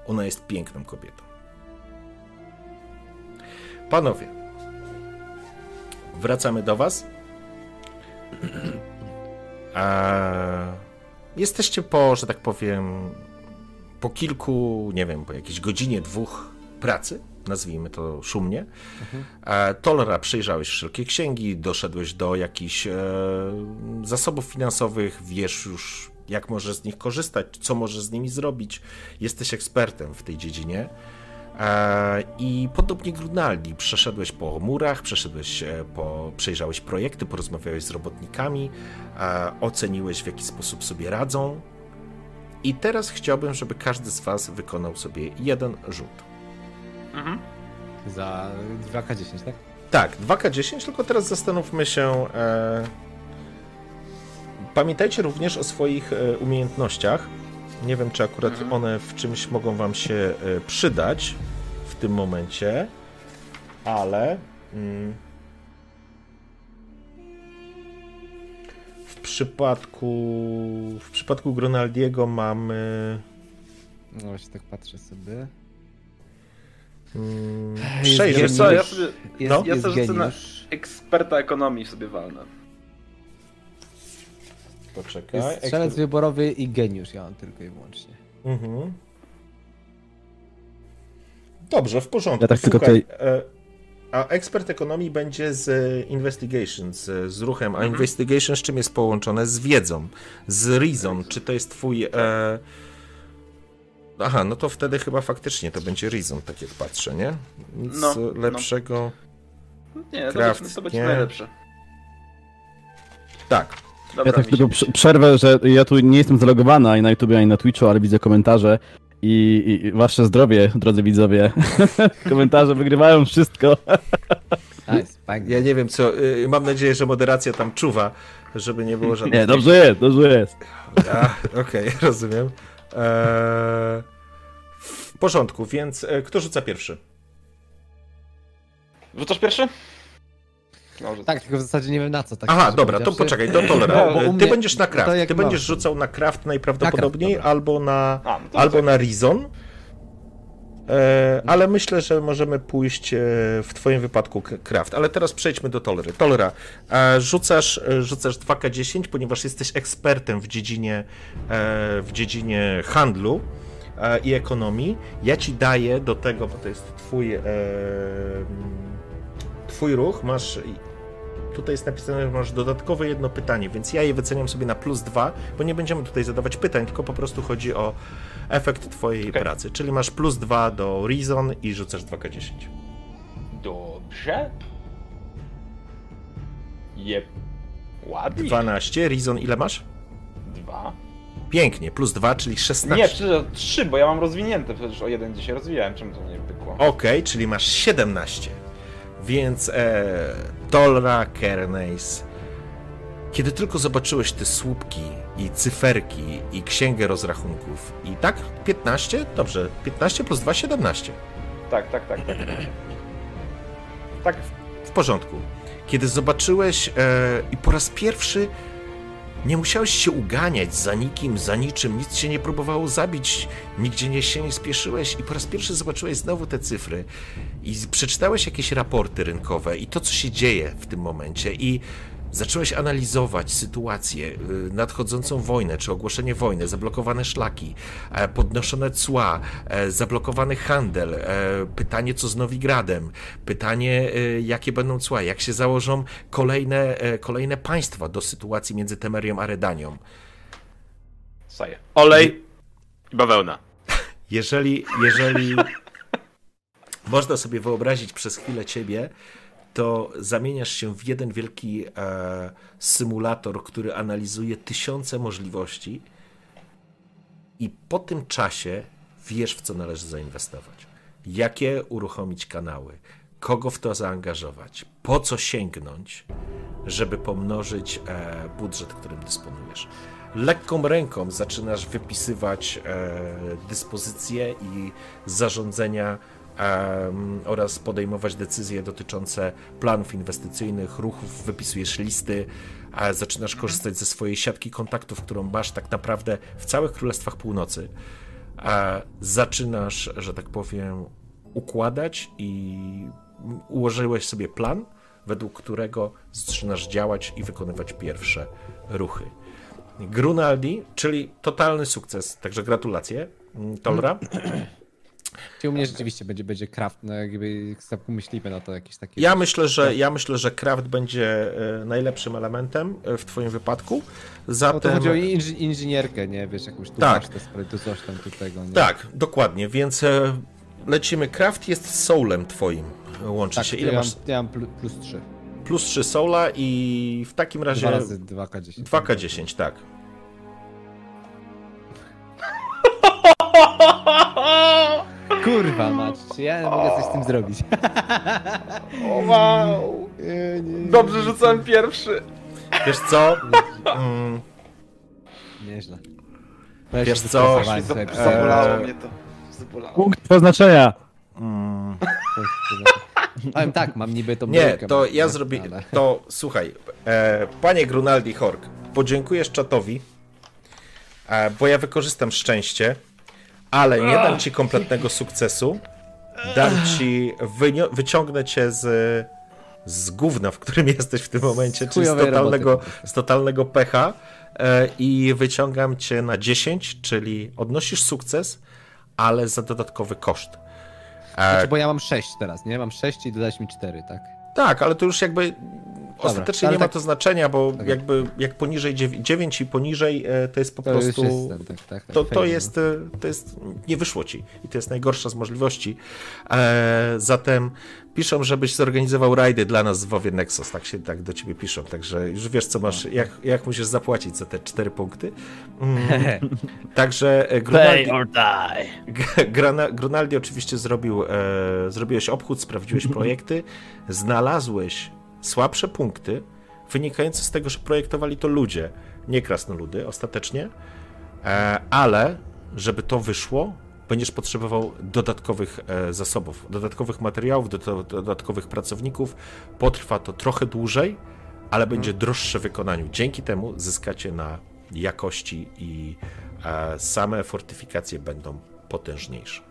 Ona jest piękną kobietą. Panowie, wracamy do Was. Jesteście po, że tak powiem, po kilku, nie wiem, po jakiejś godzinie, dwóch pracy, nazwijmy to szumnie. E, Tolera przejrzałeś wszelkie księgi, doszedłeś do jakichś e, zasobów finansowych, wiesz już, jak możesz z nich korzystać, co możesz z nimi zrobić. Jesteś ekspertem w tej dziedzinie. E, I podobnie Grunaldi, przeszedłeś po murach, przeszedłeś e, po, przejrzałeś projekty, porozmawiałeś z robotnikami, oceniłeś w jaki sposób sobie radzą. I teraz chciałbym, żeby każdy z Was wykonał sobie jeden rzut. Za 2K10, tak? Tak, 2K10, tylko teraz zastanówmy się. E... Pamiętajcie również o swoich e, umiejętnościach. Nie wiem, czy akurat one w czymś mogą Wam się e, przydać w tym momencie, ale. Mm, w przypadku. W przypadku Gronaldiego mamy. No właśnie tak patrzę sobie. Mm. Wiesz co, ja sobie Jest, No. Ja jest to rzucę na- eksperta ekonomii sobie walnę. Poczekaj. Jest strzelec wyborowy i geniusz, ja mam tylko i wyłącznie. Mhm. Dobrze, w porządku. Ja tak tylko Słuchaj, tej- e, a ekspert ekonomii będzie z investigation, z, z ruchem. A investigation z czym jest połączone? Z wiedzą, z reason. Czy to jest twój. E... Aha, no to wtedy chyba faktycznie to będzie reason, tak jak patrzę, nie? Nic No, no. lepszego. Nie, to, Kraft, będzie, to będzie nie. najlepsze. Tak. Dobra, Ja tak tylko prze- przerwę, że ja tu nie jestem zalogowany ani na YouTube, ani na Twitchu, ale widzę komentarze i, i- wasze zdrowie, drodzy widzowie. [laughs] komentarze wygrywają wszystko. Nice, fajnie. Ja nie wiem co. y, Mam nadzieję, że moderacja tam czuwa, żeby nie było [laughs] żadnych. Nie, dobrze jest, dobrze jest. Okej, [laughs] rozumiem. Eee, w porządku, więc e, kto rzuca pierwszy? Rzucasz pierwszy? Dobrze. Tak, tylko w zasadzie nie wiem na co. Tak Aha, szczerze dobra, to powiedziawszy. poczekaj, do tolera. No, bo u Ty mnie- będziesz na to craft. jak Ty będziesz rzucał na craft najprawdopodobniej dobra. albo na, A, no to albo tak. na reason. E, ale myślę, że możemy pójść e, w twoim wypadku craft. Ale teraz przejdźmy do tolery. Tolera, e, rzucasz, rzucasz 2K10, ponieważ jesteś ekspertem w dziedzinie, w dziedzinie handlu i ekonomii. Ja ci daję do tego, bo to jest twój, twój ruch, masz Tutaj jest napisane, że masz dodatkowe jedno pytanie, więc ja je wyceniam sobie na plus dwa, bo nie będziemy tutaj zadawać pytań, tylko po prostu chodzi o efekt twojej Okej. pracy. Czyli masz plus dwa do Reason i rzucasz 2K10. Dobrze. Jep. Ładnie. 12, Reason ile masz? Dwa. Pięknie, plus 2, czyli 16. Nie, przecież trzy, bo ja mam rozwinięte, przecież o jeden dzisiaj rozwijałem, czemu to mnie pykło? Okej, czyli masz 17. Więc e, Tolra, Kernes. Kiedy tylko zobaczyłeś te słupki i cyferki i księgę rozrachunków i tak 15? Dobrze, 15 plus 2, 17. Tak, tak, tak, tak. Tak, w- porządku. Kiedy zobaczyłeś e, i po raz pierwszy nie musiałeś się uganiać za nikim, za niczym, nic cię nie próbowało zabić, nigdzie nie się nie spieszyłeś i po raz pierwszy zobaczyłeś znowu te cyfry i przeczytałeś jakieś raporty rynkowe i to, co się dzieje w tym momencie i zacząłeś analizować sytuację, y, nadchodzącą wojnę, czy ogłoszenie wojny, zablokowane szlaki, e, podnoszone cła, e, zablokowany handel, e, pytanie co z Nowigradem, pytanie y, jakie będą cła, jak się założą kolejne, kolejne państwa do sytuacji między Temerią a Redanią. Saję. Olej i bawełna. Jeżeli, jeżeli [laughs] można sobie wyobrazić przez chwilę ciebie, to zamieniasz się w jeden wielki e, symulator, który analizuje tysiące możliwości i po tym czasie wiesz, w co należy zainwestować. Jakie uruchomić kanały, kogo w to zaangażować, po co sięgnąć, żeby pomnożyć e, budżet, którym dysponujesz. Lekką ręką zaczynasz wypisywać e, dyspozycje i zarządzenia oraz podejmować decyzje dotyczące planów inwestycyjnych, ruchów, wypisujesz listy, zaczynasz korzystać ze swojej siatki kontaktów, którą masz tak naprawdę w całych Królestwach Północy. Zaczynasz, że tak powiem, układać i ułożyłeś sobie plan, według którego zaczynasz działać i wykonywać pierwsze ruchy. Grunaldi, czyli totalny sukces, także gratulacje. Mm, Tolra. [clears throat] Czy u mnie rzeczywiście będzie, będzie craft, no jakby pomyślimy na to jakieś takie... Ja myślę, że ja myślę, że craft będzie e, najlepszym elementem e, w twoim wypadku. No to Zatem chodzi o inży, inżynierkę, nie? Wiesz, jakąś tu Tak. masz sprawy, tu coś tam, tu tego, nie? tak, dokładnie, więc e, lecimy. Craft jest soulem twoim. Łączy Tak, się. ja Ile mam, masz? ja mam plu- plus 3. Plus 3 soula i w takim razie Dwa razy 2K10. 2K10, tak. [laughs] Kurwa mać, czy ja mogę coś z tym zrobić? O, wow. Dobrze rzucałem pierwszy. Wiesz co? Mm, Nieźle. Wiesz co? Zabolało mnie to. Zabolało. Punkt przeznaczenia. mm, Powiem tak, mam niby tą nie, bryłkę, to mam, ja nie? zrobię. Ale- To słuchaj, e, panie Grunaldi Hork, podziękujesz czatowi, e, bo ja wykorzystam szczęście, ale nie dam ci kompletnego sukcesu. Dam ci, wynio- wyciągnę cię z, z gówna, w którym [laughs] jesteś w tym momencie, czyli z totalnego, roboty. z totalnego pecha e, i wyciągam cię na 10, czyli odnosisz sukces, ale za dodatkowy koszt. E, Znaczy, bo ja mam 6 teraz, nie? Mam 6 i dodać mi 4, tak? Tak, ale to już jakby ostatecznie nie ma tak- to znaczenia, bo Tak. jakby jak poniżej 9 i poniżej e, to jest po To prostu... jest ten, tak, tak, To, to, fajnie, jest, e, to jest, nie wyszło ci i to jest najgorsza z możliwości. E, zatem piszą, żebyś zorganizował rajdy dla nas w WoWie Nexus, tak się tak do ciebie piszą, także już wiesz co masz, jak, jak musisz zapłacić za te cztery punkty. Mm, [laughs] także e, Grunaldi, or die. Grana- Grunaldi oczywiście zrobił, e, zrobiłeś obchód, sprawdziłeś [laughs] projekty, znalazłeś słabsze punkty wynikające z tego, że projektowali to ludzie, nie krasnoludy ostatecznie, e, ale żeby to wyszło, będziesz potrzebował dodatkowych e, zasobów, dodatkowych materiałów, do, do, dodatkowych pracowników. Potrwa to trochę dłużej, ale będzie droższe w wykonaniu. Dzięki temu zyskacie na jakości i e, same fortyfikacje będą potężniejsze.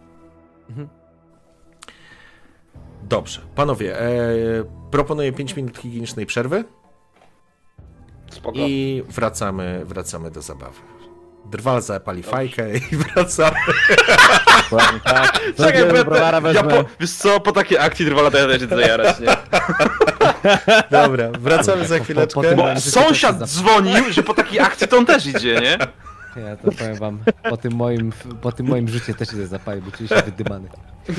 Dobrze, panowie, e, proponuję 5 minut higienicznej przerwy Spoko. i wracamy, wracamy do zabawy. Drwal zapali fajkę i [laughs] wracamy. Tak. Czekaj, bo ja, browara ja wezmę. po, wiesz co, po takiej akcji Drwala to ja też idę zajarać, nie? [laughs] Dobra, wracamy za Po- po- chwileczkę. po tym- Bo sąsiad dzwonił, że po takiej akcji to on też idzie, nie? Ja to powiem wam, po tym moim, po tym moim życiu też idę zapalić, bo czuję się wydymany. [laughs]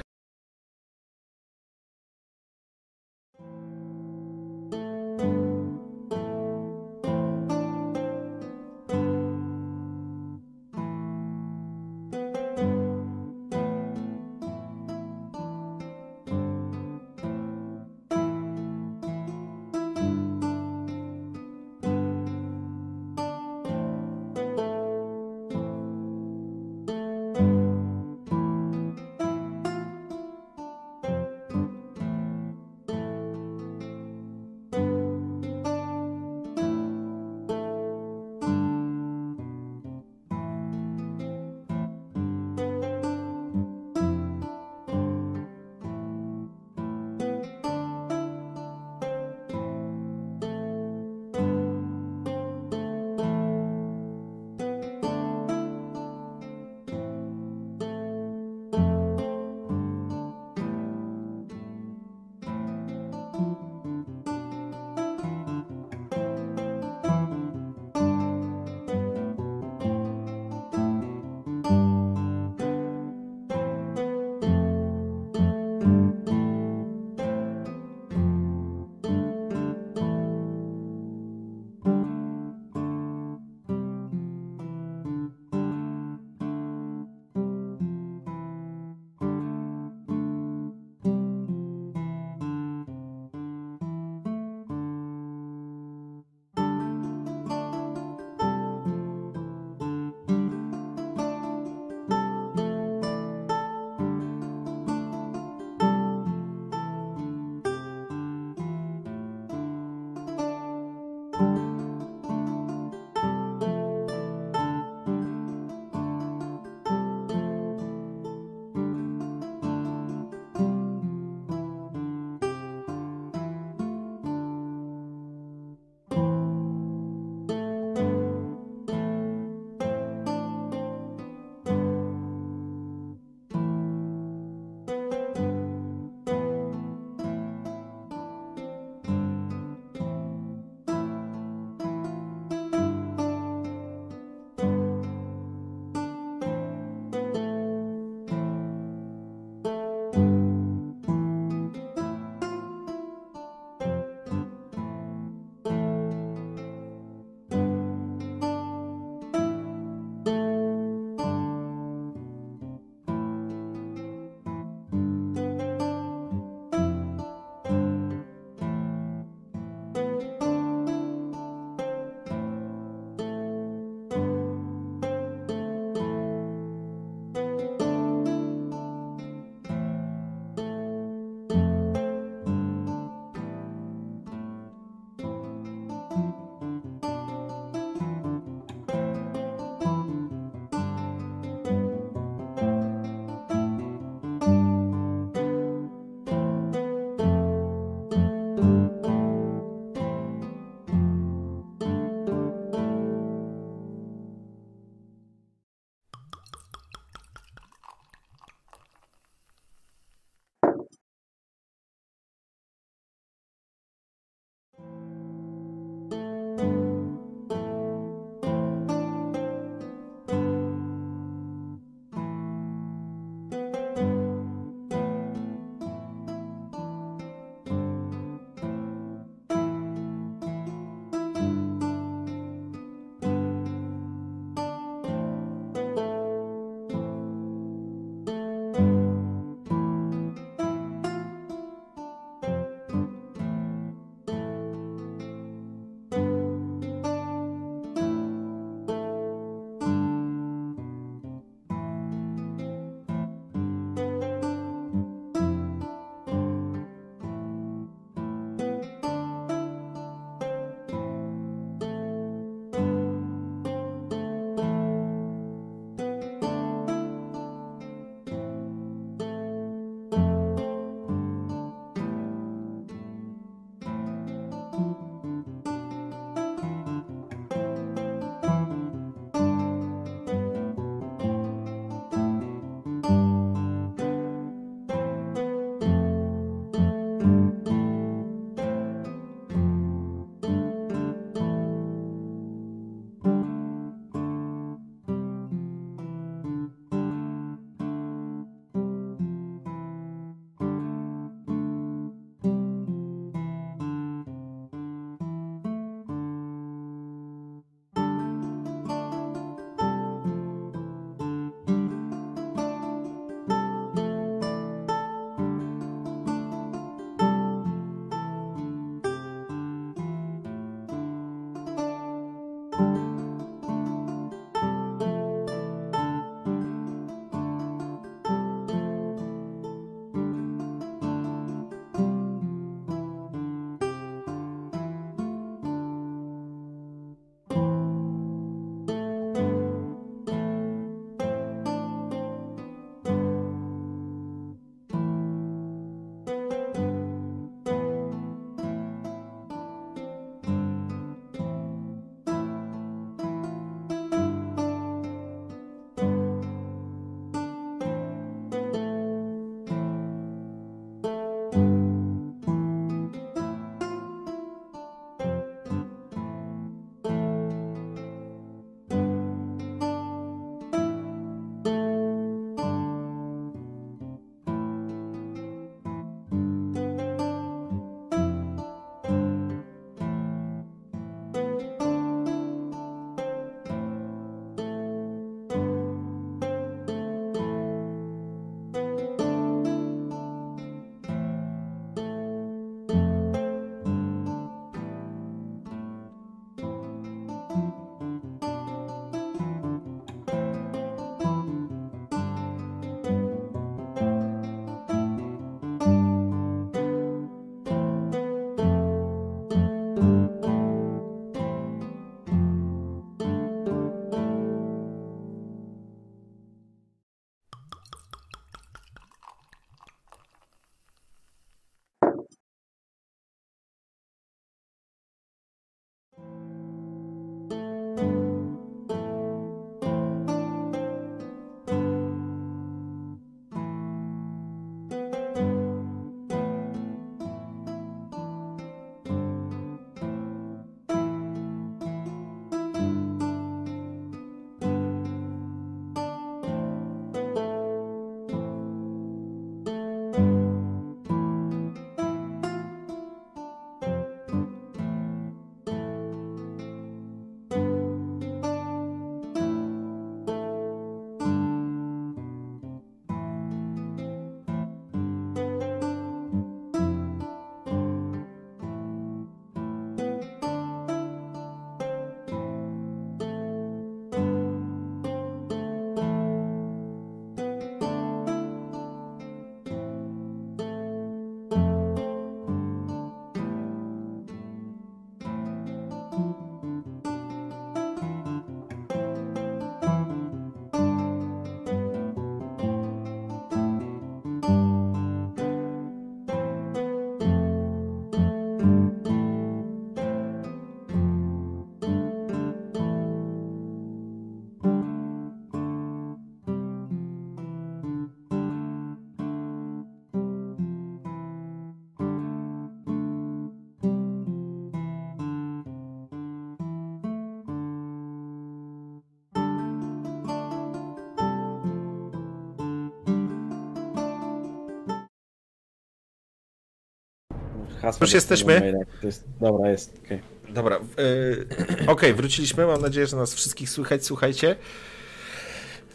Hasło Już jesteśmy? jest, dobra, jest. okej. Dobra, yy, okej, wróciliśmy. Mam nadzieję, że nas wszystkich słychać. Słuchajcie.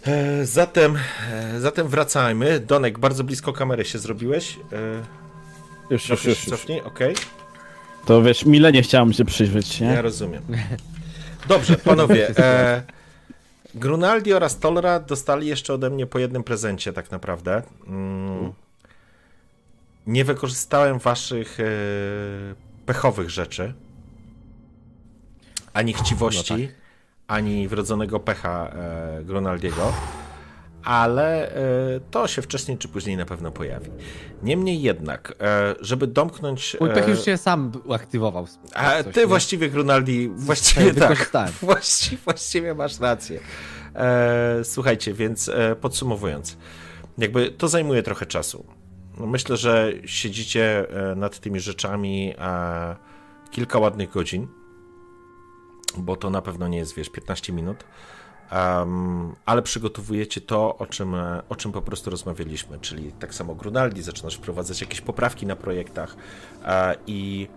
E, Zatem, e, zatem wracajmy. Donek, bardzo blisko kamery się zrobiłeś. E, Już, już, już, cofnij, okej. To wiesz, mile nie chciałem się przyjrzeć, nie? Ja rozumiem. Dobrze, panowie. E, Grunaldi oraz Tolra dostali jeszcze ode mnie po jednym prezencie, tak naprawdę. Mm, nie wykorzystałem waszych e, pechowych rzeczy. Ani chciwości, ani wrodzonego pecha e, Grunaldiego. Ale e, to się wcześniej czy później na pewno pojawi. Niemniej jednak, żeby domknąć. Mój pech już się sam aktywował. a ty nie? właściwie, Grunaldi, właściwie tak. wykorzystałem. [laughs] Właściwie, masz rację. Słuchajcie, więc podsumowując, jakby to zajmuje trochę czasu. No, myślę, że siedzicie e, nad tymi rzeczami e, kilka ładnych godzin, bo to na pewno nie jest, wiesz, 15 minut. Em, ale przygotowujecie to, o czym, e, o czym po prostu rozmawialiśmy, czyli tak samo Grunaldi, zaczynasz wprowadzać jakieś poprawki na projektach i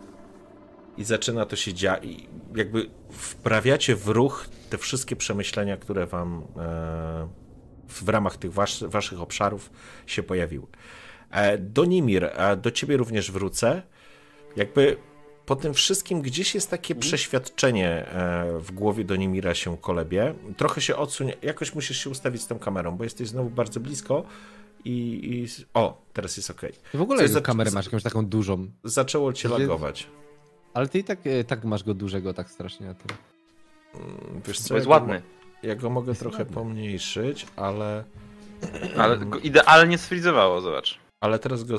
i zaczyna to się dziać. Jakby wprawiacie w ruch te wszystkie przemyślenia, które wam w ramach tych wasz, waszych obszarów się pojawiły. E, do Nimir, do ciebie również wrócę. Jakby po tym wszystkim gdzieś jest takie przeświadczenie e, w głowie Donimira się kolebie. Trochę się odsunie, jakoś musisz się ustawić z tą kamerą, bo jesteś znowu bardzo blisko i... i... O, teraz jest ok. Ty w ogóle za- kamerę masz jakąś taką dużą. Zaczęło cię lagować. Ale ty i tak, e, tak masz go dużego tak strasznie. ty- Mm, Wiesz co, To jest ja go ładny. mo- Ja go mogę trochę pomniejszyć, ale... Ale go idealnie sfrizowało, zobacz. Ale teraz go.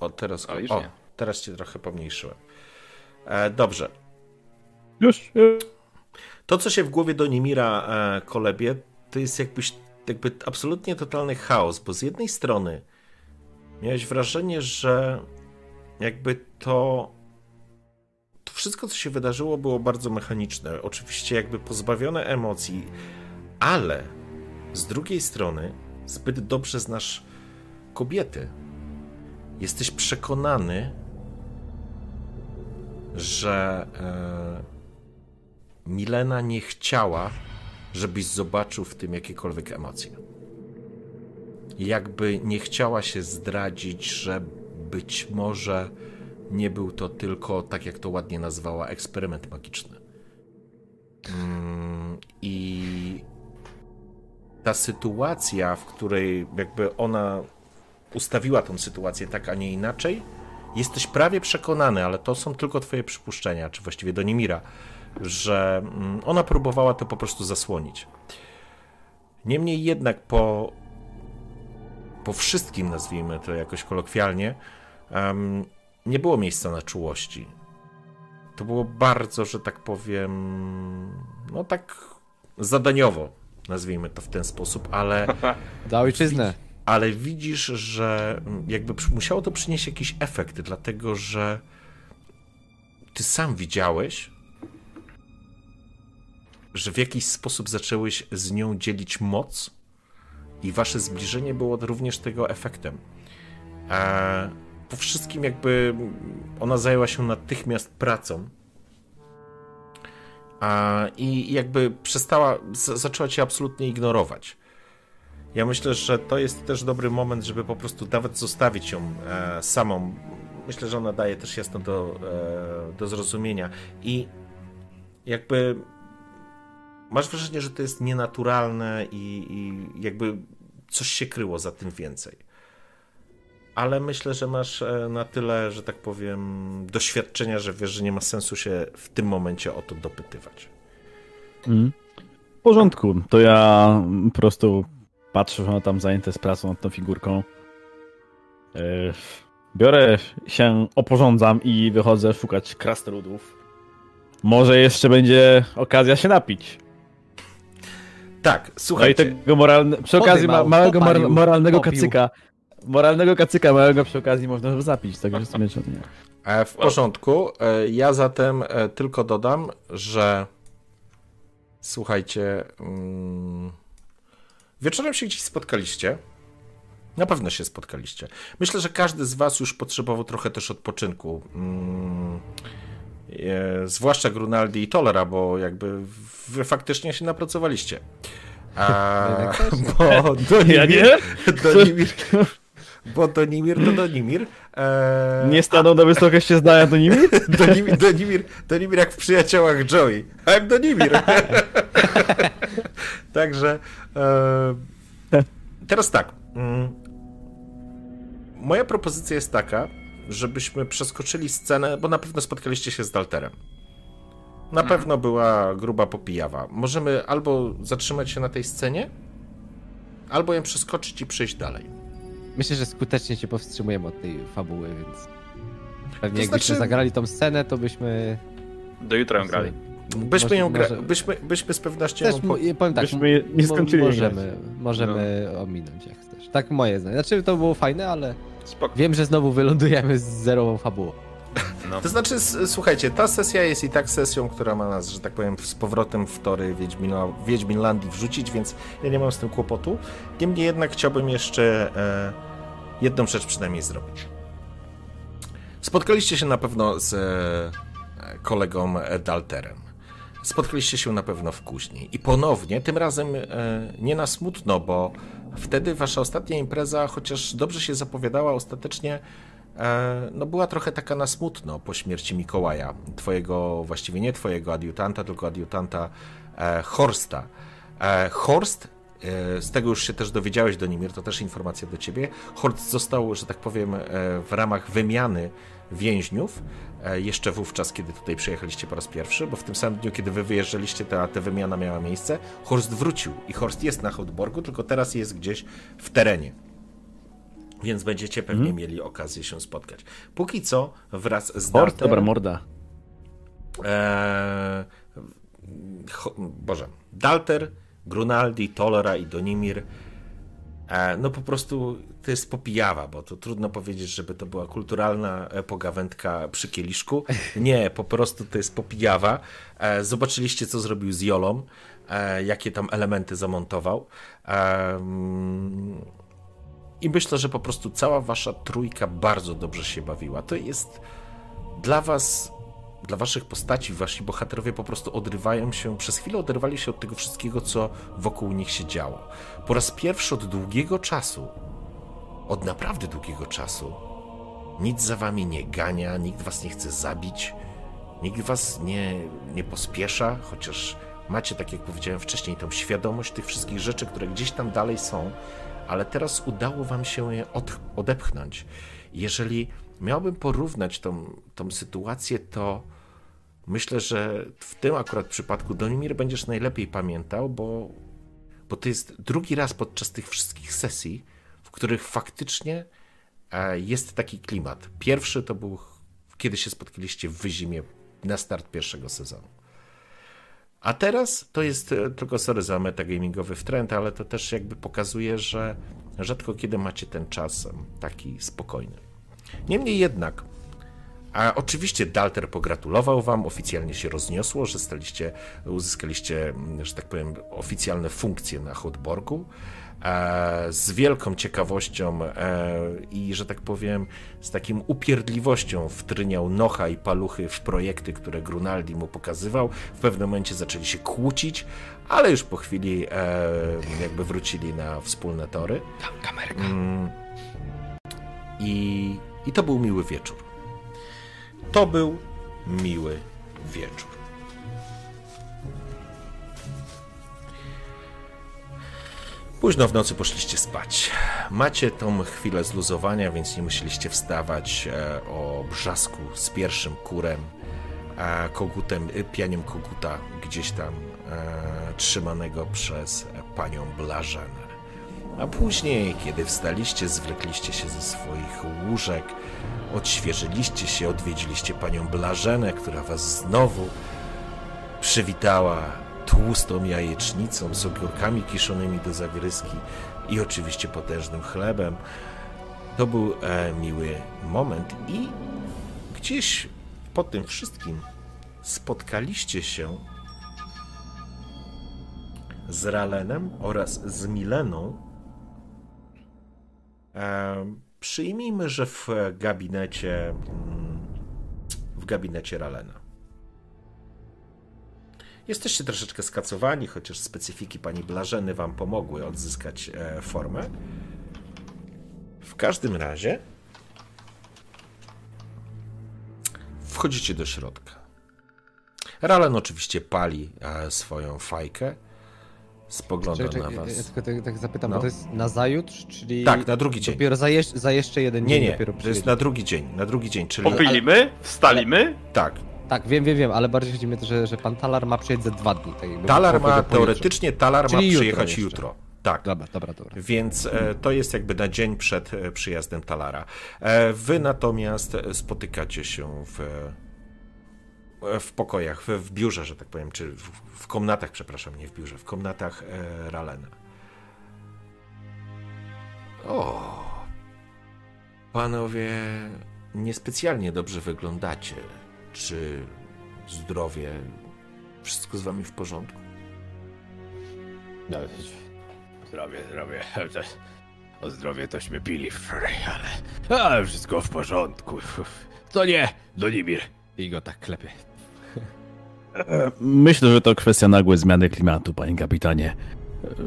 O, teraz go. O, już O, nie. teraz cię trochę pomniejszyłem. E, dobrze. Już, już. To, co się w głowie do Nimira e, kolebie, to jest jakbyś, jakby absolutnie totalny chaos, bo z jednej strony miałeś wrażenie, że jakby to. To wszystko, co się wydarzyło, było bardzo mechaniczne. Oczywiście, jakby pozbawione emocji, ale z drugiej strony zbyt dobrze znasz kobiety. Jesteś przekonany, że e, Milena nie chciała, żebyś zobaczył w tym jakiekolwiek emocje. Jakby nie chciała się zdradzić, że być może nie był to tylko, tak jak to ładnie nazwała, eksperyment magiczny. Mm, I ta sytuacja, w której jakby ona ustawiła tą sytuację tak, a nie inaczej, jesteś prawie przekonany, ale to są tylko twoje przypuszczenia, czy właściwie do Nimira, że mm, ona próbowała to po prostu zasłonić. Niemniej jednak po, po wszystkim, nazwijmy to jakoś kolokwialnie, em, nie było miejsca na czułości. To było bardzo, że tak powiem, no tak zadaniowo, nazwijmy to w ten sposób, ale [laughs] Za ojczyznę. Ale widzisz, że jakby przy- musiało to przynieść jakiś efekt, dlatego że ty sam widziałeś, że w jakiś sposób zaczęłeś z nią dzielić moc i wasze zbliżenie było również tego efektem. A po wszystkim jakby ona zajęła się natychmiast pracą i jakby przestała, zaczęła cię absolutnie ignorować. Ja myślę, że to jest też dobry moment, żeby po prostu nawet zostawić ją e, samą. Myślę, że ona daje też jasno do, e, do zrozumienia. I jakby masz wrażenie, że to jest nienaturalne i, i jakby coś się kryło za tym więcej. Ale myślę, że masz e, na tyle, że tak powiem, doświadczenia, że wiesz, że nie ma sensu się w tym momencie o to dopytywać. Mm. W porządku, to ja po prostu patrzę, że ona tam zajęta jest pracą nad tą figurką. E, Biorę się, oporządzam i wychodzę szukać krasnoludów. Może jeszcze będzie okazja się napić. Tak, No i tego moralne, przy okazji ma, małego popalił, moralnego popił. kacyka. Moralnego kacyka małego przy okazji można zapić, także w sumie nie. E, W porządku. E, Ja zatem tylko dodam, że słuchajcie, mm, wieczorem się gdzieś spotkaliście. Na pewno się spotkaliście. Myślę, że każdy z Was już potrzebował trochę też odpoczynku. Mm, e, Zwłaszcza Grunaldi i Tolera, bo jakby wy faktycznie się napracowaliście. A, bo Donimir, [laughs] Ja nie? [laughs] Donimir, bo Donimir to Donimir. E, Nie stanął na wysokości zdania do nimi? [laughs] Donimir, Donimir, Donimir jak w przyjaciołach Joey. I'm Donimir. [laughs] Także e, teraz tak. Mm, moja propozycja jest taka, żebyśmy przeskoczyli scenę, bo na pewno spotkaliście się z Dalterem. Na pewno była gruba popijawa. Możemy albo zatrzymać się na tej scenie, albo ją przeskoczyć i przejść dalej. Myślę, że skutecznie się powstrzymujemy od tej fabuły, więc pewnie To jakbyśmy znaczy- zagrali tą scenę, to byśmy... Do jutra ją grali. Byśmy, ją gra, może- byśmy, byśmy z pewnością Też po... powiem tak, Byśmy nie skończyli możemy, możemy ominąć jak chcesz. Tak moje zdanie. Znaczy to było fajne, ale Spoko. wiem, że znowu wylądujemy z zerową fabułą. [laughs] No. To znaczy, słuchajcie, ta sesja jest i tak sesją, która ma nas, że tak powiem, z powrotem w tory Wiedźmina, Wiedźminlandii wrzucić, więc ja nie mam z tym kłopotu. Niemniej jednak chciałbym jeszcze e, jedną rzecz przynajmniej zrobić. Spotkaliście się na pewno z e, kolegą Dalterem. Spotkaliście się na pewno w kuźni. I ponownie, tym razem e, nie na smutno, bo wtedy wasza ostatnia impreza, chociaż dobrze się zapowiadała, ostatecznie e, no była trochę taka na smutno po śmierci Mikołaja, twojego, właściwie nie twojego adiutanta, tylko adiutanta e, Horsta. Horst, z tego już się też dowiedziałeś, Donimir, to też informacja do ciebie, Horst został, że tak powiem, e, w ramach wymiany więźniów, e, jeszcze wówczas, kiedy tutaj przyjechaliście po raz pierwszy, bo w tym samym dniu, kiedy wy wyjeżdżaliście, ta, ta wymiana miała miejsce, Horst wrócił i Horst jest na Houtborgu, tylko teraz jest gdzieś w terenie. Więc będziecie pewnie mieli okazję się spotkać. Póki co, wraz z Horst, Daltem, dobra morda. Eee, Boże, Dalter, Grunaldi, Tolera i Donimir. E, no po prostu to jest popijawa, bo to trudno powiedzieć, żeby to była kulturalna pogawędka przy kieliszku. [laughs] Nie, po prostu to jest popijawa. E, zobaczyliście, co zrobił z Jolą, e, jakie tam elementy zamontował. I myślę, że po prostu cała wasza trójka bardzo dobrze się bawiła. To jest dla was dla waszych postaci, wasi bohaterowie po prostu odrywają się, przez chwilę oderwali się od tego wszystkiego, co wokół nich się działo. Po raz pierwszy od długiego czasu, od naprawdę długiego czasu, nic za wami nie gania, nikt was nie chce zabić, nikt was nie, nie pospiesza, chociaż macie, tak jak powiedziałem wcześniej, tą świadomość tych wszystkich rzeczy, które gdzieś tam dalej są, ale teraz udało wam się je od, odepchnąć. Jeżeli miałbym porównać tą, tą sytuację, to myślę, że w tym akurat przypadku Donimir będziesz najlepiej pamiętał, bo, bo to jest drugi raz podczas tych wszystkich sesji, w których faktycznie e, jest taki klimat. Pierwszy to był, kiedy się spotkaliście w Wyzimie na start pierwszego sezonu. A teraz to jest e, tylko sorry za metagamingowy wtręt, ale to też jakby pokazuje, że rzadko kiedy macie ten czas taki spokojny. Niemniej jednak, a oczywiście Dalter pogratulował wam, oficjalnie się rozniosło, że staliście, uzyskaliście, mm, że tak powiem, oficjalne funkcje na Hotborgu. E, z wielką ciekawością e, i, że tak powiem, z takim upierdliwością wtryniał nocha i paluchy w projekty, które Grunaldi mu pokazywał. W pewnym momencie zaczęli się kłócić, ale już po chwili e, jakby wrócili na wspólne tory. Kamerka. Mm. I, I to był miły wieczór. To był miły wieczór. Późno w nocy poszliście spać. Macie tą chwilę zluzowania, więc nie musieliście wstawać e, o brzasku z pierwszym kurem, kogutem, e, pianiem koguta gdzieś tam e, trzymanego przez panią Blażenę. A później, kiedy wstaliście, zwlekliście się ze swoich łóżek, odświeżyliście się, odwiedziliście panią Blażenę, która was znowu przywitała tłustą jajecznicą z ogórkami kiszonymi do zagryzki i oczywiście potężnym chlebem. To był e, miły moment i gdzieś po tym wszystkim spotkaliście się z Ralenem oraz z Mileną. E, przyjmijmy, że w gabinecie mm, w gabinecie Ralena. Jesteście troszeczkę skacowani, chociaż specyfiki pani Blażeny wam pomogły odzyskać e, formę. W każdym razie wchodzicie do środka. Ralen oczywiście pali e, swoją fajkę. Spogląda Czekaj, na was. ja tylko tak, tak zapytam, No. bo to jest na zajutrz, czyli... Tak, na drugi dzień. Dopiero za, jeż- za jeszcze jeden Nie, dzień nie, dopiero to jest na drugi dzień, na drugi dzień, czyli Popilimy, wstalimy. tak. Tak, wiem, wiem, wiem, ale bardziej chodzi mi o to, że, że pan Talar ma przyjechać za dwa dni. Tak Talar ma, teoretycznie Talar ma Czyli jutro przyjechać jeszcze. jutro. Tak. Dobra, dobra, dobra. Więc e, to jest jakby na dzień przed e, przyjazdem Talara. E, wy natomiast spotykacie się w, e, w pokojach, w, w biurze, że tak powiem, czy w, w komnatach, przepraszam, nie w biurze, w komnatach e, Ralena. O, panowie niespecjalnie dobrze wyglądacie. Czy zdrowie, wszystko z wami w porządku? No, zdrowie, zdrowie. O zdrowie tośmy pili wczoraj, ale... Ale wszystko w porządku. To nie, Donimir. I go tak klepie. Myślę, że to kwestia nagłej zmiany klimatu, panie kapitanie.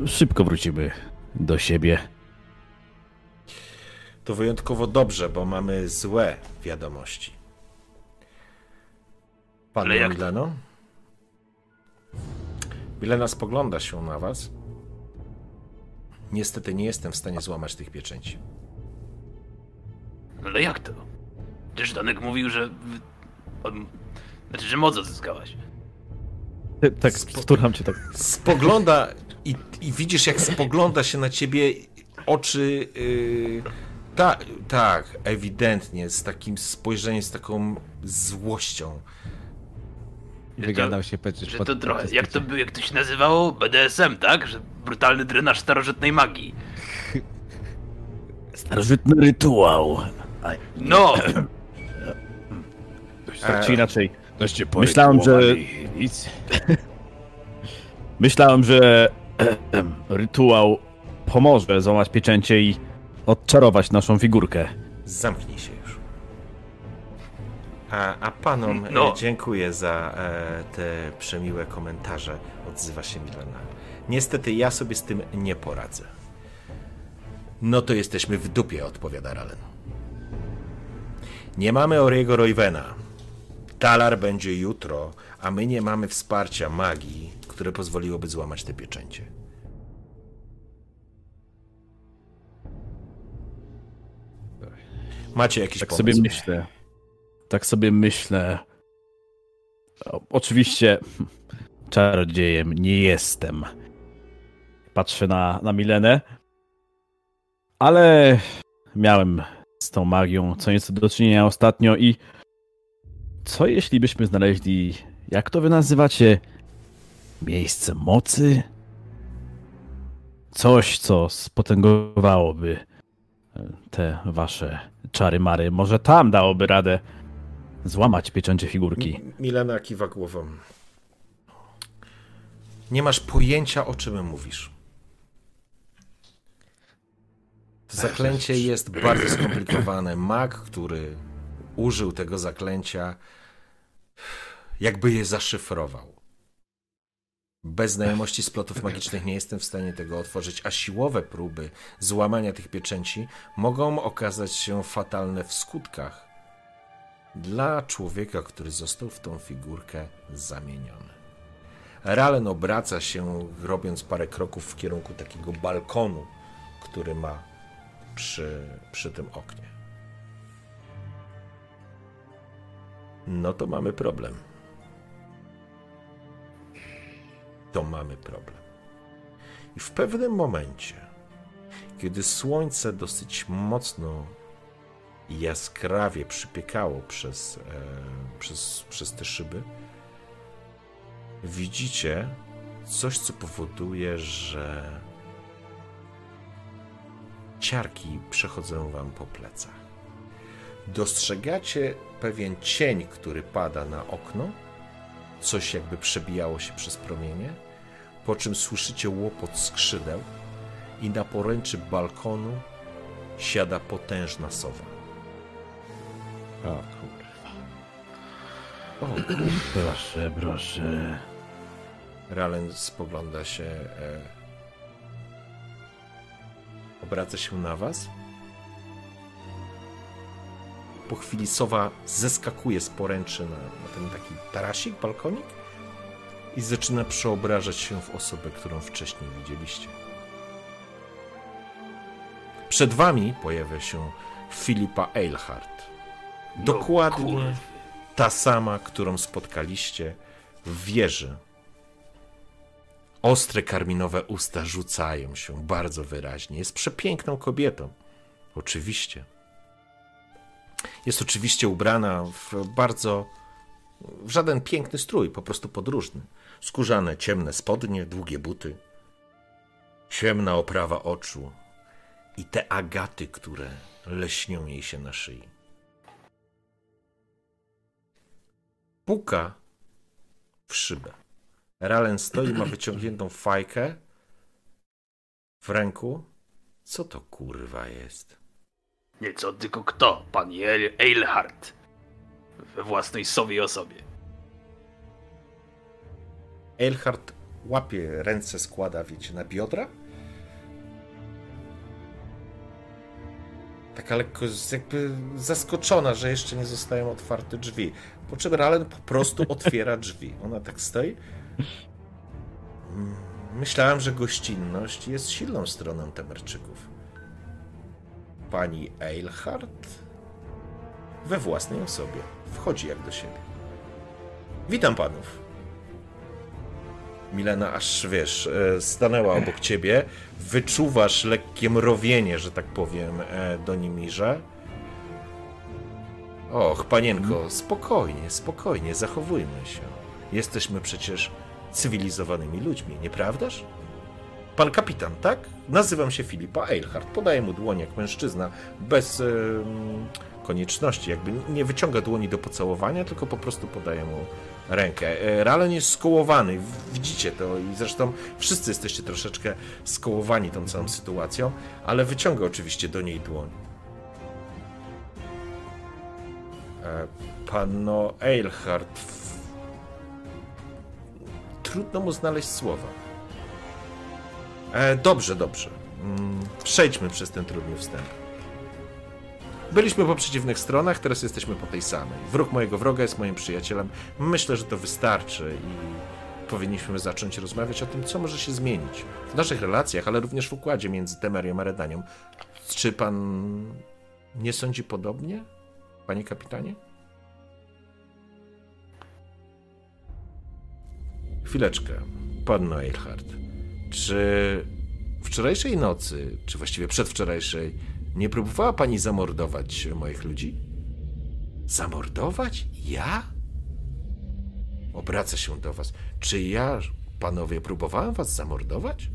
Szybko wrócimy do siebie. To wyjątkowo dobrze, bo mamy złe wiadomości. Pan Ale jak? Mileno? Milena spogląda się na was. Niestety nie jestem w stanie złamać tych pieczęci. Ale jak to? Przecież Danek mówił, że... Znaczy, że moc odzyskałaś. Tak, wturam cię tak. Spogląda i, i widzisz, jak spogląda się na ciebie oczy. Yy, ta, tak, ewidentnie, z takim spojrzeniem, z taką złością. Wygadał się Petrzysz Że pod- to trochę, jak to, picia. by- jak to się nazywało? BDSM, tak? Że brutalny drenaż starożytnej magii. [laughs] Starożytny rytuał. No! [clears throat] Tak czy inaczej. Myślałem, że- Nic. [laughs] Myślałem, że [clears throat] rytuał pomoże złamać pieczęcie i odczarować naszą figurkę. Zamknij się już. A, a panom No. e, dziękuję za e, te przemiłe komentarze, odzywa się Milena. Niestety ja sobie z tym nie poradzę. No to jesteśmy w dupie, odpowiada Ralen. Nie mamy Oriego Roywena. Talar będzie jutro, a my nie mamy wsparcia magii, które pozwoliłoby złamać te pieczęcie. Macie jakiś Tak pomysł? sobie myślę. Tak sobie myślę. Oczywiście [laughs] czarodziejem nie jestem. Patrzę na, na Milenę. Ale miałem z tą magią co nieco do czynienia ostatnio i co jeśli byśmy znaleźli, jak to wy nazywacie, miejsce mocy? Coś, co spotęgowałoby te wasze czary mary. Może tam dałoby radę złamać pieczęcie figurki. M- Milena kiwa głową. Nie masz pojęcia, o czym mówisz. Zaklęcie jest bardzo skomplikowane. Mag, który użył tego zaklęcia, jakby je zaszyfrował. Bez znajomości splotów magicznych nie jestem w stanie tego otworzyć, a siłowe próby złamania tych pieczęci mogą okazać się fatalne w skutkach dla człowieka, który został w tą figurkę zamieniony. Ralen obraca się, robiąc parę kroków w kierunku takiego balkonu, który ma przy, przy tym oknie. No to mamy problem. To mamy problem. I w pewnym momencie, kiedy słońce dosyć mocno i jaskrawie przypiekało przez, e, przez, przez te szyby, widzicie coś, co powoduje, że ciarki przechodzą wam po plecach. Dostrzegacie pewien cień, który pada na okno, coś jakby przebijało się przez promienie, po czym słyszycie łopot skrzydeł i na poręczy balkonu siada potężna sowa. O kurwa. O, Proszę, proszę. Ralen spogląda się. E, obraca się na was. Po chwili sowa zeskakuje z poręczy na, na ten taki tarasik, balkonik i zaczyna przeobrażać się w osobę, którą wcześniej widzieliście. Przed wami pojawia się Filipa Eilhart. Dokładnie kurwy. ta sama, którą spotkaliście w wieży. Ostre karminowe usta rzucają się bardzo wyraźnie. Jest przepiękną kobietą. Oczywiście. Jest oczywiście ubrana w bardzo. w żaden piękny strój, po prostu podróżny. Skórzane, ciemne spodnie, długie buty, ciemna oprawa oczu i te agaty, które leśnią jej się na szyi. Puka w szybę. Ralen stoi, ma wyciągniętą fajkę w ręku. Co to kurwa jest? Nie co, tylko kto? Pan Eil- Eilhart. We własnej sowie osobie. Eilhart łapie ręce, składa, wiecie, na biodra. taka lekko jakby zaskoczona, że jeszcze nie zostają otwarte drzwi. Po czym Ralen po prostu [laughs] otwiera drzwi. Ona tak stoi. Mm, Myślałem, że gościnność jest silną stroną Temerczyków. Pani Eilhart we własnej osobie wchodzi jak do siebie. Witam panów. Milena aż wiesz, e, stanęła obok ciebie. Wyczuwasz lekkie mrowienie, że tak powiem, e, do Nimirze. Och, panienko, spokojnie, spokojnie, zachowujmy się. Jesteśmy przecież cywilizowanymi ludźmi, nieprawdaż? Pan kapitan, tak? Nazywam się Filipa Eilhart. Podaję mu dłoń jak mężczyzna, bez em, konieczności. Jakby nie wyciąga dłoni do pocałowania, tylko po prostu podaje mu rękę. E, Ralen jest skołowany, widzicie to i zresztą wszyscy jesteście troszeczkę skołowani tą całą sytuacją, ale wyciąga oczywiście do niej dłoń. E, Panno Eilhart, trudno mu znaleźć słowa. E, dobrze, dobrze. Mm, Przejdźmy przez ten trudny wstęp. Byliśmy po przeciwnych stronach, teraz jesteśmy po tej samej. Wróg mojego wroga jest moim przyjacielem. Myślę, że to wystarczy i powinniśmy zacząć rozmawiać o tym, co może się zmienić w naszych relacjach, ale również w układzie między Temerią a Redanią. Czy pan nie sądzi podobnie, panie kapitanie? Chwileczkę, panno Eilhart. Czy wczorajszej nocy, czy właściwie przedwczorajszej, nie próbowała pani zamordować moich ludzi? Zamordować? Ja? Obraca się do was. Czy ja, panowie, próbowałem was zamordować?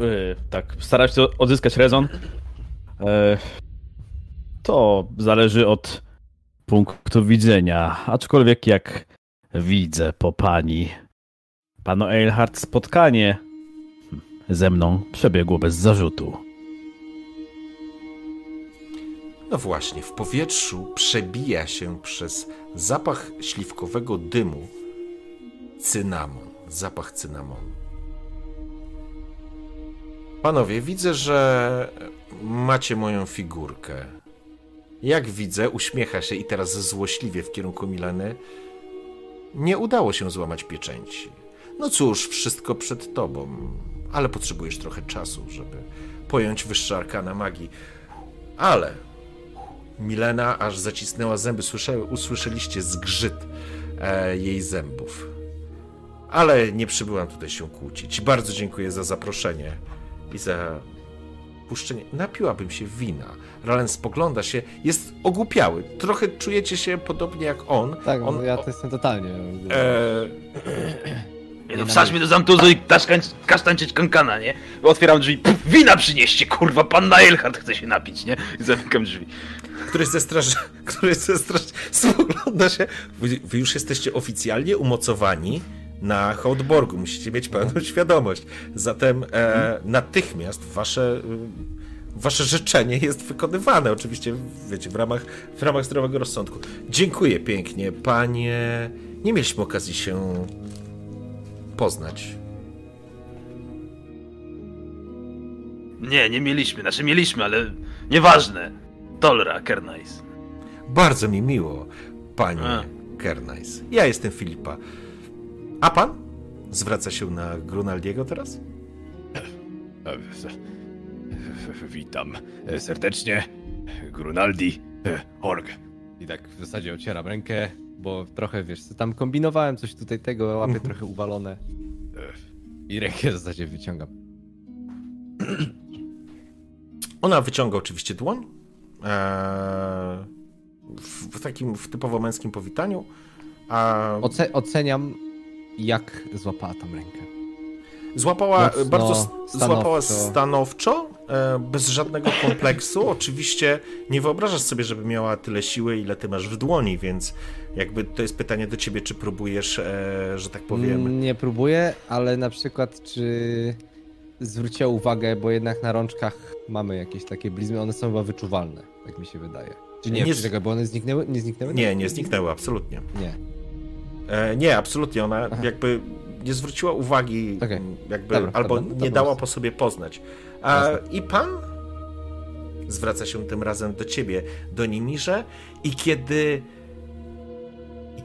Y, tak, starać się odzyskać rezon. E, To zależy od punktu widzenia. Aczkolwiek jak widzę po pani, pano Eilhart, spotkanie ze mną przebiegło bez zarzutu. No właśnie, w powietrzu przebija się przez zapach śliwkowego dymu cynamon, zapach cynamonu. Panowie, widzę, że macie moją figurkę. Jak widzę, uśmiecha się i teraz złośliwie w kierunku Mileny. Nie udało się złamać pieczęci. No cóż, wszystko przed tobą, ale potrzebujesz trochę czasu, żeby pojąć wyższe arkana magii. Ale Milena aż zacisnęła zęby. Słysza, usłyszeliście zgrzyt e, jej zębów. Ale nie przybyłam tutaj się kłócić. Bardzo dziękuję za zaproszenie i za puszczenie. Napiłabym się wina. Ralen spogląda się, jest ogłupiały. Trochę czujecie się podobnie jak on. Tak, on ja to jestem totalnie. e, Nie no, wsadź mnie do zamtuzu i każ, każ tańczyć kankana, nie? Otwieram drzwi, puf, wina przynieście, kurwa, pan na Elhard chce się napić, nie? I zamykam drzwi. któryś ze straży, [laughs] któryś ze straży spogląda się. Wy, wy już jesteście oficjalnie umocowani na Hołdborgu. Musicie mieć pełną [laughs] świadomość. Zatem e, natychmiast wasze, y, wasze życzenie jest wykonywane. Oczywiście, wiecie, w ramach, w ramach zdrowego rozsądku. Dziękuję pięknie, panie. Nie mieliśmy okazji się poznać. Nie, nie mieliśmy, znaczy mieliśmy, ale nieważne. Tolra, Kernais. Bardzo mi miło, panie A. Kernais. Ja jestem Filipa. A pan? Zwraca się na Grunaldiego teraz? Witam serdecznie. Grunaldi Org. I tak w zasadzie ocieram rękę, bo trochę wiesz, tam kombinowałem, coś tutaj tego, łapię trochę uwalone. I rękę w zasadzie wyciągam. [clears throat] Ona wyciąga oczywiście dłoń. Eee, w, takim w typowo męskim powitaniu. A Oce oceniam, jak złapała tam rękę. złapała mocno, bardzo s- złapała stanowczo. stanowczo, e, bez żadnego kompleksu. Oczywiście nie wyobrażasz sobie, żeby miała tyle siły, ile ty masz w dłoni, więc jakby to jest pytanie do ciebie, czy próbujesz, e, że tak powiem. Mm, Nie próbuję, ale na przykład czy zwróciła uwagę, bo jednak na rączkach mamy jakieś takie blizny, one są chyba wyczuwalne, tak mi się wydaje. Czy nie, Nie czekaj, bo one zniknęły? Nie zniknęły? Nie, nie zniknęły, absolutnie. Nie. E, nie, absolutnie. Ona jakby nie zwróciła uwagi, m, jakby, Dobra, albo dobra, nie dała po sobie poznać. A, Jasne. I pan zwraca się tym razem do ciebie, do Nimirze i kiedy...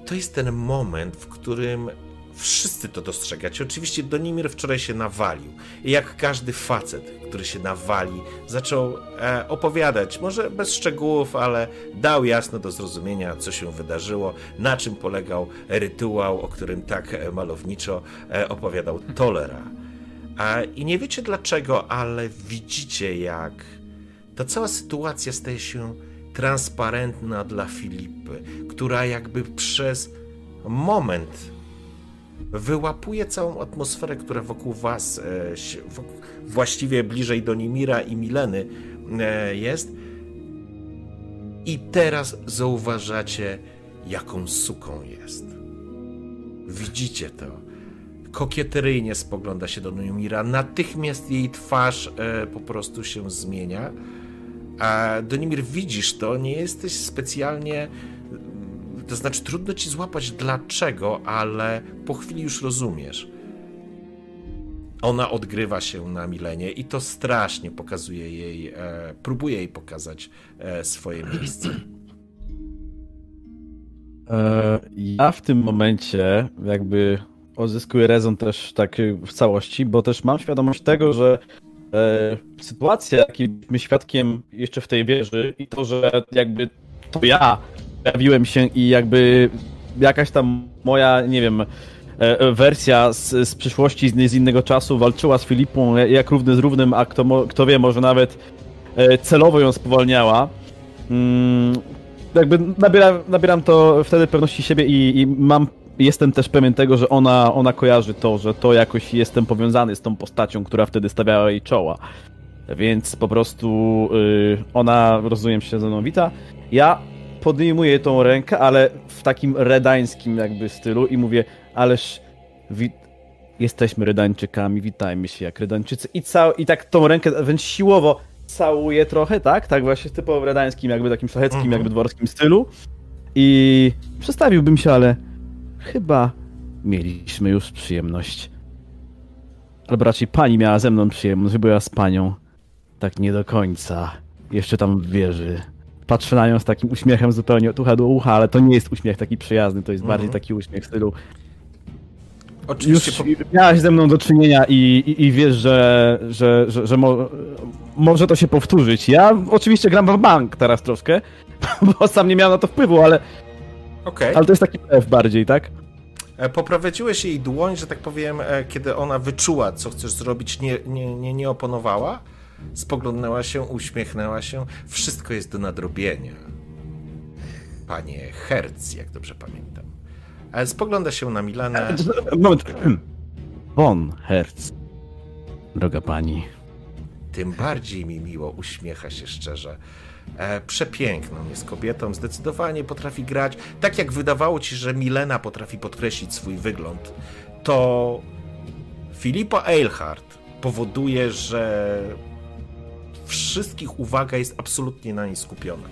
To jest ten moment, w którym wszyscy to dostrzegacie. Oczywiście Donimir wczoraj się nawalił. I jak każdy facet, który się nawali, zaczął e, opowiadać, może bez szczegółów, ale dał jasno do zrozumienia, co się wydarzyło, na czym polegał rytuał, o którym tak e, malowniczo e, opowiadał Tolera. A, I nie wiecie dlaczego, ale widzicie, jak ta cała sytuacja staje się transparentna dla Filipy, która jakby przez moment wyłapuje całą atmosferę, która wokół was, e, właściwie bliżej do Nimira i Mileny e, jest. I teraz zauważacie, jaką suką jest. Widzicie to. Kokieteryjnie spogląda się do Nimira. Natychmiast jej twarz e, po prostu się zmienia. A Donimir, widzisz to, nie jesteś specjalnie to znaczy, trudno ci złapać dlaczego, ale po chwili już rozumiesz. Ona odgrywa się na Milenie i to strasznie pokazuje jej, e, próbuje jej pokazać e, swoje miejsce. E, ja w tym momencie jakby odzyskuję rezon też tak w całości, bo też mam świadomość tego, że sytuacja, jakiej byliśmy świadkiem jeszcze w tej wieży i to, że jakby to ja pojawiłem się i jakby jakaś tam moja, nie wiem, e, wersja z, z przyszłości, z, z innego czasu walczyła z Filipą jak równy z równym, a kto, kto wie, może nawet e, celowo ją spowalniała. Mm, jakby nabieram, nabieram to wtedy pewności siebie i, i mam, jestem też pewien tego, że ona, ona kojarzy to, że to jakoś jestem powiązany z tą postacią, która wtedy stawiała jej czoła. Więc po prostu y, ona, rozumiem się ze mną wita. Ja podejmuję tą rękę, ale w takim redańskim jakby stylu i mówię, ależ wi- jesteśmy redańczykami, witajmy się jak redańczycy. I, cał- I tak tą rękę wręcz siłowo całuję trochę, tak? Tak właśnie typowo redańskim, jakby takim szlacheckim, Mhm. jakby dworskim stylu. I przestawiłbym się, ale chyba mieliśmy już przyjemność. Albo raczej pani miała ze mną przyjemność, bo ja z panią tak nie do końca. Jeszcze tam w wieży. Patrzę na nią z takim uśmiechem zupełnie od ucha do ucha, ale to nie jest uśmiech taki przyjazny, to jest Mhm. bardziej taki uśmiech w stylu Oczywiście już po, miałaś ze mną do czynienia i, i, i wiesz, że, że, że, że mo, może to się powtórzyć. Ja oczywiście gram w bank teraz troszkę, [laughs] bo sam nie miałem na to wpływu, ale, Okej. ale to jest taki F bardziej, tak? E, Poprowadziłeś jej dłoń, że tak powiem, e, kiedy ona wyczuła, co chcesz zrobić, nie, nie, nie, nie oponowała. Spoglądnęła się, uśmiechnęła się. Wszystko jest do nadrobienia. Panie Herz, jak dobrze pamiętam. E, Spogląda się na Milanę. Moment. Von Herz. Droga pani. Tym bardziej mi miło, uśmiecha się szczerze. E, przepiękną jest kobietą, zdecydowanie potrafi grać. Tak jak wydawało ci, że Milena potrafi podkreślić swój wygląd, to Filipa Eilhart powoduje, że wszystkich uwaga jest absolutnie na niej skupiona.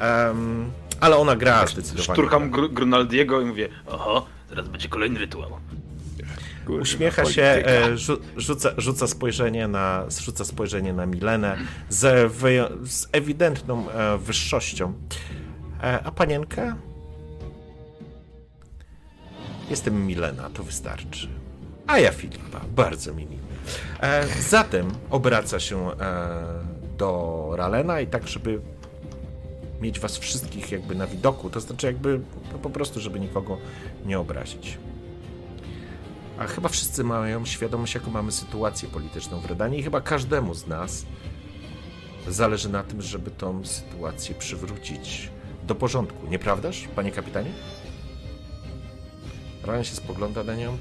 Em, ale ona gra zdecydowanie. Szturcham Gr- Grunaldiego i mówię, oho, zaraz będzie kolejny rytuał. Kurwa, Uśmiecha się, e, rzu, rzuca, rzuca, spojrzenie na, rzuca spojrzenie na Milenę z, z ewidentną e, wyższością. E, a panienka? Jestem Milena, to wystarczy. A ja Filipa, bardzo mi miło. E, zatem obraca się e, do Ralena i tak, żeby mieć was wszystkich jakby na widoku, to znaczy jakby po prostu, żeby nikogo nie obrazić. A chyba wszyscy mają świadomość, jaką mamy sytuację polityczną w Redanie i chyba każdemu z nas zależy na tym, żeby tą sytuację przywrócić do porządku. Nieprawdaż, panie kapitanie? Ryan się spogląda na nią.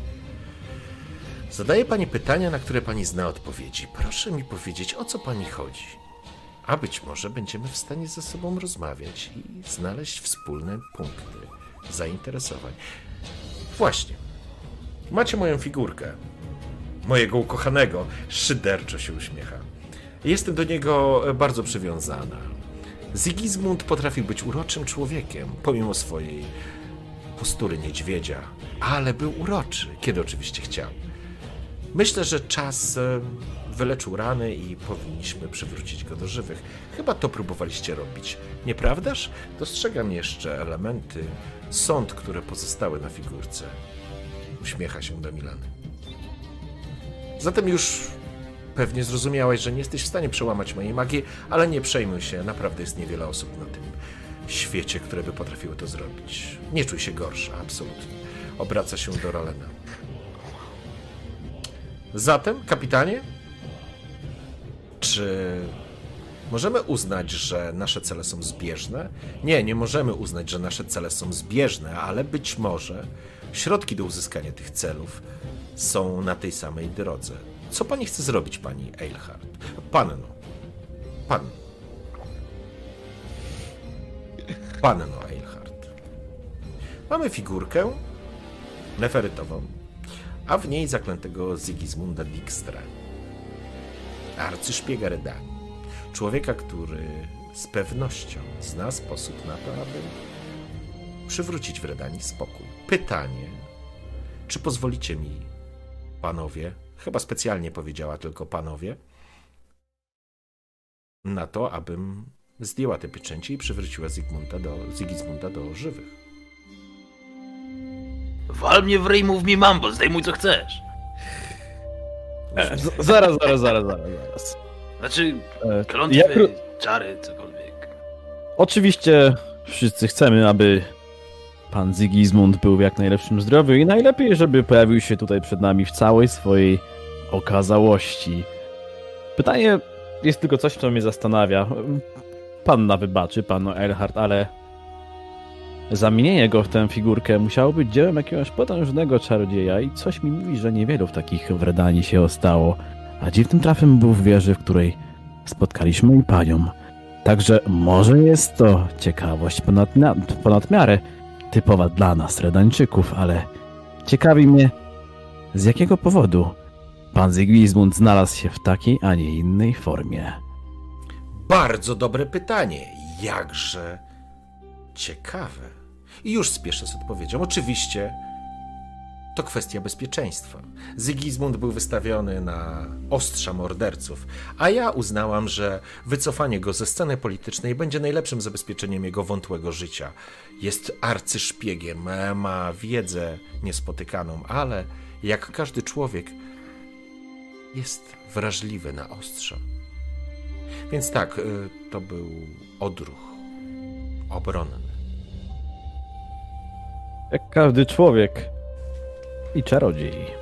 Zadaje pani pytania, na które pani zna odpowiedzi. Proszę mi powiedzieć, o co pani chodzi. A być może będziemy w stanie ze sobą rozmawiać i znaleźć wspólne punkty zainteresowań. Właśnie. Macie moją figurkę. Mojego ukochanego. Szyderczo się uśmiecha. Jestem do niego bardzo przywiązana. Sigismund potrafił być uroczym człowiekiem, pomimo swojej postury niedźwiedzia, ale był uroczy, kiedy oczywiście chciał. Myślę, że czas e, wyleczył rany i powinniśmy przywrócić go do żywych. Chyba to próbowaliście robić, nieprawdaż? Dostrzegam jeszcze elementy sąd, które pozostały na figurce. Uśmiecha się do Milany. Zatem już pewnie zrozumiałeś, że nie jesteś w stanie przełamać mojej magii, ale nie przejmuj się, naprawdę jest niewiele osób na tym świecie, które by potrafiły to zrobić. Nie czuj się gorsza, absolutnie. Obraca się do Rolena. Zatem, kapitanie, czy możemy uznać, że nasze cele są zbieżne? Nie, nie możemy uznać, że nasze cele są zbieżne, ale być może środki do uzyskania tych celów są na tej samej drodze. Co pani chce zrobić, pani Eilhart? Panno. Pan. Panno Eilhart. Mamy figurkę neferytową, a w niej zaklętego Sigismunda Dijkstra. Arcyszpiega Redanii. Człowieka, który z pewnością zna sposób na to, aby przywrócić w Redanii spokój. Pytanie, czy pozwolicie mi, panowie, chyba specjalnie powiedziała tylko panowie, na to, abym zdjęła te pieczęcie i przywróciła Zygmunta do, do żywych. Wal mnie w ryj, mów mi mambo, zdejmuj co chcesz. E, z- zaraz, zaraz, zaraz, zaraz, zaraz. Znaczy, E, klątwy, ja czary, cokolwiek. Oczywiście wszyscy chcemy, aby pan Sigismund był w jak najlepszym zdrowiu i najlepiej, żeby pojawił się tutaj przed nami w całej swojej okazałości. Pytanie jest tylko coś, co mnie zastanawia. Panna wybaczy, panu Erhard, ale zamienienie go w tę figurkę musiało być dziełem jakiegoś potężnego czarodzieja i coś mi mówi, że niewielu w takich w Redanii się ostało. A dziwnym trafem był w wieży, w której spotkaliśmy i panią. Także może jest to ciekawość ponad, ponad miarę typowa dla nas, Redańczyków, ale ciekawi mnie, z jakiego powodu pan Zygmunt znalazł się w takiej, a nie innej formie. Bardzo dobre pytanie. Jakże ciekawe. I już spieszę z odpowiedzią. Oczywiście to kwestia bezpieczeństwa. Zygizmund był wystawiony na ostrza morderców, a ja uznałam, że wycofanie go ze sceny politycznej będzie najlepszym zabezpieczeniem jego wątłego życia. Jest arcyszpiegiem, ma wiedzę niespotykaną, ale jak każdy człowiek jest wrażliwy na ostrza. Więc tak, y, to był odruch obronny. Jak każdy człowiek i czarodziej.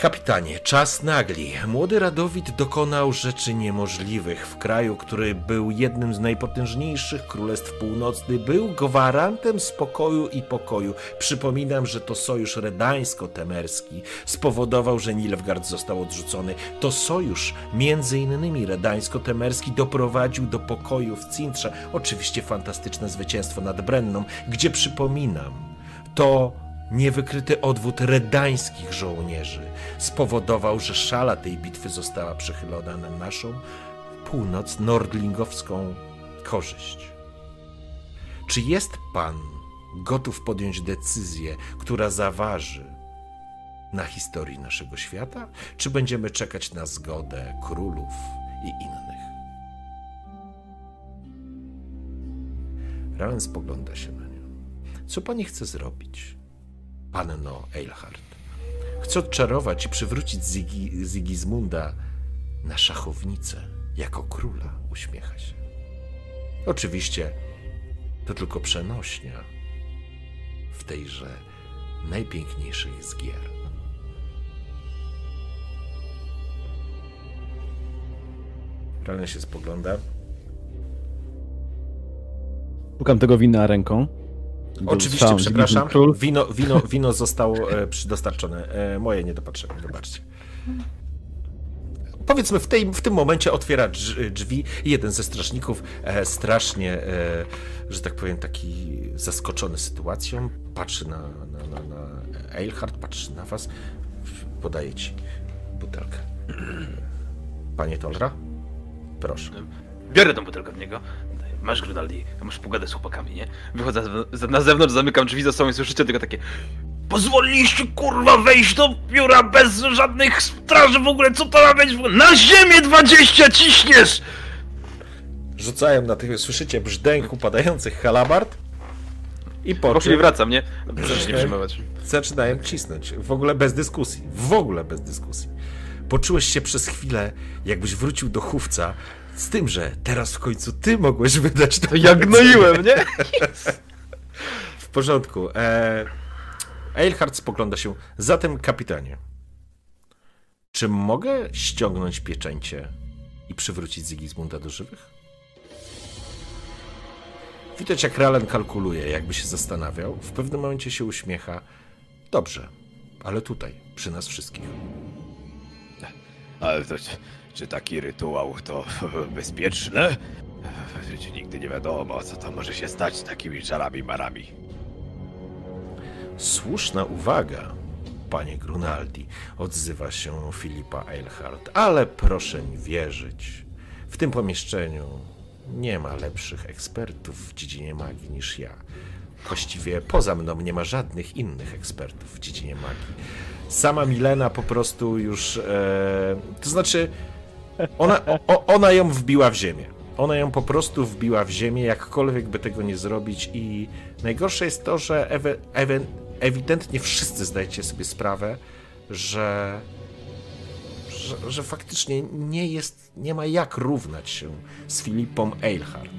Kapitanie, czas nagli. Młody Radowid dokonał rzeczy niemożliwych w kraju, który był jednym z najpotężniejszych królestw północnych, był gwarantem spokoju i pokoju. Przypominam, że to sojusz redańsko-temerski spowodował, że Nilfgaard został odrzucony. To sojusz, między innymi redańsko-temerski, doprowadził do pokoju w Cintrze. Oczywiście fantastyczne zwycięstwo nad Brenną, gdzie przypominam, to Niewykryty odwód redańskich żołnierzy spowodował, że szala tej bitwy została przechylona na naszą północ nordlingowską korzyść. Czy jest pan gotów podjąć decyzję, która zaważy na historii naszego świata? Czy będziemy czekać na zgodę królów i innych? Raven spogląda się na nią. Co pani chce zrobić? Panno Eilhart. Chcę odczarować i przywrócić Zigi, Zigismunda na szachownicę jako króla, uśmiecha się. Oczywiście to tylko przenośnia w tejże najpiękniejszej z gier. Się spogląda. Pukam tego wina ręką. Oczywiście, Słyszałem, przepraszam. Wino, wino, wino zostało e, dostarczone. E, moje niedopatrzenie, wybaczcie. Powiedzmy, w, tej, w tym momencie otwiera drz- drzwi jeden ze strażników, e, strasznie, że tak powiem, taki zaskoczony sytuacją, patrzy na, na, na, na Eilhart, patrzy na was, podaje ci butelkę. Panie Tolra, proszę. Biorę tą butelkę od niego. Masz Grunaldi, masz pogadę z chłopakami, nie? Wychodzę na zewnątrz, zamykam drzwi za sobą i słyszycie tylko takie... Pozwoliliście kurwa wejść do biura bez żadnych straży w ogóle, co to ma być? Na ziemię 20 ciśniesz! Rzucają na tych, słyszycie brzdęk upadających halabard i po Poszli, wracam, nie? Proszę nie cisnąć. W ogóle bez dyskusji. W ogóle bez dyskusji. Poczułeś się przez chwilę, jakbyś wrócił do chówca, z tym, że teraz w końcu ty mogłeś wydać to. Ja gnoiłem, [laughs] nie? W porządku. E... Eilhart spogląda się. Zatem, kapitanie, czy mogę ściągnąć pieczęcie i przywrócić Sigismunda do żywych? Widać, jak Ralen kalkuluje, jakby się zastanawiał. W pewnym momencie się uśmiecha. Dobrze, ale tutaj, przy nas wszystkich. Ale to, czy- taki rytuał to [laughs] bezpieczne? Czy nigdy nie wiadomo, co to może się stać z takimi czarami marami. Słuszna uwaga, panie Grunaldi, odzywa się Filipa Eilhart, ale proszę mi wierzyć, w tym pomieszczeniu nie ma lepszych ekspertów w dziedzinie magii niż ja. Właściwie poza mną nie ma żadnych innych ekspertów w dziedzinie magii. Sama Milena po prostu już. E, to znaczy, ona, o, ona ją wbiła w ziemię. Ona ją po prostu wbiła w ziemię, jakkolwiek by tego nie zrobić. I najgorsze jest to, że ewe, ewe, ewidentnie wszyscy zdajecie sobie sprawę, że, że, że faktycznie nie jest, nie ma jak równać się z Filipą Eilhart.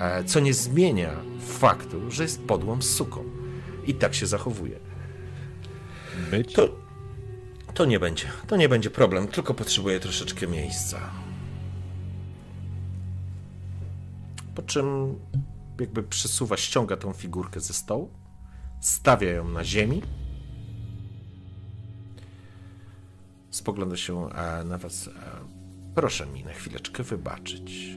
E, Co nie zmienia faktu, że jest podłą suką. I tak się zachowuje. Być? To, to nie będzie. To nie będzie problem, tylko potrzebuję troszeczkę miejsca. Po czym jakby przesuwa, ściąga tą figurkę ze stołu, stawia ją na ziemi. Spogląda się e, na was. e, Proszę mi na chwileczkę wybaczyć.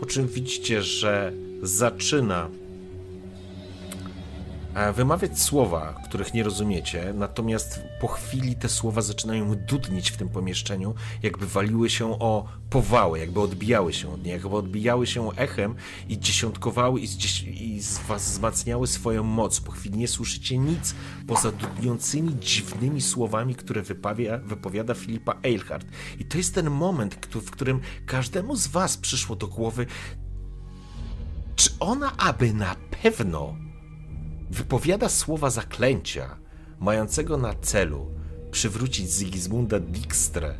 Po czym widzicie, że zaczyna wymawiać słowa, których nie rozumiecie, natomiast po chwili te słowa zaczynają dudnić w tym pomieszczeniu, jakby waliły się o powały, jakby odbijały się od niej, jakby odbijały się echem i dziesiątkowały i, zdzies- i wzmacniały swoją moc. Po chwili nie słyszycie nic poza dudniącymi, dziwnymi słowami, które wypawia, wypowiada Filipa Eilhart. I to jest ten moment, w którym każdemu z was przyszło do głowy, czy ona aby na pewno wypowiada słowa zaklęcia, mającego na celu przywrócić Sigismunda Dijkstrę.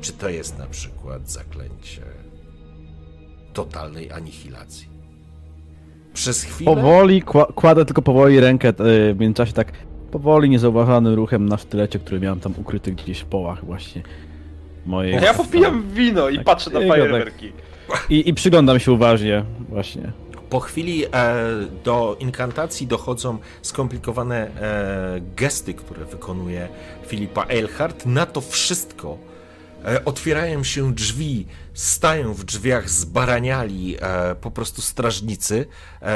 Czy to jest na przykład zaklęcie totalnej anihilacji? Przez chwilę... Powoli, kła- kładę tylko powoli rękę e, w międzyczasie tak powoli, niezauważonym ruchem na sztylecie, który miałem tam ukryty gdzieś w połach właśnie mojej... Ja popijam wino i Tak, patrzę na tak. fajerwerki. I, I przyglądam się uważnie właśnie. Po chwili e, do inkantacji dochodzą skomplikowane e, gesty, które wykonuje Filipa Eilhart. Na to wszystko e, otwierają się drzwi, stają w drzwiach zbaraniali po prostu strażnicy,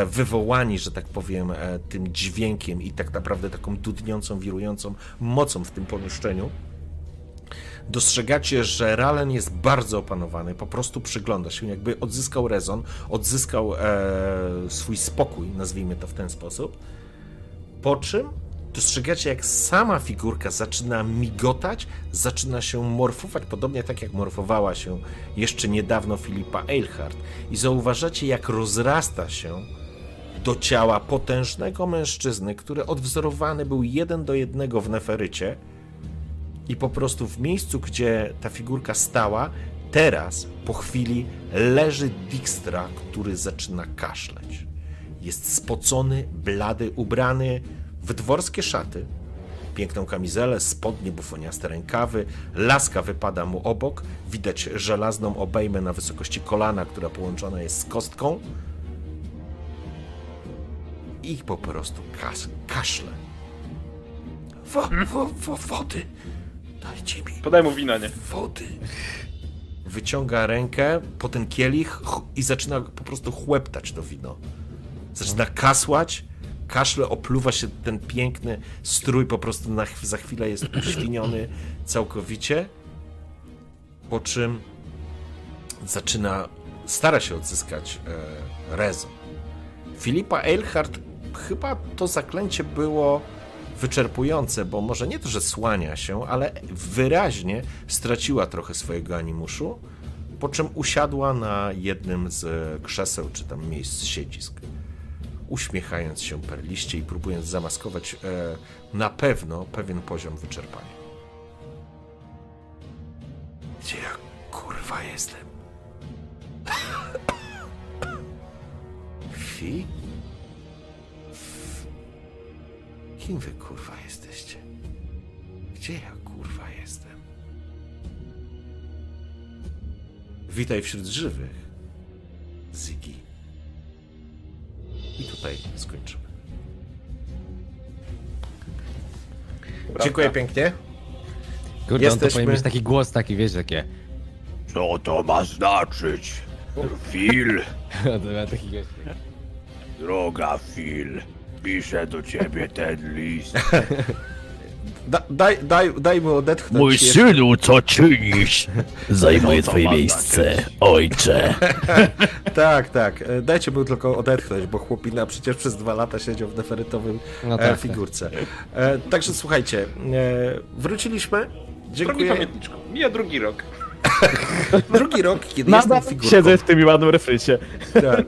wywołani, że tak powiem, tym dźwiękiem i tak naprawdę taką dudniącą, wirującą mocą w tym pomieszczeniu. Dostrzegacie, że Ralen jest bardzo opanowany, po prostu przygląda się, jakby odzyskał rezon, odzyskał e, swój spokój, nazwijmy to w ten sposób. Po czym dostrzegacie, jak sama figurka zaczyna migotać, zaczyna się morfować, podobnie tak jak morfowała się jeszcze niedawno Filipa Eilhart. I zauważacie, jak rozrasta się do ciała potężnego mężczyzny, który odwzorowany był jeden do jednego w Neferycie, i po prostu w miejscu, gdzie ta figurka stała, teraz po chwili leży Dijkstra, który zaczyna kaszleć. Jest spocony, blady, ubrany w dworskie szaty, piękną kamizelę, spodnie, bufoniaste rękawy, laska wypada mu obok, widać żelazną obejmę na wysokości kolana, która połączona jest z kostką i po prostu kas kaszle. Wo, wo, wo, wody! Dajcie mi Podaj mu wina, nie? wody. Wyciąga rękę po ten kielich ch- i zaczyna po prostu chłeptać to wino. Zaczyna kasłać, kaszle opluwa się ten piękny strój, po prostu na, ch- za chwilę jest [clears throat] uświniony całkowicie. Po czym zaczyna, stara się odzyskać e, rezon. Filipa Eilhart chyba to zaklęcie było wyczerpujące, bo może nie to, że słania się, ale wyraźnie straciła trochę swojego animuszu, po czym usiadła na jednym z krzeseł czy tam miejsc siedzisk. Uśmiechając się perliście i próbując zamaskować e, na pewno pewien poziom wyczerpania. Gdzie ja kurwa jestem? [laughs] Fi? Kim wy kurwa jesteście? Gdzie ja kurwa jestem? Witaj wśród żywych, Ziggy. I tutaj skończymy. Dziękuję pięknie. Kurde, on to Jesteśmy- powinien mieć taki głos taki, wiesz, takie... Co to ma znaczyć? Phil, [laughs] droga Phil, piszę do ciebie ten list. [laughs] Da, daj, daj, daj mu odetchnąć. Mój jeszcze. synu, co czynisz? [laughs] Zajmuję twoje miejsce, ojcze. [laughs] Tak, tak. E, Dajcie mu tylko odetchnąć, bo chłopina przecież przez dwa lata siedział w neferytowym No e, tak, tak. figurce. E, także słuchajcie, wróciliśmy. Drogi Dziękuję. pamiętniczku, mija drugi rok. Drugi rok, kiedy Nadal jestem figurką. siedzę w tym ładnym refrycie. Tak.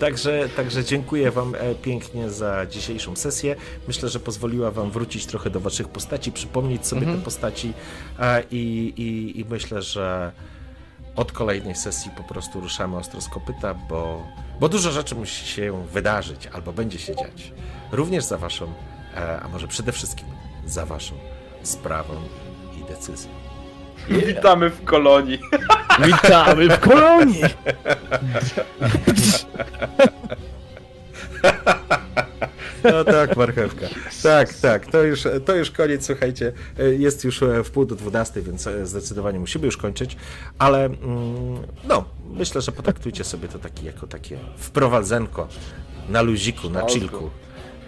Także, także dziękuję Wam e, pięknie za dzisiejszą sesję. Myślę, że pozwoliła Wam wrócić trochę do Waszych postaci, przypomnieć sobie te postaci i, i, i myślę, że od kolejnej sesji po prostu ruszamy ostro z kopyta, bo, bo dużo rzeczy musi się wydarzyć albo będzie się dziać. Również za Waszą, e, a może przede wszystkim za Waszą sprawą i decyzją. Witamy w kolonii. Witamy w kolonii! No tak, marchewka. Tak, tak, to już, to już koniec, słuchajcie. Jest już w pół do 12, więc zdecydowanie musimy już kończyć, ale mm, no, myślę, że potraktujcie sobie to taki, jako takie wprowadzenko na luziku, na chillku.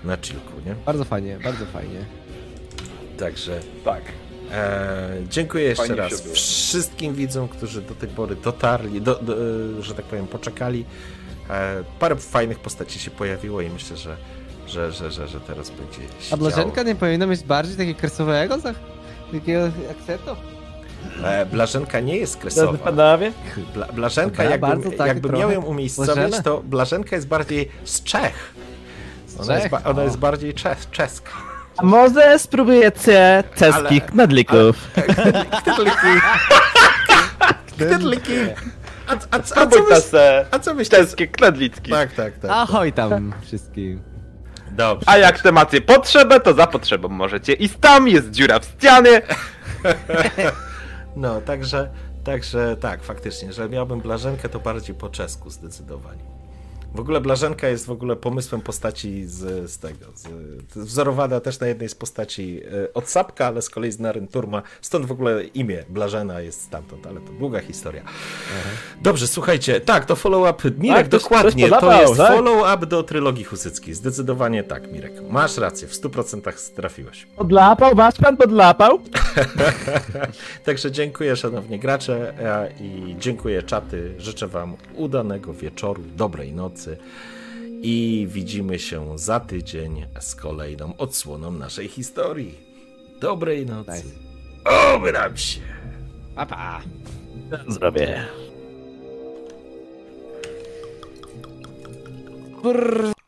Na chillku, nie? Bardzo fajnie, bardzo fajnie. Także Tak. E, dziękuję jeszcze Fajnie raz wszystkim widzom, którzy do tej pory dotarli, do, do, e, że tak powiem, poczekali. E, parę fajnych postaci się pojawiło i myślę, że, że, że, że, że teraz będzie się A Blażenka nie powinna mieć bardziej takiego kresowego, takiego akcentu? E, Blażenka nie jest kresowa. panowie, Bla, Blażenka, Dobra, bardzo tak trochę miał ją umiejscowić, Blażena. to Blażenka jest bardziej z Czech. Ona, Czech? jest, ba- ona jest bardziej czes, czeska. A może spróbujecie Ale- czeskich knedlików? Knedliki. Knedliki. A, a, a, a, co a co byś... czeskie knedlicki. Tak, tak, tak. Ahoj tam wszystkim. Dobrze. A jak te macie potrzebę, to za potrzebą możecie iść tam, jest dziura w ścianie. [laughs] No, także, także tak, faktycznie, że miałbym Blażenkę, to bardziej po czesku zdecydowanie. W ogóle Blażenka jest w ogóle pomysłem postaci z, z tego, z, wzorowana też na jednej z postaci e, od Sapka, ale z kolei z Narynturma, stąd w ogóle imię Blażena jest stamtąd, ale to długa historia. Dobrze, słuchajcie, tak, to follow-up, Mirek, Tak, dokładnie, to podapał, jest tak? follow-up do trylogii Husyckiej, zdecydowanie tak, Mirek, masz rację, w 100% trafiłeś. Podlapał? Was pan podlapał? [laughs] Także dziękuję szanowni gracze i dziękuję czaty. Życzę wam udanego wieczoru, dobrej nocy i widzimy się za tydzień z kolejną odsłoną naszej historii. Dobrej nocy. Obram się. Pa, pa. Zdrowie. Brr.